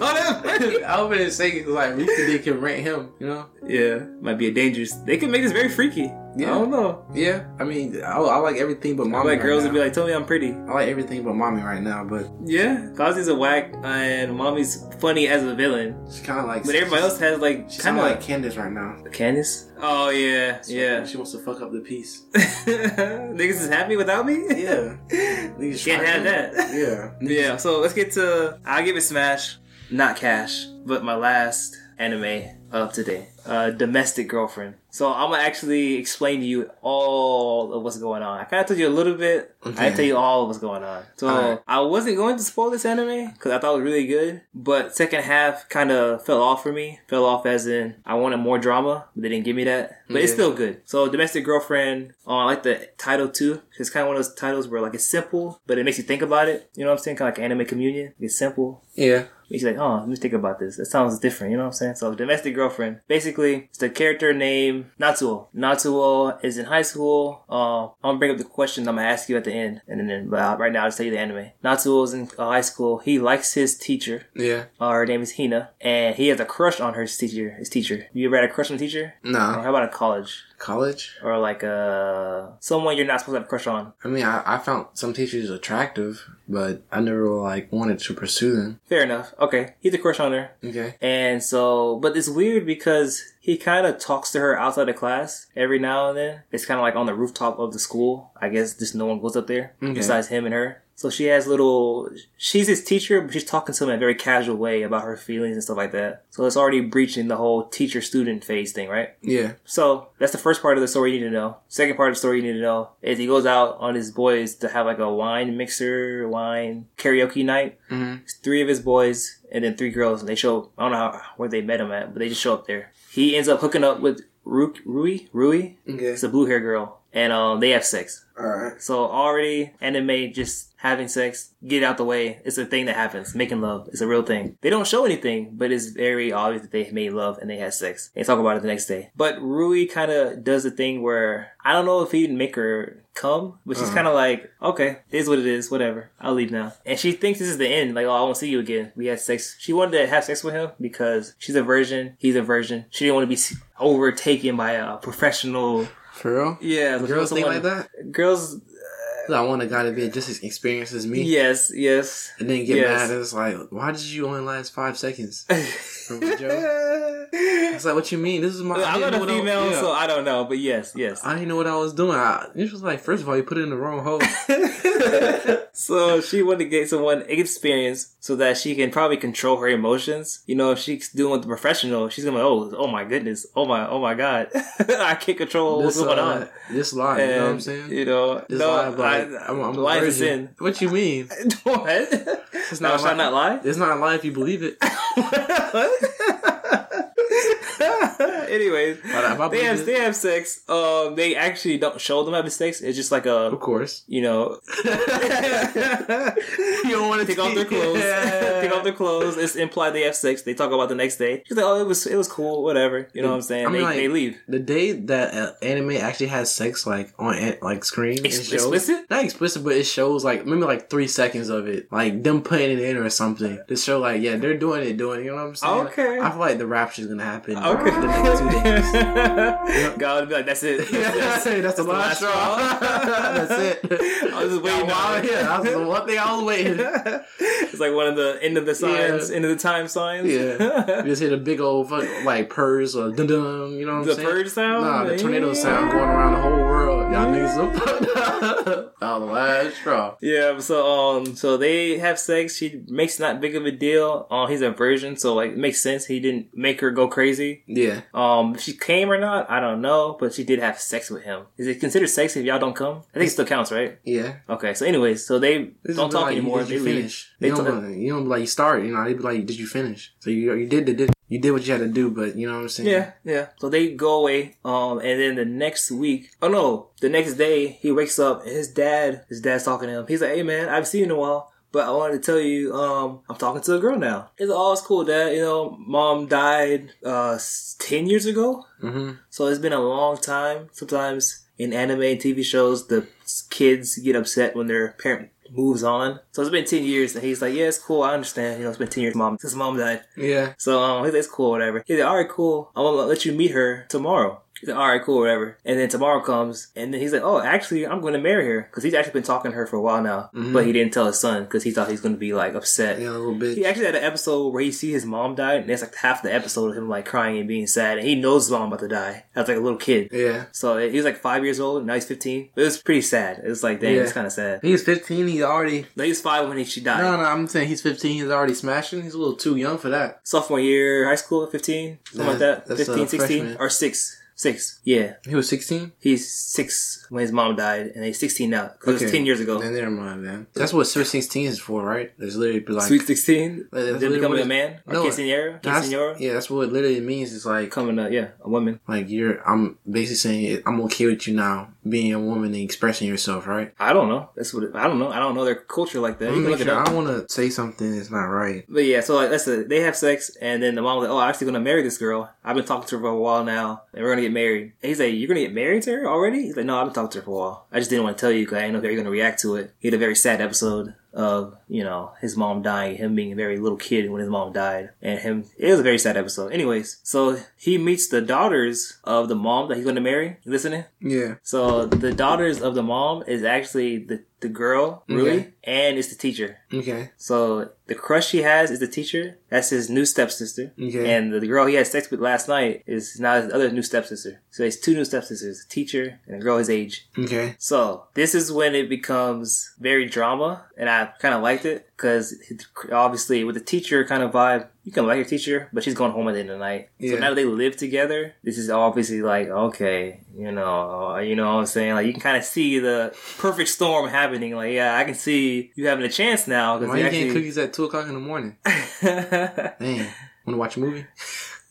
Speaker 1: all that money.
Speaker 2: I was gonna say like we could they can rent him. You know?
Speaker 1: Yeah, might be a dangerous. They could make this very freaky.
Speaker 2: Yeah.
Speaker 1: I don't know.
Speaker 2: Yeah. I mean, I, I like everything but
Speaker 1: I
Speaker 2: Mami.
Speaker 1: like girls
Speaker 2: right
Speaker 1: would be like, "Tell me I'm pretty."
Speaker 2: I like everything but Mami right now, but
Speaker 1: Yeah, Kazi's a whack, and Mami's funny as a villain,
Speaker 2: she's kind of like.
Speaker 1: but everybody else has like kind of like
Speaker 2: like Candace right now.
Speaker 1: Candace. Oh yeah, yeah.
Speaker 2: She wants to fuck up the piece.
Speaker 1: Niggas is happy without me.
Speaker 2: Yeah. Niggas
Speaker 1: Can't have that.
Speaker 2: Yeah.
Speaker 1: Yeah, so let's get to. I'll give it Smash, not Cash, but my last anime of today. Uh, Domestic Girlfriend. So I'm gonna actually explain to you all of what's going on. I kind of told you a little bit. I
Speaker 2: Okay.
Speaker 1: didn't tell you all of what's going on. So
Speaker 2: Alright.
Speaker 1: I wasn't going to spoil this anime because I thought it was really good. But second half kind of fell off for me. Fell off as in I wanted more drama, but they didn't give me that. But it's still good. So Domestic Girlfriend. Uh, I like the title too. It's kind of one of those titles where like it's simple, but it makes you think about it. You know what I'm saying? Kind of like anime communion. It's simple.
Speaker 2: Yeah.
Speaker 1: You like, oh, let me think about this. That sounds different. You know what I'm saying? So domestic girlfriend. Basically, it's the character named Natsuo. Natsuo is in high school. Uh, I'm gonna bring up the question I'm gonna ask you at the end, and then but uh, right now I'll just tell you the anime. Natsuo is in uh, high school. He likes his teacher.
Speaker 2: Yeah.
Speaker 1: Uh, her name is Hina, and he has a crush on her teacher. His teacher. You ever had a crush on a teacher? Or
Speaker 2: No.
Speaker 1: how about in college?
Speaker 2: College?
Speaker 1: Or like uh someone you're not supposed to have a crush on.
Speaker 2: I mean, I, I found some teachers attractive, but I never like wanted to pursue them.
Speaker 1: Fair enough. Okay, he's a crush on her.
Speaker 2: Okay.
Speaker 1: And so, but it's weird because he kind of talks to her outside of class every now and then. It's kind of like on the rooftop of the school. I guess just no one goes up there
Speaker 2: Okay.
Speaker 1: besides him and her. So she has little, she's his teacher, but she's talking to him in a very casual way about her feelings and stuff like that. So it's already breaching the whole teacher student phase thing, right?
Speaker 2: Yeah.
Speaker 1: So that's the first part of the story you need to know. Second part of the story you need to know is he goes out on his boys to have like a wine mixer, wine karaoke night.
Speaker 2: Mhm.
Speaker 1: Three of his boys and then three girls, and they show. I don't know how, where they met him at, but they just show up there. He ends up hooking up with Ru- Rui. Rui.
Speaker 2: Okay.
Speaker 1: It's a blue hair girl, and um, they have sex.
Speaker 2: Alright.
Speaker 1: So already anime just having sex, get out the way. It's a thing that happens. Making love. It's a real thing. They don't show anything, but it's very obvious that they made love and they had sex. They talk about it the next day. But Rui kind of does the thing where I don't know if he didn't make her come, but she's
Speaker 2: Uh-huh.
Speaker 1: kind of like, okay, it is what it is, whatever. I'll leave now. And she thinks this is the end. Like, oh, I won't see you again. We had sex. She wanted to have sex with him because she's a virgin. He's a virgin. She didn't want to be overtaken by a professional.
Speaker 2: For real?
Speaker 1: Yeah,
Speaker 2: Girls think like that?
Speaker 1: Girls,
Speaker 2: I want a guy to be just as experienced as me.
Speaker 1: yes, yes.
Speaker 2: And then get
Speaker 1: Yes.
Speaker 2: mad. It's like, why did you only last five seconds? It's like, what you mean? This is my. I
Speaker 1: I'm
Speaker 2: didn't
Speaker 1: a
Speaker 2: what I-
Speaker 1: female,
Speaker 2: yeah.
Speaker 1: so I don't know. But yes, yes.
Speaker 2: I didn't know what I was doing. I, it was like, first of all, you put it in the wrong hole.
Speaker 1: so she wanted to get someone experience so that she can probably control her emotions. You know, if she's doing with the professional, she's gonna be, oh, oh my goodness, oh my, oh my god, I can't control what's going
Speaker 2: uh,
Speaker 1: on.
Speaker 2: This lie, you know what I'm saying?
Speaker 1: You know,
Speaker 2: This
Speaker 1: no,
Speaker 2: lie,
Speaker 1: I,
Speaker 2: I'm, I'm
Speaker 1: is sin.
Speaker 2: What you mean?
Speaker 1: what?
Speaker 2: It's not lie.
Speaker 1: not lie?
Speaker 2: It's not a lie if you believe it.
Speaker 1: Anyways,
Speaker 2: But if I
Speaker 1: they have they have sex. Um, they actually don't show them having sex. It's just like a
Speaker 2: Of course.
Speaker 1: you know,
Speaker 2: you don't want to
Speaker 1: take off their clothes. take off their clothes. It's implied they have sex. They talk about the next day. She's like, oh, it was it was cool, whatever. You know what I'm saying?
Speaker 2: I mean,
Speaker 1: they,
Speaker 2: like,
Speaker 1: they leave.
Speaker 2: The day that uh, anime actually has sex, like on an- like screen,
Speaker 1: Ex-
Speaker 2: shows-
Speaker 1: explicit?
Speaker 2: not explicit, but it shows like maybe like three seconds of it, like them putting it in or something to show like yeah they're doing it, doing it. You know what I'm saying?
Speaker 1: Okay.
Speaker 2: I feel like the rapture's gonna happen.
Speaker 1: Okay.
Speaker 2: The next two days.
Speaker 1: God would be like, that's it.
Speaker 2: That's, it. That's the last straw. That's it.
Speaker 1: I was just waiting
Speaker 2: Wow, yeah, that's the one thing I was waiting.
Speaker 1: it's like one of the end of the signs, end of the time signs.
Speaker 2: Yeah. You just hear the big old fuck, like purrs or dun dun. You know what I'm saying?
Speaker 1: The purge sound?
Speaker 2: Nah, the tornado
Speaker 1: Yeah.
Speaker 2: sound going around the whole world. Y'all niggas up. oh, the last straw.
Speaker 1: Yeah, so um, so they have sex. She makes not big of a deal. Uh, he's a virgin, so like it makes sense. He didn't make her go crazy.
Speaker 2: Yeah.
Speaker 1: Um, Um, if she came or not, I don't know, but she did have sex with him. Is it considered sex if y'all don't come? I think it still counts, right?
Speaker 2: Yeah.
Speaker 1: Okay, so anyways, so they
Speaker 2: This
Speaker 1: don't talk
Speaker 2: like,
Speaker 1: anymore.
Speaker 2: Did
Speaker 1: They
Speaker 2: you
Speaker 1: leave.
Speaker 2: finish?
Speaker 1: They
Speaker 2: you,
Speaker 1: talk-
Speaker 2: don't, you don't like you start. You know, they be like, did you finish? So you you did the did you did what you had to do, but you know what I'm saying?
Speaker 1: Yeah, yeah. So they go away, um, and then the next week, oh no, the next day he wakes up and his dad, his dad's talking to him. He's like, "Hey man, I've seen you in a while, but I wanted to tell you, um, I'm talking to a girl now." It's like, "Oh, it's cool, dad. You know, mom died uh ten years ago,
Speaker 2: Mm-hmm.
Speaker 1: so it's been a long time. Sometimes in anime and TV shows, the kids get upset when their parent." Moves on, so it's been ten years, and he's like, "Yeah, it's cool. I understand. You know, it's been ten years, mom, since mom died."
Speaker 2: Yeah.
Speaker 1: So um, he's like, it's cool, whatever. He's like, all right, cool. I'm gonna let you meet her tomorrow. He's like, all right, cool, whatever. And then tomorrow comes, and then he's like, oh, actually, I'm going to marry her because he's actually been talking to her for a while now, but he didn't tell his son because he thought he's going to be like upset.
Speaker 2: Yeah, a little bit.
Speaker 1: He actually had an episode where he see his mom die, and it's like half the episode of him like crying and being sad, and he knows his mom about to die as like a little kid.
Speaker 2: Yeah.
Speaker 1: So he was like five years old, and now he's 15. It was pretty sad. It was like, dang,
Speaker 2: Yeah.
Speaker 1: it's kind of sad.
Speaker 2: He's 15. He's already.
Speaker 1: No, he was five when he, she died.
Speaker 2: No, no, I'm saying he's 15. He's already smashing. He's a little too young for that.
Speaker 1: sophomore year, high school, 15, something like that.
Speaker 2: That's- that's,
Speaker 1: 15,
Speaker 2: uh,
Speaker 1: 16,
Speaker 2: freshman.
Speaker 1: or 6. 6. Yeah.
Speaker 2: He was 16.
Speaker 1: He's 6 when his mom died, and he's 16 now. Because it was 10 years ago.
Speaker 2: Then never mind, man. That's what Sweet 16 is for, right? It's literally like.
Speaker 1: Sweet 16?
Speaker 2: Like,
Speaker 1: Then becoming a man? Or
Speaker 2: No,
Speaker 1: quinceañera?
Speaker 2: that's-
Speaker 1: Quinceañera?
Speaker 2: yeah, that's what it literally means. It's like,
Speaker 1: Coming a, yeah, a woman.
Speaker 2: like you're. I'm basically saying I'm okay with you now being a woman and expressing yourself, right?
Speaker 1: I don't know. That's what it, I don't know. I don't know their culture like that.
Speaker 2: Let
Speaker 1: You
Speaker 2: me
Speaker 1: can
Speaker 2: make
Speaker 1: look it
Speaker 2: sure. I don't want to say something that's not right.
Speaker 1: But yeah, so like that's it. They have sex, and then the mom was like, "Oh, I'm actually gonna marry this girl. I've been talking to her for a while now, and we're get married." And he's like, "You're gonna get married to her already?" He's like, "No, I've been talking to her for a while. I just didn't want to tell you because I didn't know if you're gonna react to it." He had a very sad episode of you know his mom dying, him being a very little kid when his mom died, and him. It was a very sad episode. Anyways, so he meets the daughters of the mom that he's gonna marry. You listening?
Speaker 2: Yeah.
Speaker 1: So the daughters of the mom is actually the the girl, Rui,
Speaker 2: Okay.
Speaker 1: and it's the teacher.
Speaker 2: Okay.
Speaker 1: So the crush he has is the teacher. That's his new stepsister.
Speaker 2: Okay.
Speaker 1: And the girl he had sex with last night is now his other new stepsister. So he has two new stepsisters, a teacher and a girl his age.
Speaker 2: Okay.
Speaker 1: So this is when it becomes very drama, and I kind of liked it because obviously with the teacher kind of vibe, you can like your teacher, but she's going home at the end of the night.
Speaker 2: Yeah.
Speaker 1: So now that they live together, this is obviously like okay, you know, uh, you know what I'm saying. Like you can kind of see the perfect storm happening. Like yeah, I can see you having a chance now because
Speaker 2: you getting cookies at two o'clock in the morning? Dang. Want to watch a movie?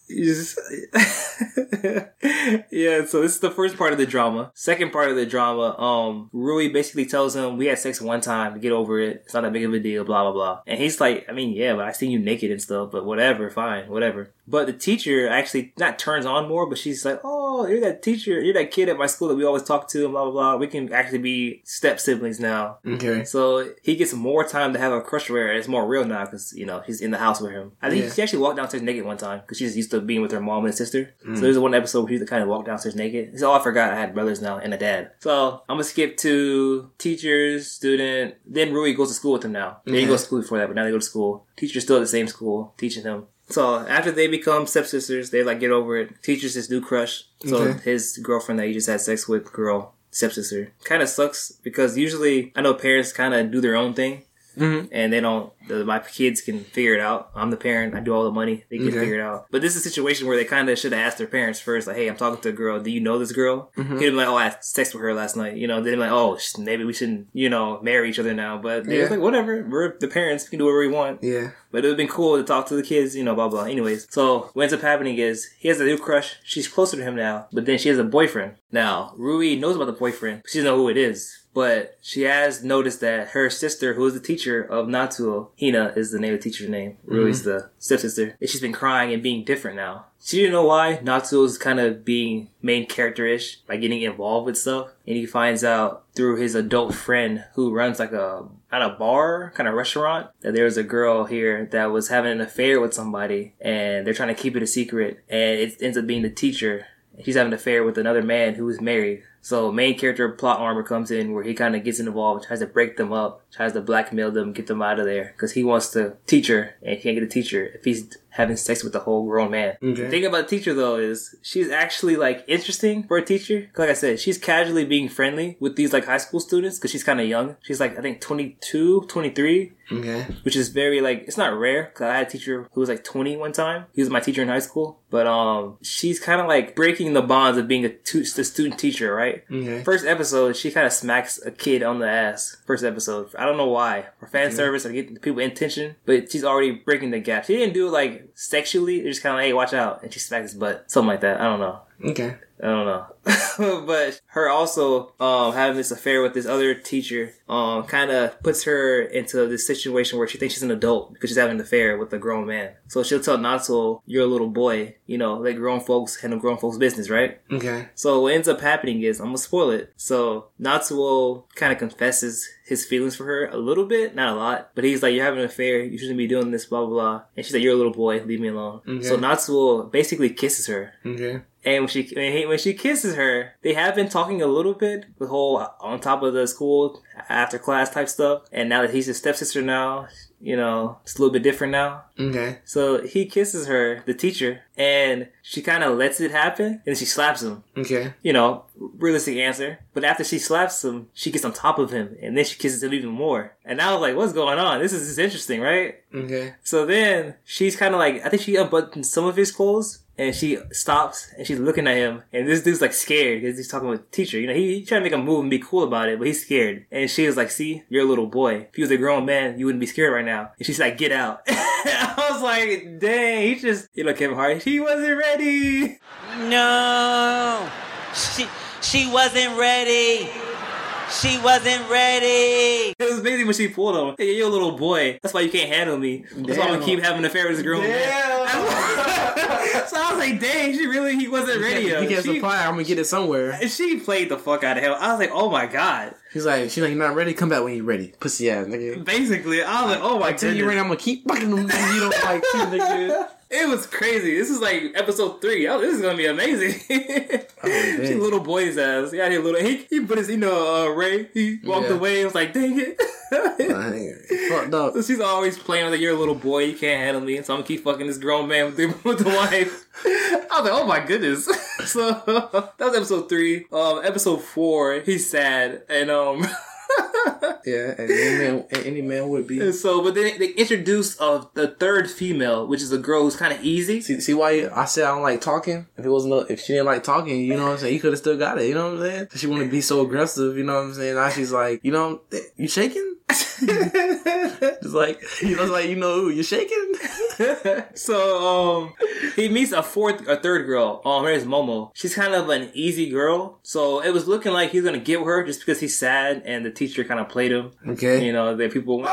Speaker 1: Just- yeah, so this is the first part of the drama. Second part of the drama, um, Rui basically tells him we had sex one time, get over it. It's not that big of a deal, blah blah blah. And he's like, I mean, yeah, but I seen you naked and stuff, but whatever, fine, whatever. But the teacher actually not turns on more, but she's like, Oh, you're that teacher, you're that kid at my school that we always talk to, and blah blah blah. We can actually be step siblings now.
Speaker 2: Okay.
Speaker 1: So he gets more time to have a crush with her, and it's more real now because you know she's in the house with him. I think
Speaker 2: Yeah.
Speaker 1: she actually walked downstairs naked one time because she's used to being with her mom and sister. So mm. there's one episode where she kind of walk downstairs naked. Said, "Oh, I forgot I had brothers now and a dad." So I'm gonna skip to teachers, student. Then Rui goes to school with him now. They didn't go to school before that, but now they go to school. Teacher's still at the same school teaching him. So after they become stepsisters, they like get over it. Teacher's his new crush. So
Speaker 2: Okay.
Speaker 1: his girlfriend that he just had sex with, girl, stepsister, kind of sucks because usually I know parents kind of do their own thing
Speaker 2: Mhm.
Speaker 1: and they don't. The, my kids can figure it out. I'm the parent. I do all the money. They can
Speaker 2: Okay.
Speaker 1: figure it out. But this is a situation where they kind of should have asked their parents first, like, "Hey, I'm talking to a girl. Do you know this girl?"
Speaker 2: Mm-hmm.
Speaker 1: He'd be like, "Oh, I had sex with her last night." You know, they'd be like, "Oh, maybe we shouldn't, you know, marry each other now." But they
Speaker 2: Yeah.
Speaker 1: was like, "Whatever. We're the parents. We can do whatever we want."
Speaker 2: Yeah.
Speaker 1: But it would have been cool to talk to the kids, you know, blah blah. Anyways, so what ends up happening is he has a new crush. She's closer to him now, but then she has a boyfriend. Now Rui knows about the boyfriend. She doesn't know who it is, but she has noticed that her sister, who is the teacher of Natsuo, Hina is the name of the teacher's name. Rui's mm-hmm. the stepsister. And she's been crying and being different now. She didn't know why Natsuo's kind of being main character-ish by getting involved with stuff. And he finds out through his adult friend who runs like a, not a bar, kind of restaurant, that there was a girl here that was having an affair with somebody and they're trying to keep it a secret. And it ends up being the teacher. She's having an affair with another man who is married. So main character plot armor comes in where he kind of gets involved, tries to break them up, tries to blackmail them, get them out of there because he wants to teach her and he can't get a teacher. If he's having sex with the whole grown man.
Speaker 2: Okay.
Speaker 1: The thing about the teacher though is she's actually like interesting for a teacher. Like I said, she's casually being friendly with these like high school students because she's kind of young. She's like I think 22, 23
Speaker 2: Okay.
Speaker 1: which is very like it's not rare because I had a teacher who was like 20 one time. He was my teacher in high school, but um, she's kind of like breaking the bonds of being a, tu- the student teacher, right?
Speaker 2: Okay.
Speaker 1: First episode, she kind of smacks a kid on the ass. First episode, I don't know why, for fan service or get people intention, but she's already breaking the gap. She didn't do like sexually. It's just kind of like, hey, watch out, and she smacks his butt, something like that. I don't know.
Speaker 2: Okay.
Speaker 1: I don't know. but her also um, having this affair with this other teacher um, kind of puts her into this situation where she thinks she's an adult because she's having an affair with a grown man. So she'll tell Natsuo, you're a little boy. You know, let grown folks handle grown folks' business, right?
Speaker 2: Okay.
Speaker 1: So what ends up happening is, I'm gonna spoil it. So Natsuo kind of confesses his feelings for her a little bit, not a lot, but he's like, "You're having an affair. You shouldn't be doing this." Blah blah blah. And she's like, "You're a little boy. Leave me alone."
Speaker 2: Okay.
Speaker 1: So Natsuo basically kisses her.
Speaker 2: Okay.
Speaker 1: And when she when, he, when she kisses her, they have been talking a little bit, the whole on top of the school after class type stuff. And now that he's his stepsister now, you know, it's a little bit different now.
Speaker 2: Okay.
Speaker 1: So he kisses her, the teacher, and she kind of lets it happen, and she slaps him.
Speaker 2: Okay.
Speaker 1: You know, realistic answer. But after she slaps him, she gets on top of him, and then she kisses him even more. And I was like, "What's going on? This is, this is interesting, right?"
Speaker 2: Okay.
Speaker 1: So then she's kind of like, I think she unbuttoned some of his clothes. And she stops and she's looking at him, and this dude's like scared because he's talking with teacher. You know, he, he trying to make a move and be cool about it, but he's scared. And she was like, "See, you're a little boy. If you was a grown man, you wouldn't be scared right now." And she's like, "Get out!" I was like, "Dang, he just, you know, Kevin Hart, he wasn't ready."
Speaker 3: No, she she wasn't ready. She wasn't ready.
Speaker 1: It was basically when she pulled him. Hey, you're a little boy. That's why you can't handle me. That's why I'm gonna keep having an affair with this grown man. so I was like, "Dang, she really, he wasn't ready."
Speaker 2: He gets
Speaker 1: She-
Speaker 2: the pie. I'm gonna get it somewhere.
Speaker 1: And she played the fuck out of hell. I was like, oh my god.
Speaker 2: He's like, she's like, you're not ready. Come back when you're ready. Pussy ass nigga.
Speaker 1: Basically, I was like, oh my god.
Speaker 2: Until
Speaker 1: god.
Speaker 2: you ready, I'm gonna keep fucking them. niggas You don't like too, nigga.
Speaker 1: It was crazy. This is like episode three. Oh, this is gonna be amazing. she
Speaker 2: dang.
Speaker 1: little boy's ass. Yeah, he little. He, he put his, you know, uh, Ray. He walked
Speaker 2: Yeah.
Speaker 1: away. I was like, dang it.
Speaker 2: Fucked up.
Speaker 1: So she's always playing with like, you're a little boy. You can't handle me. So I'm gonna keep fucking this grown man with the, with the wife. I was like, oh my goodness. so that was episode three. Um, episode four. He's sad and um.
Speaker 2: Yeah, and any man, any man would be.
Speaker 1: And so, but then they introduced uh, the third female, which is a girl who's kind of easy.
Speaker 2: See, see why I said I don't like talking? If it wasn't, if she didn't like talking, you know what I'm saying, you could have still got it. You know what I'm saying? She want to be so aggressive. You know what I'm saying? Now she's like, you know, you shaking? It's like, you know, it's like you know, ooh, you shaking?
Speaker 1: so, um, he meets a fourth, a third girl. Um, her name's Momo. She's kind of an easy girl. So it was looking like he's gonna get with her just because he's sad and the teacher kind of played him.
Speaker 2: Okay.
Speaker 1: You know, that people.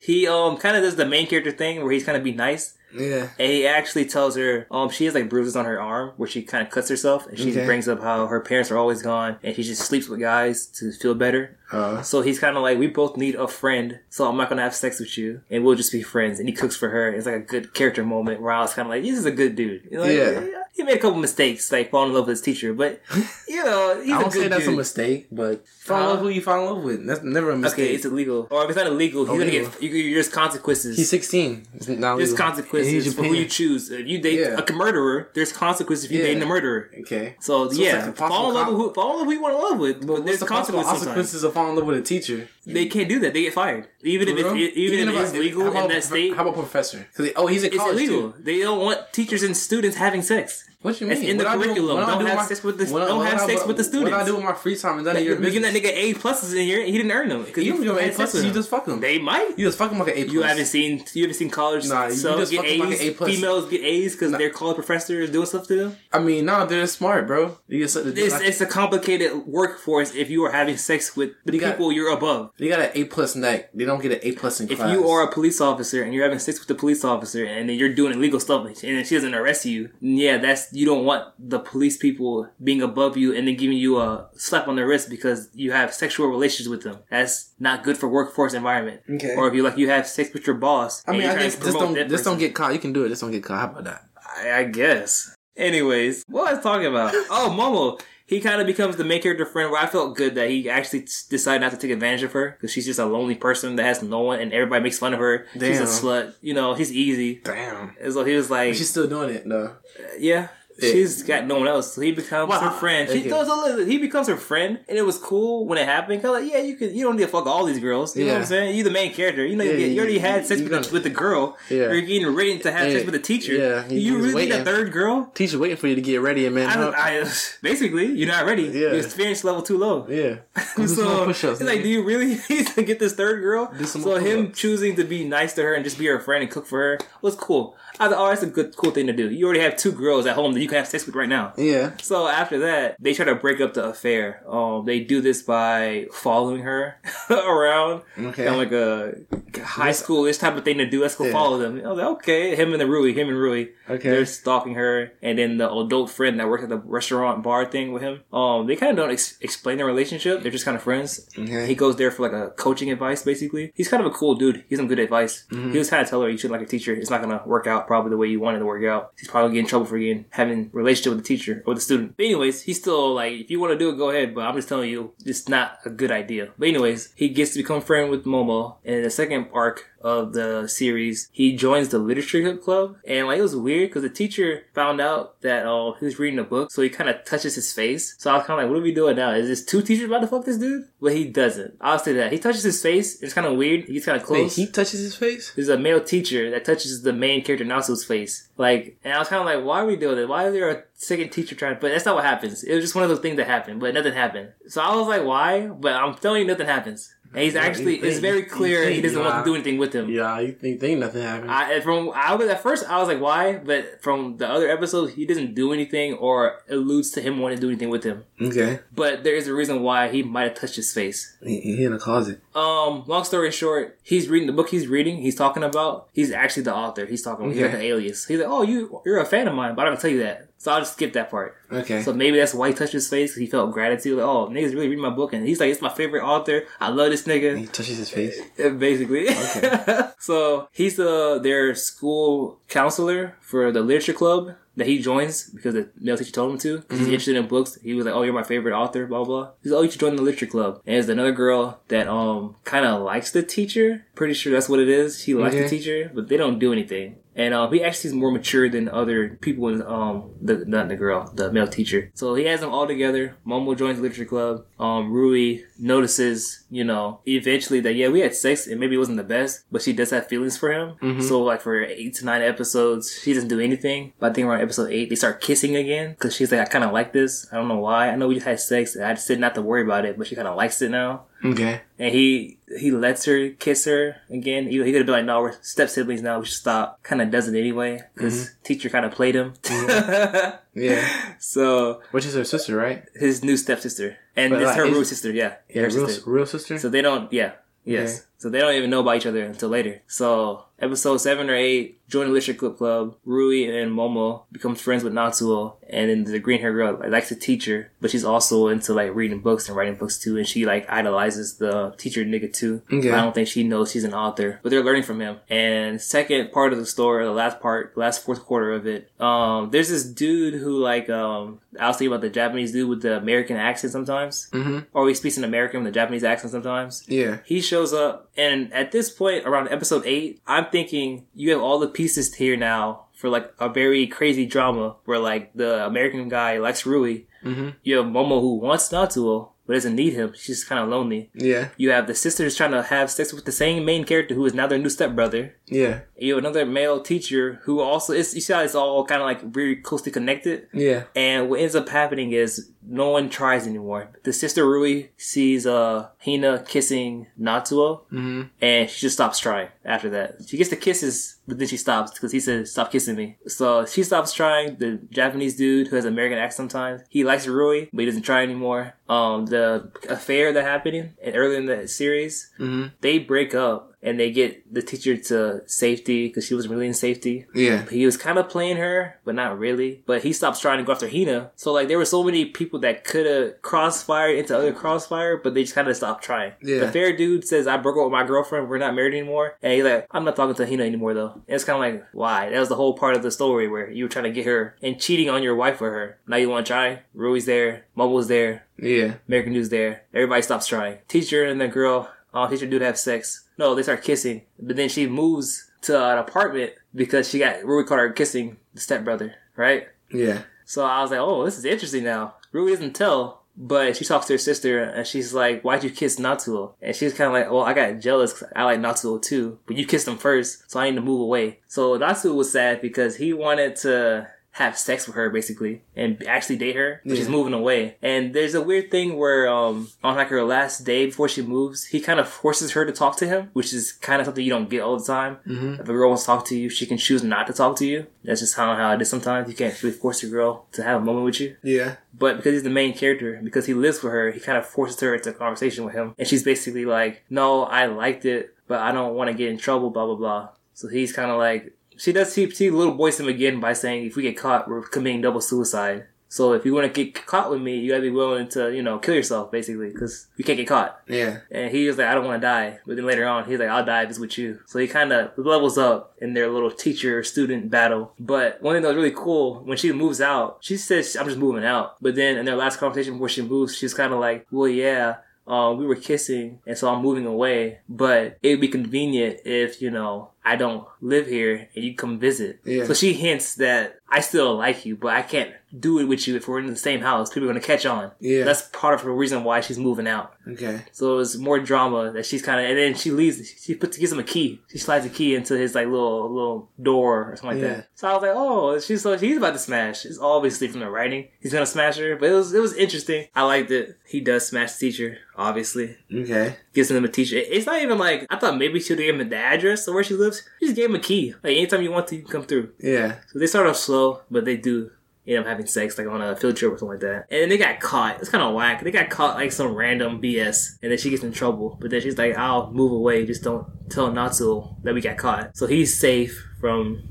Speaker 1: He um kind of does the main character thing where he's kind of be nice.
Speaker 2: Yeah.
Speaker 1: And he actually tells her, um, she has like bruises on her arm where she kind of cuts herself, and she
Speaker 2: Okay.
Speaker 1: brings up how her parents are always gone, and she just sleeps with guys to feel better.
Speaker 2: Uh,
Speaker 1: So he's kind of like, we both need a friend, so I'm not gonna have sex with you, and we'll just be friends. And he cooks for her. It's like a good character moment where I was kind of like, this is a good dude. You know, like,
Speaker 2: Yeah.
Speaker 1: He made a couple mistakes, like falling in love with his teacher, but you know, he's
Speaker 2: I
Speaker 1: a
Speaker 2: don't
Speaker 1: good
Speaker 2: say that's
Speaker 1: dude.
Speaker 2: a mistake, but fall in
Speaker 1: Huh?
Speaker 2: love who you fall in love with. That's never a mistake.
Speaker 1: Okay, it's illegal. Or if it's not illegal, he's gonna
Speaker 2: Illegal.
Speaker 1: get. You, there's consequences.
Speaker 2: He's 16. It's not
Speaker 1: there's
Speaker 2: legal.
Speaker 1: consequences for who you choose. If you date
Speaker 2: Yeah.
Speaker 1: a murderer, there's consequences if you
Speaker 2: Yeah.
Speaker 1: date a murderer.
Speaker 2: Okay.
Speaker 1: So,
Speaker 2: it's
Speaker 1: yeah,
Speaker 2: like
Speaker 1: fall in love
Speaker 2: possible
Speaker 1: with who, fall in love with who you want to love with. But
Speaker 2: What's
Speaker 1: there's
Speaker 2: the
Speaker 1: consequences.
Speaker 2: Consequences of falling in love with a teacher?
Speaker 1: They can't do that. They get fired. Even if it's, even, if it's legal in that
Speaker 2: prof-
Speaker 1: state,
Speaker 2: How about professor? they- oh, he's
Speaker 1: it's
Speaker 2: college
Speaker 1: illegal.
Speaker 2: too.
Speaker 1: They don't want teachers and students having sex.
Speaker 2: What you mean?
Speaker 1: It's in the
Speaker 2: I
Speaker 1: curriculum.
Speaker 2: what I
Speaker 1: Don't
Speaker 2: do
Speaker 1: have
Speaker 2: my-
Speaker 1: sex with the-
Speaker 2: what I-
Speaker 1: don't
Speaker 2: what
Speaker 1: have
Speaker 2: I-
Speaker 1: sex
Speaker 2: what-
Speaker 1: with the students.
Speaker 2: What I do with my free time is none of
Speaker 1: Like,
Speaker 2: your
Speaker 1: you're giving that nigga A pluses in here, and he didn't earn them because
Speaker 2: You don't give him A pluses. You just fuck them.
Speaker 1: They might.
Speaker 2: You just fuck him like an A plus.
Speaker 1: You haven't seen you haven't seen college
Speaker 2: Nah, you just
Speaker 1: get
Speaker 2: fucking like an A plus.
Speaker 1: Females get A's because their college professor is doing stuff to them.
Speaker 2: I mean, no, they're smart, bro. You.
Speaker 1: It's, it's a complicated workforce if you are having sex with the
Speaker 2: You got-
Speaker 1: people you're above.
Speaker 2: they got an A plus neck. They don't get an A plus in
Speaker 1: If
Speaker 2: class.
Speaker 1: you are a police officer and you're having sex with the police officer and then you're doing illegal stuff and then she doesn't arrest you, yeah, that's you don't want the police people being above you and then giving you a slap on the wrist because you have sexual relations with them. That's not good for workforce environment.
Speaker 2: Okay.
Speaker 1: Or if you like you have sex with your boss.
Speaker 2: I mean, I guess just don't just don't get caught. You can do it. Just don't get caught. How about that?
Speaker 1: I, I guess. Anyways, what was I talking about? oh, Momo. he kind of becomes the main character friend where I felt good that he actually s- decided not to take advantage of her because she's just a lonely person that has no one and everybody makes fun of her. She's a slut. You know, he's easy.
Speaker 2: Damn.
Speaker 1: And so he was like,
Speaker 2: She's still doing it though.
Speaker 1: yeah.
Speaker 2: Yeah.
Speaker 1: She's got no one else, so he becomes
Speaker 2: Wow.
Speaker 1: her friend. She
Speaker 2: Okay.
Speaker 1: a little, he becomes her friend, and it was cool when it happened. Cause like, yeah, you could, you don't need to fuck all these girls. You know what I'm saying? You're the main character. You know, you,
Speaker 2: Yeah,
Speaker 1: get, you already
Speaker 2: you-
Speaker 1: had sex with, the, with the girl.
Speaker 2: Yeah.
Speaker 1: You're getting ready to have
Speaker 2: Yeah.
Speaker 1: sex with the teacher.
Speaker 2: Yeah, he-
Speaker 1: you really need a third girl?
Speaker 2: Teacher waiting for you to get ready and man
Speaker 1: I. I, basically, you're not ready.
Speaker 2: Yeah.
Speaker 1: Your experience level too low.
Speaker 2: yeah.
Speaker 1: So
Speaker 2: push-ups,
Speaker 1: like, do you really need to get this third girl? So him choosing to be nice to her and just be her friend and cook for her was cool. I thought, oh, that's a good, cool thing to do. You already have two girls at home that you can have sex with right now.
Speaker 2: Yeah.
Speaker 1: So after that, they try to break up the affair. Um, they do this by following her around,
Speaker 2: Okay.
Speaker 1: kind of like a high schoolish type of thing to do. Let's go
Speaker 2: Yeah.
Speaker 1: follow them. I was like, okay, him and the Rui, him and Rui.
Speaker 2: Okay.
Speaker 1: They're stalking her, and then the adult friend that works at the restaurant bar thing with him. Um, they kind of don't ex- explain their relationship. They're just kind of friends.
Speaker 2: Okay.
Speaker 1: He goes there for like a coaching advice, basically. He's kind of a cool dude. He's gives him good advice.
Speaker 2: Mm-hmm.
Speaker 1: He was kind of tell her you should like a teacher. It's not gonna work out probably the way you wanted to work out. He's probably gonna get in trouble for getting having relationship with the teacher or the student. But anyways, he's still like, if you want to do it, go ahead. But I'm just telling you, it's not a good idea. But anyways, he gets to become friend with Momo, and in the second arc of the series, he joins the literature club, and like it was weird because the teacher found out that oh he was reading a book, so he kind of touches his face. So I was kind of like, what are we doing now? Is this two teachers about to fuck this dude? But he doesn't. I'll say that he touches his face. It's kind of weird. He's kind of
Speaker 2: Wait,
Speaker 1: close.
Speaker 2: he touches his face?
Speaker 1: There's a male teacher that touches the main character Nasu's face. Like, and I was kind of like, why are we doing this? Why is there a second teacher trying? But that's not what happens. It was just one of those things that happened, but nothing happened. So I was like, why? But I'm telling you, nothing happens. And he's
Speaker 2: Yeah,
Speaker 1: actually,
Speaker 2: think-
Speaker 1: it's very clear he
Speaker 2: think,
Speaker 1: doesn't want to do anything with him.
Speaker 2: Yeah, you think, think nothing happened.
Speaker 1: I from I was at first I was like why, but from the other episodes he doesn't do anything or alludes to him wanting to do anything with him.
Speaker 2: Okay.
Speaker 1: But there is a reason why he might have touched his face.
Speaker 2: He, he in a closet.
Speaker 1: Um, long story short, he's reading the book he's reading. He's talking about. He's actually the author. He's talking. He's like
Speaker 2: Okay.
Speaker 1: an alias. He's like, oh, you you're a fan of mine, but I don't tell you that. So I'll just skip that part.
Speaker 2: Okay.
Speaker 1: So maybe that's why he touched his face. He felt gratitude. Like, oh, niggas really reading my book, and he's like, it's my favorite author. I love this nigga.
Speaker 2: he touches his face.
Speaker 1: Yeah, basically. so he's the their school counselor for the literature club that he joins because the male teacher told him to. 'cause He's interested in books. He was like, "Oh, you're my favorite author." Blah blah. He's like, "Oh, you should join the literature club." And there's another girl that um kind of likes the teacher. Pretty sure that's what it is. He likes the teacher, but they don't do anything. And um, he actually is more mature than other people in um the not the girl, the male teacher. So he has them all together. Momo joins the literature club. Um, Rui notices, you know, eventually that yeah, we had sex and maybe it wasn't the best, but she does have feelings for him. So like for eight to nine episodes, she doesn't do anything. But I think around episode eight, they start kissing again because she's like, I kind of like this. I don't know why. I know we just had sex. And I just said not to worry about it, but she kind of likes it now.
Speaker 2: Okay.
Speaker 1: And he he lets her kiss her again. He, he could have been like, "No, we're step siblings now. We should stop." Kind of does it anyway because mm-hmm. teacher kind of played him.
Speaker 2: Yeah.
Speaker 1: so
Speaker 2: Which is her sister, right?
Speaker 1: his new stepsister, and
Speaker 2: But,
Speaker 1: it's
Speaker 2: like,
Speaker 1: her real sister. Yeah,
Speaker 2: Yeah, real,
Speaker 1: sister.
Speaker 2: real sister?
Speaker 1: So they don't. Yeah. Yes.
Speaker 2: Okay.
Speaker 1: So they don't even know about each other until later. So episode seven or eight, join the literature club club. Rui and Momo becomes friends with Natsuo, and then the green hair girl like, likes the teacher, but she's also into like reading books and writing books too, and she like idolizes the teacher nigga too.
Speaker 2: Okay.
Speaker 1: I don't think she knows she's an author, but they're learning from him. And second part of the story, the last part, last fourth quarter of it, um, there's this dude who like um, I was thinking about the Japanese dude with the American accent sometimes,
Speaker 2: mm-hmm.
Speaker 1: or he speaks in American with the Japanese accent sometimes.
Speaker 2: Yeah.
Speaker 1: He shows up, and at this point, around episode eight, I'm thinking you have all the pieces here now for like a very crazy drama where like the American guy likes Rui.
Speaker 2: Mm-hmm.
Speaker 1: You have Momo who wants Natsuo but doesn't need him. She's kind of lonely.
Speaker 2: Yeah.
Speaker 1: You have the sisters trying to have sex with the same main character who is now their new stepbrother.
Speaker 2: Yeah.
Speaker 1: You have another male teacher who also is. You see how it's all kind of like very closely connected.
Speaker 2: Yeah.
Speaker 1: And what ends up happening is no one tries anymore. The sister Rui sees uh Hina kissing Natsuo,
Speaker 2: Mm-hmm.
Speaker 1: and she just stops trying after that. She gets the kisses, but then she stops because he says, "Stop kissing me." So she stops trying. The Japanese dude who has American accent sometimes he likes Rui, but he doesn't try anymore. Um, the affair that happened in, earlier in the series,
Speaker 2: Mm-hmm.
Speaker 1: they break up. And they get the teacher to safety because she wasn't really in safety.
Speaker 2: Yeah.
Speaker 1: He was kind of playing her, but not really. But he stops trying to go after Hina. So like there were so many people that could have crossfired into other crossfire, but they just kind of stopped trying.
Speaker 2: Yeah.
Speaker 1: The fair dude says, "I broke up with my girlfriend. We're not married anymore." And he's like, "I'm not talking to Hina anymore, though." And it's kind of like, why? That was the whole part of the story where you were trying to get her and cheating on your wife for her. Now you want to try? Rui's there. Momo's there.
Speaker 2: Yeah.
Speaker 1: American News there. Everybody stops trying. Teacher and the girl, oh, teacher dude have sex. No, they start kissing. But then she moves to an apartment because she got Rui caught her kissing the stepbrother, right?
Speaker 2: Yeah.
Speaker 1: So I was like, oh, this is interesting now. Rui doesn't tell, but she talks to her sister and she's like, why'd you kiss Natsuo? And she's kind of like, well, I got jealous I like Natsuo too, but you kissed him first, so I need to move away. So Natsuo was sad because he wanted to have sex with her basically and actually date her, but she's moving away. And there's a weird thing where um on like her last day before she moves, he kind of forces her to talk to him, which is kind of something you don't get all the time.
Speaker 2: Mhm.
Speaker 1: If a girl wants to talk to you, she can choose not to talk to you. That's just how, how it is sometimes. You can't really force a girl to have a moment with you.
Speaker 2: Yeah.
Speaker 1: But because he's the main character, because he lives with her, he kind of forces her into a conversation with him. And she's basically like, no, I liked it, but I don't want to get in trouble, blah, blah, blah. So he's kind of like, she does, she, she little voice him again by saying, if we get caught, we're committing double suicide. So if you want to get caught with me, you gotta be willing to, you know, kill yourself, basically, because you can't get caught.
Speaker 2: Yeah.
Speaker 1: And he was like, I don't want to die. But then later on, he's like, I'll die if it's with you. So he kind of levels up in their little teacher student battle. But one thing that was really cool, when she moves out, she says, I'm just moving out. But then in their last conversation before she moves, she's kind of like, well, yeah. Uh, we were kissing, and so I'm moving away. But it would be convenient if you know I don't live here and you come visit.
Speaker 2: Yeah.
Speaker 1: So she hints that I still like you, but I can't do it with you if we're in the same house. People are gonna catch on.
Speaker 2: Yeah.
Speaker 1: That's part of the reason why she's moving out.
Speaker 2: Okay.
Speaker 1: So it was more drama that she's kind of, and then she leaves. She puts gives him a key. She slides a key into his like little little door or something like
Speaker 2: Yeah.
Speaker 1: that. So I was like, oh, she's so he's about to smash. It's obviously from the writing. He's gonna smash her, but it was it was interesting. I liked it. He does smash the teacher, obviously.
Speaker 2: Okay.
Speaker 1: Gives him a. It- It's not even like I thought maybe she'd give him the address of where she lives. She just gave him a key. Like anytime you want to, you can come through.
Speaker 2: Yeah.
Speaker 1: So they start off slow, but they do end up having sex like on a field trip or something like that. And then they got caught. It's kind of whack. They got caught like some random BS, and then she gets in trouble. But then she's like, "I'll move away. Just don't tell Natsuo that we got caught." So he's safe from,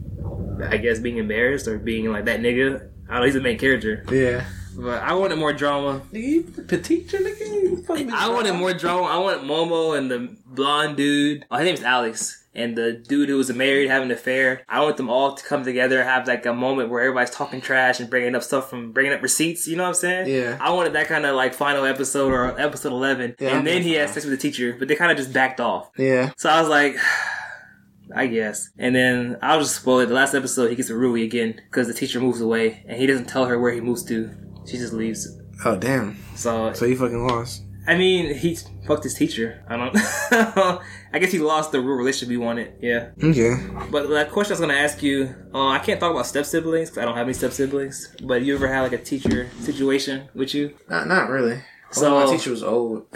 Speaker 1: I guess, being embarrassed or being like that nigga. I don't know. He's the main character,
Speaker 2: Yeah.
Speaker 1: But I wanted more drama.
Speaker 2: Nigga, you the teacher, nigga. You fucking
Speaker 1: I wanted more drama. I wanted Momo and the blonde dude. Oh, his name's Alex. And the dude who was married having an affair. I want them all to come together, have like a moment where everybody's talking trash and bringing up stuff from bringing up receipts. You know what I'm saying?
Speaker 2: Yeah.
Speaker 1: I wanted that kind of like final episode or episode 11.
Speaker 2: Yeah,
Speaker 1: and then he had sex with the teacher, but they kind of just backed off.
Speaker 2: Yeah.
Speaker 1: So I was like, I guess. And then I'll just spoil it. The last episode, he gets a Rui again because the teacher moves away and he doesn't tell her where he moves to. She just leaves.
Speaker 2: Oh damn.
Speaker 1: So
Speaker 2: So he fucking lost.
Speaker 1: I mean, he fucked his teacher. I don't. I guess he lost the real relationship he wanted. Yeah.
Speaker 2: Okay.
Speaker 1: But the question I was gonna ask you, uh, I can't talk about step siblings because I don't have any step siblings. But you ever had like a teacher situation with you?
Speaker 2: Not not really.
Speaker 1: So-
Speaker 2: So my teacher was old.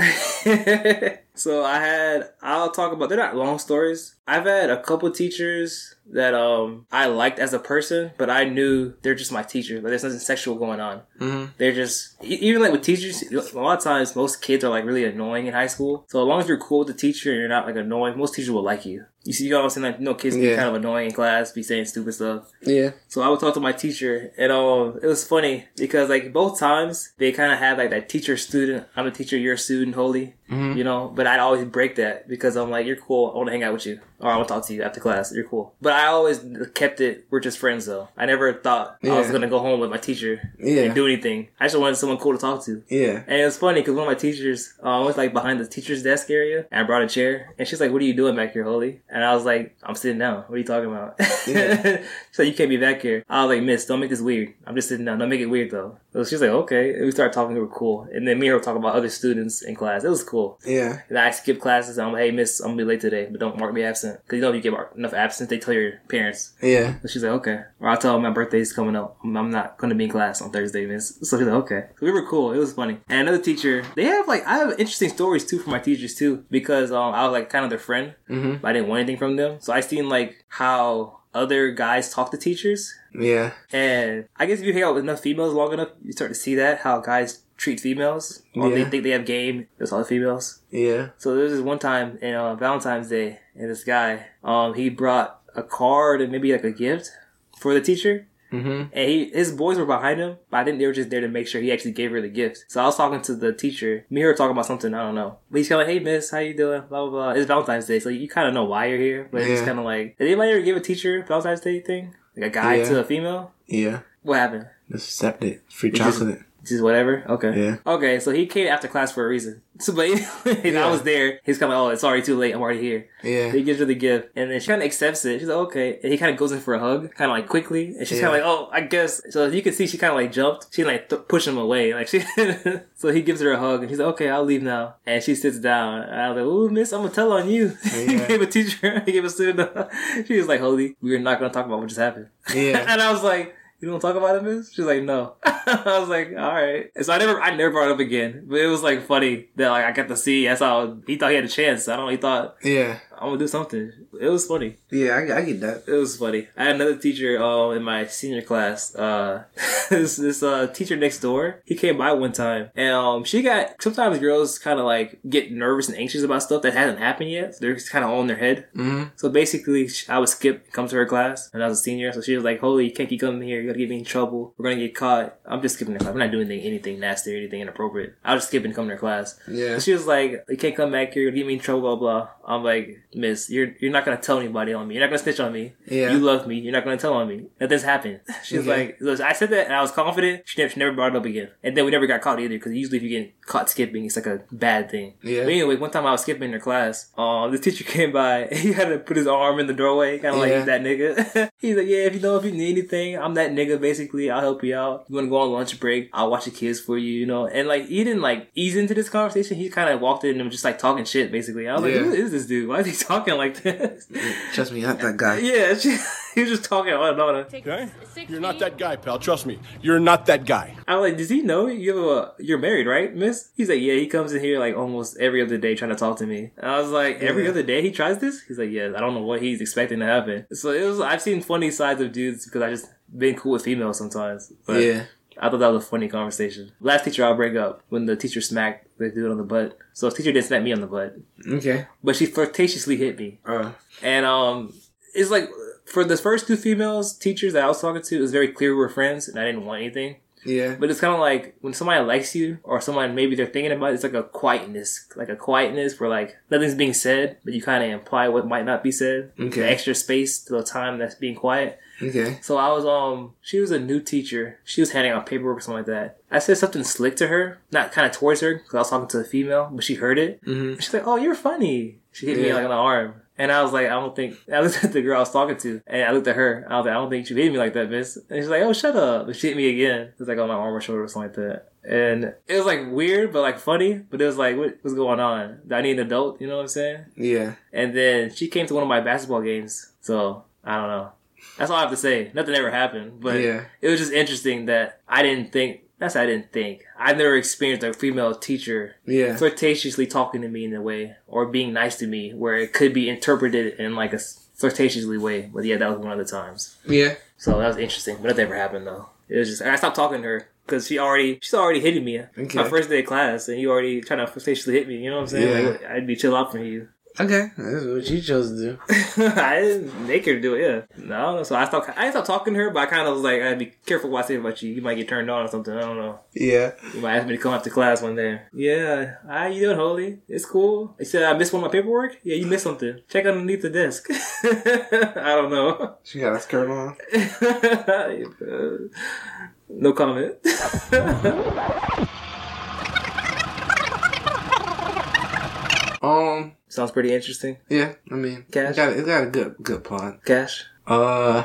Speaker 1: so I had. I'll talk about. They're not long stories. I've had a couple teachers that um I liked as a person, but I knew they're just my teacher. Like there's nothing sexual going on.
Speaker 2: Mm-hmm.
Speaker 1: They're just even like with teachers. A lot of times, most kids are like really annoying in high school. So as long as you're cool with the teacher and you're not like annoying, most teachers will like you. You see, you know saying? Like, you know, kids be kind of annoying in class, be saying stupid stuff.
Speaker 2: Yeah.
Speaker 1: So I would talk to my teacher, and um, it was funny because like both times they kind of had like that teacher student. I'm a teacher, you're a student, holy,
Speaker 2: Mhm.
Speaker 1: you know. But I'd always break that because I'm like, you're cool. I want to hang out with you, or I want to talk to you after class. You're cool. But I always kept it. We're just friends, though. I never thought I was gonna go home with my teacher
Speaker 2: Yeah.
Speaker 1: and do anything. I just wanted someone cool to talk to.
Speaker 2: Yeah.
Speaker 1: And it was funny because one of my teachers uh, was like behind the teacher's desk area, and I brought a chair, and she's like, "What are you doing back here, Holy?" And I was like, "I'm sitting down. What are you talking about?"
Speaker 2: Yeah.
Speaker 1: like, "You can't be back here." I was like, "Miss, don't make this weird. I'm just sitting down. Don't make it weird though." So she's like, "Okay." And we started talking. We were cool, and then me and her were talking about other students in class. It was cool.
Speaker 2: Yeah.
Speaker 1: And I skipped classes. I'm like, "Hey, Miss, I'm gonna be late today, but don't mark me absent because you know if you get enough absent, they tell your parents."
Speaker 2: Yeah.
Speaker 1: So she's like, okay. Or I'll tell her my birthday's coming up. I'm I'm not going to be in class on Thursday, miss. So she's like, okay. So we were cool. It was funny. And another teacher, they have like, I have interesting stories too from my teachers too, because um, I was like kind of their friend,
Speaker 2: Mm-hmm.
Speaker 1: but I didn't want anything from them. So I seen like how other guys talk to teachers.
Speaker 2: Yeah.
Speaker 1: And I guess if you hang out with enough females long enough, you start to see that how guys treat females. Or they think they have game. It's all the females.
Speaker 2: Yeah.
Speaker 1: So there was this one time in uh, Valentine's Day, and this guy, um, he brought a card and maybe like a gift for the teacher.
Speaker 2: Mm-hmm.
Speaker 1: And he, his boys were behind him, but I think they were just there to make sure he actually gave her the gift. So I was talking to the teacher. Me and her talking about something, I don't know. But he's kind of like, hey, miss, how you doing? Blah, blah, blah. It's Valentine's Day, so you kind of know why you're here. But it's
Speaker 2: Yeah.
Speaker 1: kind of like, did anybody ever give a teacher Valentine's Day thing? Like a guy
Speaker 2: Yeah.
Speaker 1: to a female?
Speaker 2: Yeah.
Speaker 1: What happened?
Speaker 2: Just accept it. Free chocolate.
Speaker 1: Just whatever? Okay.
Speaker 2: Yeah.
Speaker 1: Okay, so he came after class for a reason. So, but
Speaker 2: Yeah.
Speaker 1: I was there. He's coming. oh, it's already too late. I'm already here.
Speaker 2: Yeah.
Speaker 1: He gives her the gift, and then she kind of accepts it. She's like, okay. And he kind of goes in for a hug, kind of like quickly. And she's
Speaker 2: Yeah.
Speaker 1: kind of like, oh, I guess. So you can see she kind of like jumped. She like th- pushed him away. Like she. so he gives her a hug, and she's like, okay, I'll leave now. And she sits down. And I was like, ooh, miss, I'm gonna tell on you. he gave a teacher. He gave a student. She was like, holy, we're not gonna talk about what just happened.
Speaker 2: Yeah.
Speaker 1: and I was like. You don't talk about it, Miss? She's like, no. I was like, all right. So I never, I never brought it up again. But it was like funny that like I got to see. That's how he thought he had a chance. I don't. He thought
Speaker 2: Yeah.
Speaker 1: I'm gonna do something. It was funny.
Speaker 2: Yeah, I, I get that.
Speaker 1: It was funny. I had another teacher uh, in my senior class. Uh, this this uh, teacher next door. He came by one time, and um, she got. Sometimes girls kind of like get nervous and anxious about stuff that hasn't happened yet. They're just kind of on their head.
Speaker 2: Mm-hmm.
Speaker 1: So basically, I would skip, come to her class, and I was a senior. So she was like, "Holy, you can't keep coming here. You're gonna get me in trouble. We're gonna get caught." I'm just skipping the class. I'm not doing anything, anything nasty or anything inappropriate. I was just skipping, coming to her class.
Speaker 2: Yeah.
Speaker 1: And she was like, "You can't come back here. You're gonna get me in trouble." Blah blah. I'm like, "Miss, you're you're not gonna tell anybody on me. You're not gonna snitch on me.
Speaker 2: Yeah.
Speaker 1: You love me. You're not gonna tell on me. That this happened." She's
Speaker 2: Okay.
Speaker 1: like, "Look, I said that, and I was confident. She never, she never brought it up again. And then we never got caught either, because usually if you get caught skipping, it's like a bad thing.
Speaker 2: Yeah.
Speaker 1: But anyway, one time I was skipping her class. Um, the teacher came by. And he had to put his arm in the doorway, kind of like
Speaker 2: Yeah.
Speaker 1: he's that nigga. he's like, "Yeah, if you know if you need anything, I'm that nigga. Basically, I'll help you out. You want to go on lunch break? I'll watch the kids for you. You know." And like he didn't like ease into this conversation. He kind of walked in and was just like talking shit. Basically, I was
Speaker 2: Yeah.
Speaker 1: like, "Who is this dude? Why is he talking like this?"
Speaker 2: Trust me, not that guy.
Speaker 1: yeah, she, he was just talking on and on.
Speaker 4: Okay? You're not that guy, pal. Trust me. You're not that guy.
Speaker 1: I'm like, does he know you have a, you're married, right, miss? He's like, yeah, he comes in here like almost every other day trying to talk to me. And I was like, every
Speaker 2: Yeah.
Speaker 1: other day he tries this? He's like, yeah, I don't know what he's expecting to happen. So it was, I've seen funny sides of dudes because I just been cool with females sometimes. But
Speaker 2: Yeah.
Speaker 1: I thought that was a funny conversation. Last teacher I'll bring up when the teacher smacked the dude on the butt. So teacher didn't smack me on the butt,
Speaker 2: Okay.
Speaker 1: but she flirtatiously hit me.
Speaker 2: Uh,
Speaker 1: And um, it's like for the first two females teachers that I was talking to, it was very clear we were friends, and I didn't want anything.
Speaker 2: yeah.
Speaker 1: But it's kind of like when somebody likes you, or someone maybe they're thinking about. It, it's like a quietness, like a quietness where like nothing's being said, but you kind of imply what might not be said.
Speaker 2: Okay.
Speaker 1: The extra space to the time that's being quiet.
Speaker 2: Okay.
Speaker 1: So I was um, she was a new teacher. She was handing out paperwork or something like that. I said something slick to her, not kind of towards her, because I was talking to a female, but she heard it.
Speaker 2: Mm-hmm.
Speaker 1: She's like, "Oh, you're funny." She hit me like on the arm, and I was like, "I don't think." I looked at the girl I was talking to, and I looked at her. I was like, "I don't think you hit me like that, miss." And she's like, "Oh, shut up!" But she hit me again. It was like on my arm or shoulder or something like that, and it was like weird, but like funny. But it was like, what, "What's going on? Do I need an adult?" You know what I'm saying?
Speaker 2: Yeah.
Speaker 1: And then she came to one of my basketball games, so I don't know. That's all I have to say. Nothing ever happened, but
Speaker 2: Yeah.
Speaker 1: it was just interesting that I didn't think. That's what I didn't think. I've never experienced a female teacher
Speaker 2: Yeah.
Speaker 1: flirtatiously talking to me in a way or being nice to me where it could be interpreted in like a flirtatiously way. But yeah, that was one of the times.
Speaker 2: Yeah.
Speaker 1: So that was interesting. But nothing ever happened though. It was just I stopped talking to her because she already she's already hitting me.
Speaker 2: Okay.
Speaker 1: My first day of class, and you already trying to flirtatiously hit me. You know what I'm saying?
Speaker 2: Yeah.
Speaker 1: Like, I'd be chill out from you.
Speaker 2: Okay. That's what you chose to do.
Speaker 1: I didn't make her do it. Yeah, no. So I stopped. I didn't talking to her, but I kind of was like, I'd be careful what I say about you. You might get turned on or something. I don't know.
Speaker 2: Yeah.
Speaker 1: You might ask me to come after class one day. Yeah, how you doing, Holy? It's cool. He said I missed one of my paperwork. Yeah, you missed something. Check underneath the desk. I don't know.
Speaker 2: She got a skirt on.
Speaker 1: no comment.
Speaker 2: Um.
Speaker 1: Sounds pretty interesting.
Speaker 2: Yeah. I mean,
Speaker 1: Cash?
Speaker 2: It got, it got a good good plot.
Speaker 1: Cash.
Speaker 2: Uh.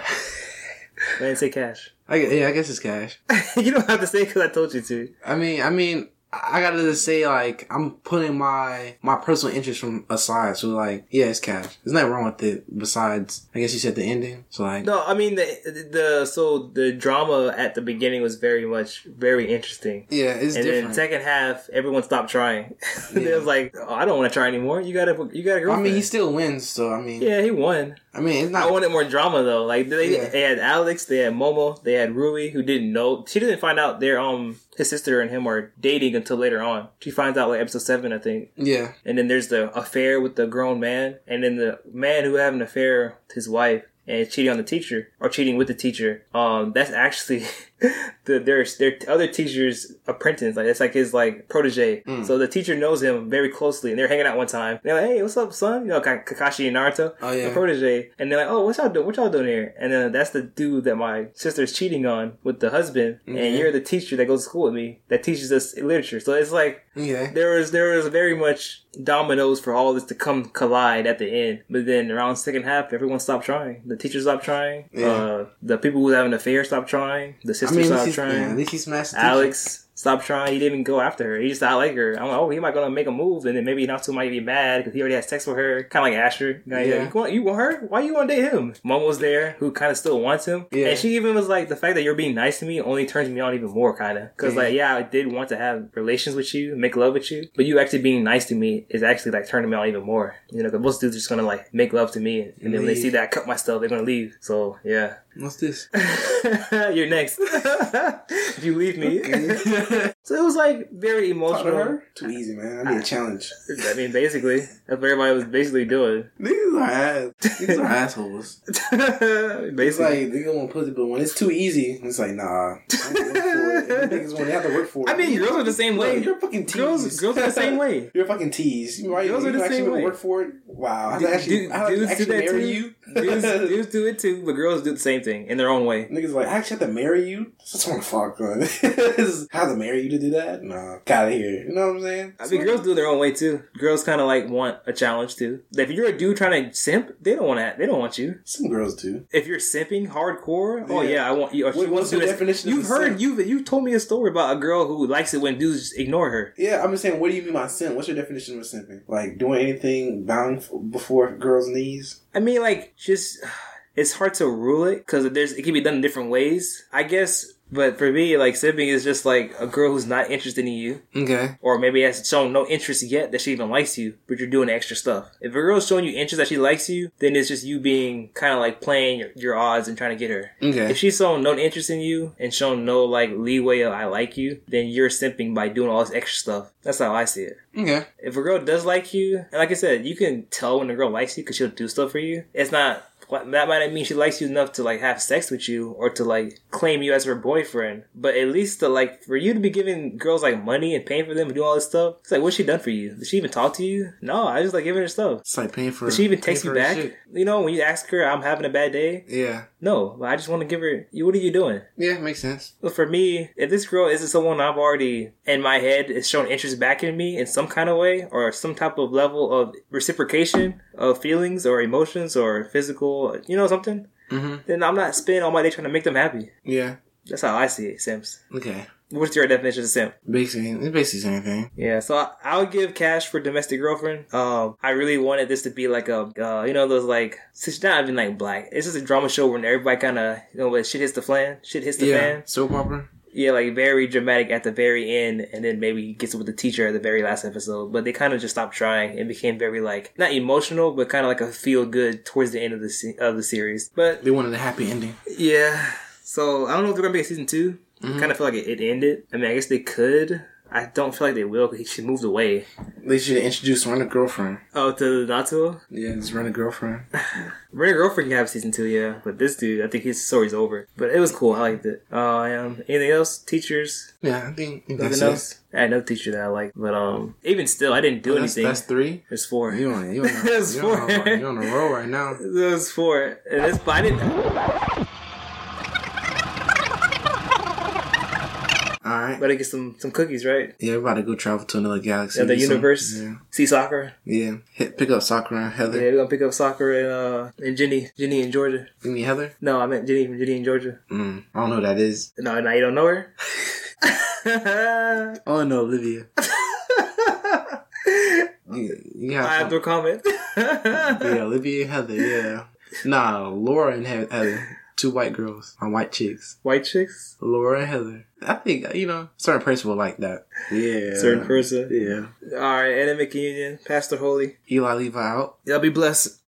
Speaker 1: I didn't say cash.
Speaker 2: I, yeah. I guess it's cash.
Speaker 1: you don't have to say because I told you to.
Speaker 2: I mean, I mean, I gotta just say like I'm putting my my personal interest from aside. So like, yeah, it's cash. There's nothing wrong with it. Besides, I guess you said the ending. So like,
Speaker 1: No, I mean the the so the drama at the beginning was very much very interesting.
Speaker 2: yeah, it's
Speaker 1: and then
Speaker 2: different.
Speaker 1: second half, everyone stopped trying.
Speaker 2: Yeah.
Speaker 1: it was like, oh, I don't want to try anymore. You gotta, you gotta.
Speaker 2: I mean, he still wins. So I mean,
Speaker 1: yeah, he won.
Speaker 2: I mean, it's
Speaker 1: I
Speaker 2: not.
Speaker 1: wanted more drama though. Like they,
Speaker 2: Yeah.
Speaker 1: they had Alex, they had Momo, they had Rui, who didn't know. She didn't find out their um his sister and him are dating until later on. She finds out like episode seven, I think.
Speaker 2: Yeah.
Speaker 1: And then there's the affair with the grown man, and then the man who had an affair with his wife and cheating on the teacher or cheating with the teacher. Um, that's actually the their their other teacher's apprentice. Like it's like his like protege.
Speaker 2: Mm.
Speaker 1: So the teacher knows him very closely, and they're hanging out one time. They're like, "Hey, what's up, son?" You know, Kakashi and Naruto,
Speaker 2: Oh, yeah.
Speaker 1: the protege, and they're like, "Oh, what y'all doing? What y'all doing here?" And then that's the dude that my sister's cheating on with the husband,
Speaker 2: Mhm.
Speaker 1: and you're the teacher that goes to school with me that teaches us literature. So it's like
Speaker 2: Okay.
Speaker 1: there was there was very much dominoes for all this to come collide at the end. But then around the second half, everyone stopped trying. The teachers stopped trying.
Speaker 2: Yeah.
Speaker 1: Uh, the people who was having an affair stopped trying. The sister
Speaker 2: mean, at
Speaker 1: stopped
Speaker 2: least, he's,
Speaker 1: trying.
Speaker 2: yeah, at least he smashed.
Speaker 1: Alex stopped trying. He didn't even go after her. He just not like her. I'm like, oh, he might gonna make a move, and then maybe Natsu might be mad because he already has sex with her. Kind of like Asher. Like,
Speaker 2: Yeah.
Speaker 1: you, want, you want her? Why you want to date him? Mom was there, who kind of still wants him.
Speaker 2: Yeah.
Speaker 1: And she even was like, the fact that you're being nice to me only turns me on even more, kind of. Because
Speaker 2: Yeah.
Speaker 1: like, yeah, I did want to have relations with you, make love with you, but you actually being nice to me is actually like turning me on even more. You know, because most dudes are just gonna like make love to me, and then when they see that I cut my stuff, they're gonna leave. So yeah.
Speaker 2: What's this?
Speaker 1: You're next. if you leave me. so it was like very emotional.
Speaker 5: Too easy, man. I need a challenge.
Speaker 1: I mean, basically, that's what everybody was basically doing.
Speaker 5: These are ass.
Speaker 2: These are assholes.
Speaker 5: It's
Speaker 1: basically.
Speaker 5: like they don't want to it, but when it's too easy, it's like nah. I have to work for it. And the niggas when they have to work for it.
Speaker 1: I mean, girls are the same way.
Speaker 5: You're a fucking tease.
Speaker 1: Girls- girls are the same way.
Speaker 5: You're a fucking tease. Right?
Speaker 1: Girls
Speaker 5: you
Speaker 1: are the same way.
Speaker 5: Work for it. Wow.
Speaker 1: Dude-
Speaker 5: to actually,
Speaker 1: dude-
Speaker 5: I have to
Speaker 1: dudes do
Speaker 5: actually
Speaker 1: that
Speaker 5: marry
Speaker 1: too.
Speaker 5: you.
Speaker 1: dudes, dudes do it too, but girls do the same thing in their own way.
Speaker 5: Niggas like, I actually have to marry you? Just want to fuck, man. I have to marry you to do that? Nah. Get out of here. You know what I'm saying?
Speaker 1: I mean, girls do their own way too. Girls kind of like want a challenge too. If you're a dude trying to simp, they don't want to. They don't want you.
Speaker 5: Some girls do.
Speaker 1: If you're simping hardcore, oh
Speaker 5: Yeah.
Speaker 1: yeah, I want you.
Speaker 5: What- what's the definition
Speaker 1: You've heard you you told me a story about a girl who likes it when dudes just ignore her.
Speaker 5: Yeah, I'm just saying, what do you mean by simp? What's your definition of simping? Like, doing anything bowing before girls' knees?
Speaker 1: I mean, like, just it's hard to rule it because there's it can be done in different ways, I guess. But for me, like simping is just like a girl who's not interested in you,
Speaker 2: Okay.
Speaker 1: or maybe has shown no interest yet that she even likes you, but you're doing extra stuff. If a girl's showing you interest that she likes you, then it's just you being kind of like playing your, your odds and trying to get her.
Speaker 2: Okay.
Speaker 1: If she's shown no interest in you and shown no like leeway of I like you, then you're simping by doing all this extra stuff. That's how I see it.
Speaker 2: Okay.
Speaker 1: If a girl does like you, and like I said, you can tell when a girl likes you because she'll do stuff for you. It's not that might not mean she likes you enough to like have sex with you or to like claim you as her boyfriend. But at least to like for you to be giving girls like money and paying for them and do all this stuff, it's like what's she done for you? Did she even talk to you? No, I just like giving her stuff.
Speaker 2: It's like paying for.
Speaker 1: Did she even text you back? You know, when you ask her, I'm having a bad day.
Speaker 2: Yeah.
Speaker 1: No, but I just want to give her. You, what are you doing?
Speaker 2: Yeah, makes sense.
Speaker 1: For me, if this girl isn't someone I've already in my head is showing interest back in me in some kind of way or some type of level of reciprocation of feelings or emotions or physical, you know, something,
Speaker 2: Mm-hmm.
Speaker 1: then I'm not spending all my day trying to make them happy.
Speaker 2: Yeah.
Speaker 1: That's how I see it, Sims.
Speaker 2: Okay.
Speaker 1: What's your definition of simp?
Speaker 2: Basically, it's basically the same thing.
Speaker 1: Yeah, so I, I would give cash for domestic girlfriend. Um, I really wanted this to be like a, uh, you know, those like, it's not even like black. It's just a drama show where everybody kind of, you know, when shit hits the fan, shit hits the
Speaker 2: yeah.
Speaker 1: fan.
Speaker 2: Soap opera.
Speaker 1: Yeah, like very dramatic at the very end, and then maybe he gets with the teacher at the very last episode. But they kind of just stopped trying and became very like not emotional, but kind of like a feel good towards the end of the se- of the series. But
Speaker 2: They wanted a happy ending.
Speaker 1: yeah, so I don't know if they're gonna be a season 2 I kind of feel like it, it ended. I mean, I guess they could. I don't feel like they will because she moved away.
Speaker 2: They should introduce Rent-a-Girlfriend.
Speaker 1: Oh, to Natsuo?
Speaker 2: Yeah, just Rent-a-Girlfriend. A Girlfriend
Speaker 1: can have season two, yeah. But this dude, I think his story's over. But it was cool. I liked it. Uh, um, anything else? Teachers?
Speaker 2: Yeah, I think, that's
Speaker 1: Nothing
Speaker 2: it.
Speaker 1: else? I had another teacher that I liked. But um, even still, I didn't do
Speaker 2: That's,
Speaker 1: anything.
Speaker 2: that's three.
Speaker 1: There's four.
Speaker 2: You on you on, you on, a roll right now.
Speaker 1: There's four. And it's, but I didn't.
Speaker 2: All right.
Speaker 1: Better get some some cookies, right?
Speaker 2: Yeah, we're about to go travel to another galaxy. Do some-
Speaker 1: universe.
Speaker 2: Yeah.
Speaker 1: See soccer.
Speaker 2: Yeah. Hit pick up soccer and Heather.
Speaker 1: Yeah, we're gonna pick up soccer and uh and Jenny, Jenny in Georgia.
Speaker 2: You mean Heather?
Speaker 1: No, I meant Jenny from Jenny in Georgia.
Speaker 2: Mm, I don't know who that is.
Speaker 1: No, no, you don't know her.
Speaker 2: oh no, Olivia. You, you
Speaker 1: I
Speaker 2: have
Speaker 1: have no comment.
Speaker 2: yeah, Olivia and Heather. Yeah. Nah, Laura and Heather. Two white girls on white chicks.
Speaker 1: White chicks.
Speaker 2: Laura and Heather. I think you know certain person will like that. Yeah.
Speaker 1: Certain person.
Speaker 2: Yeah.
Speaker 1: All right, anime communion, Pastor Holy.
Speaker 2: Eli Levi out.
Speaker 1: Y'all be blessed.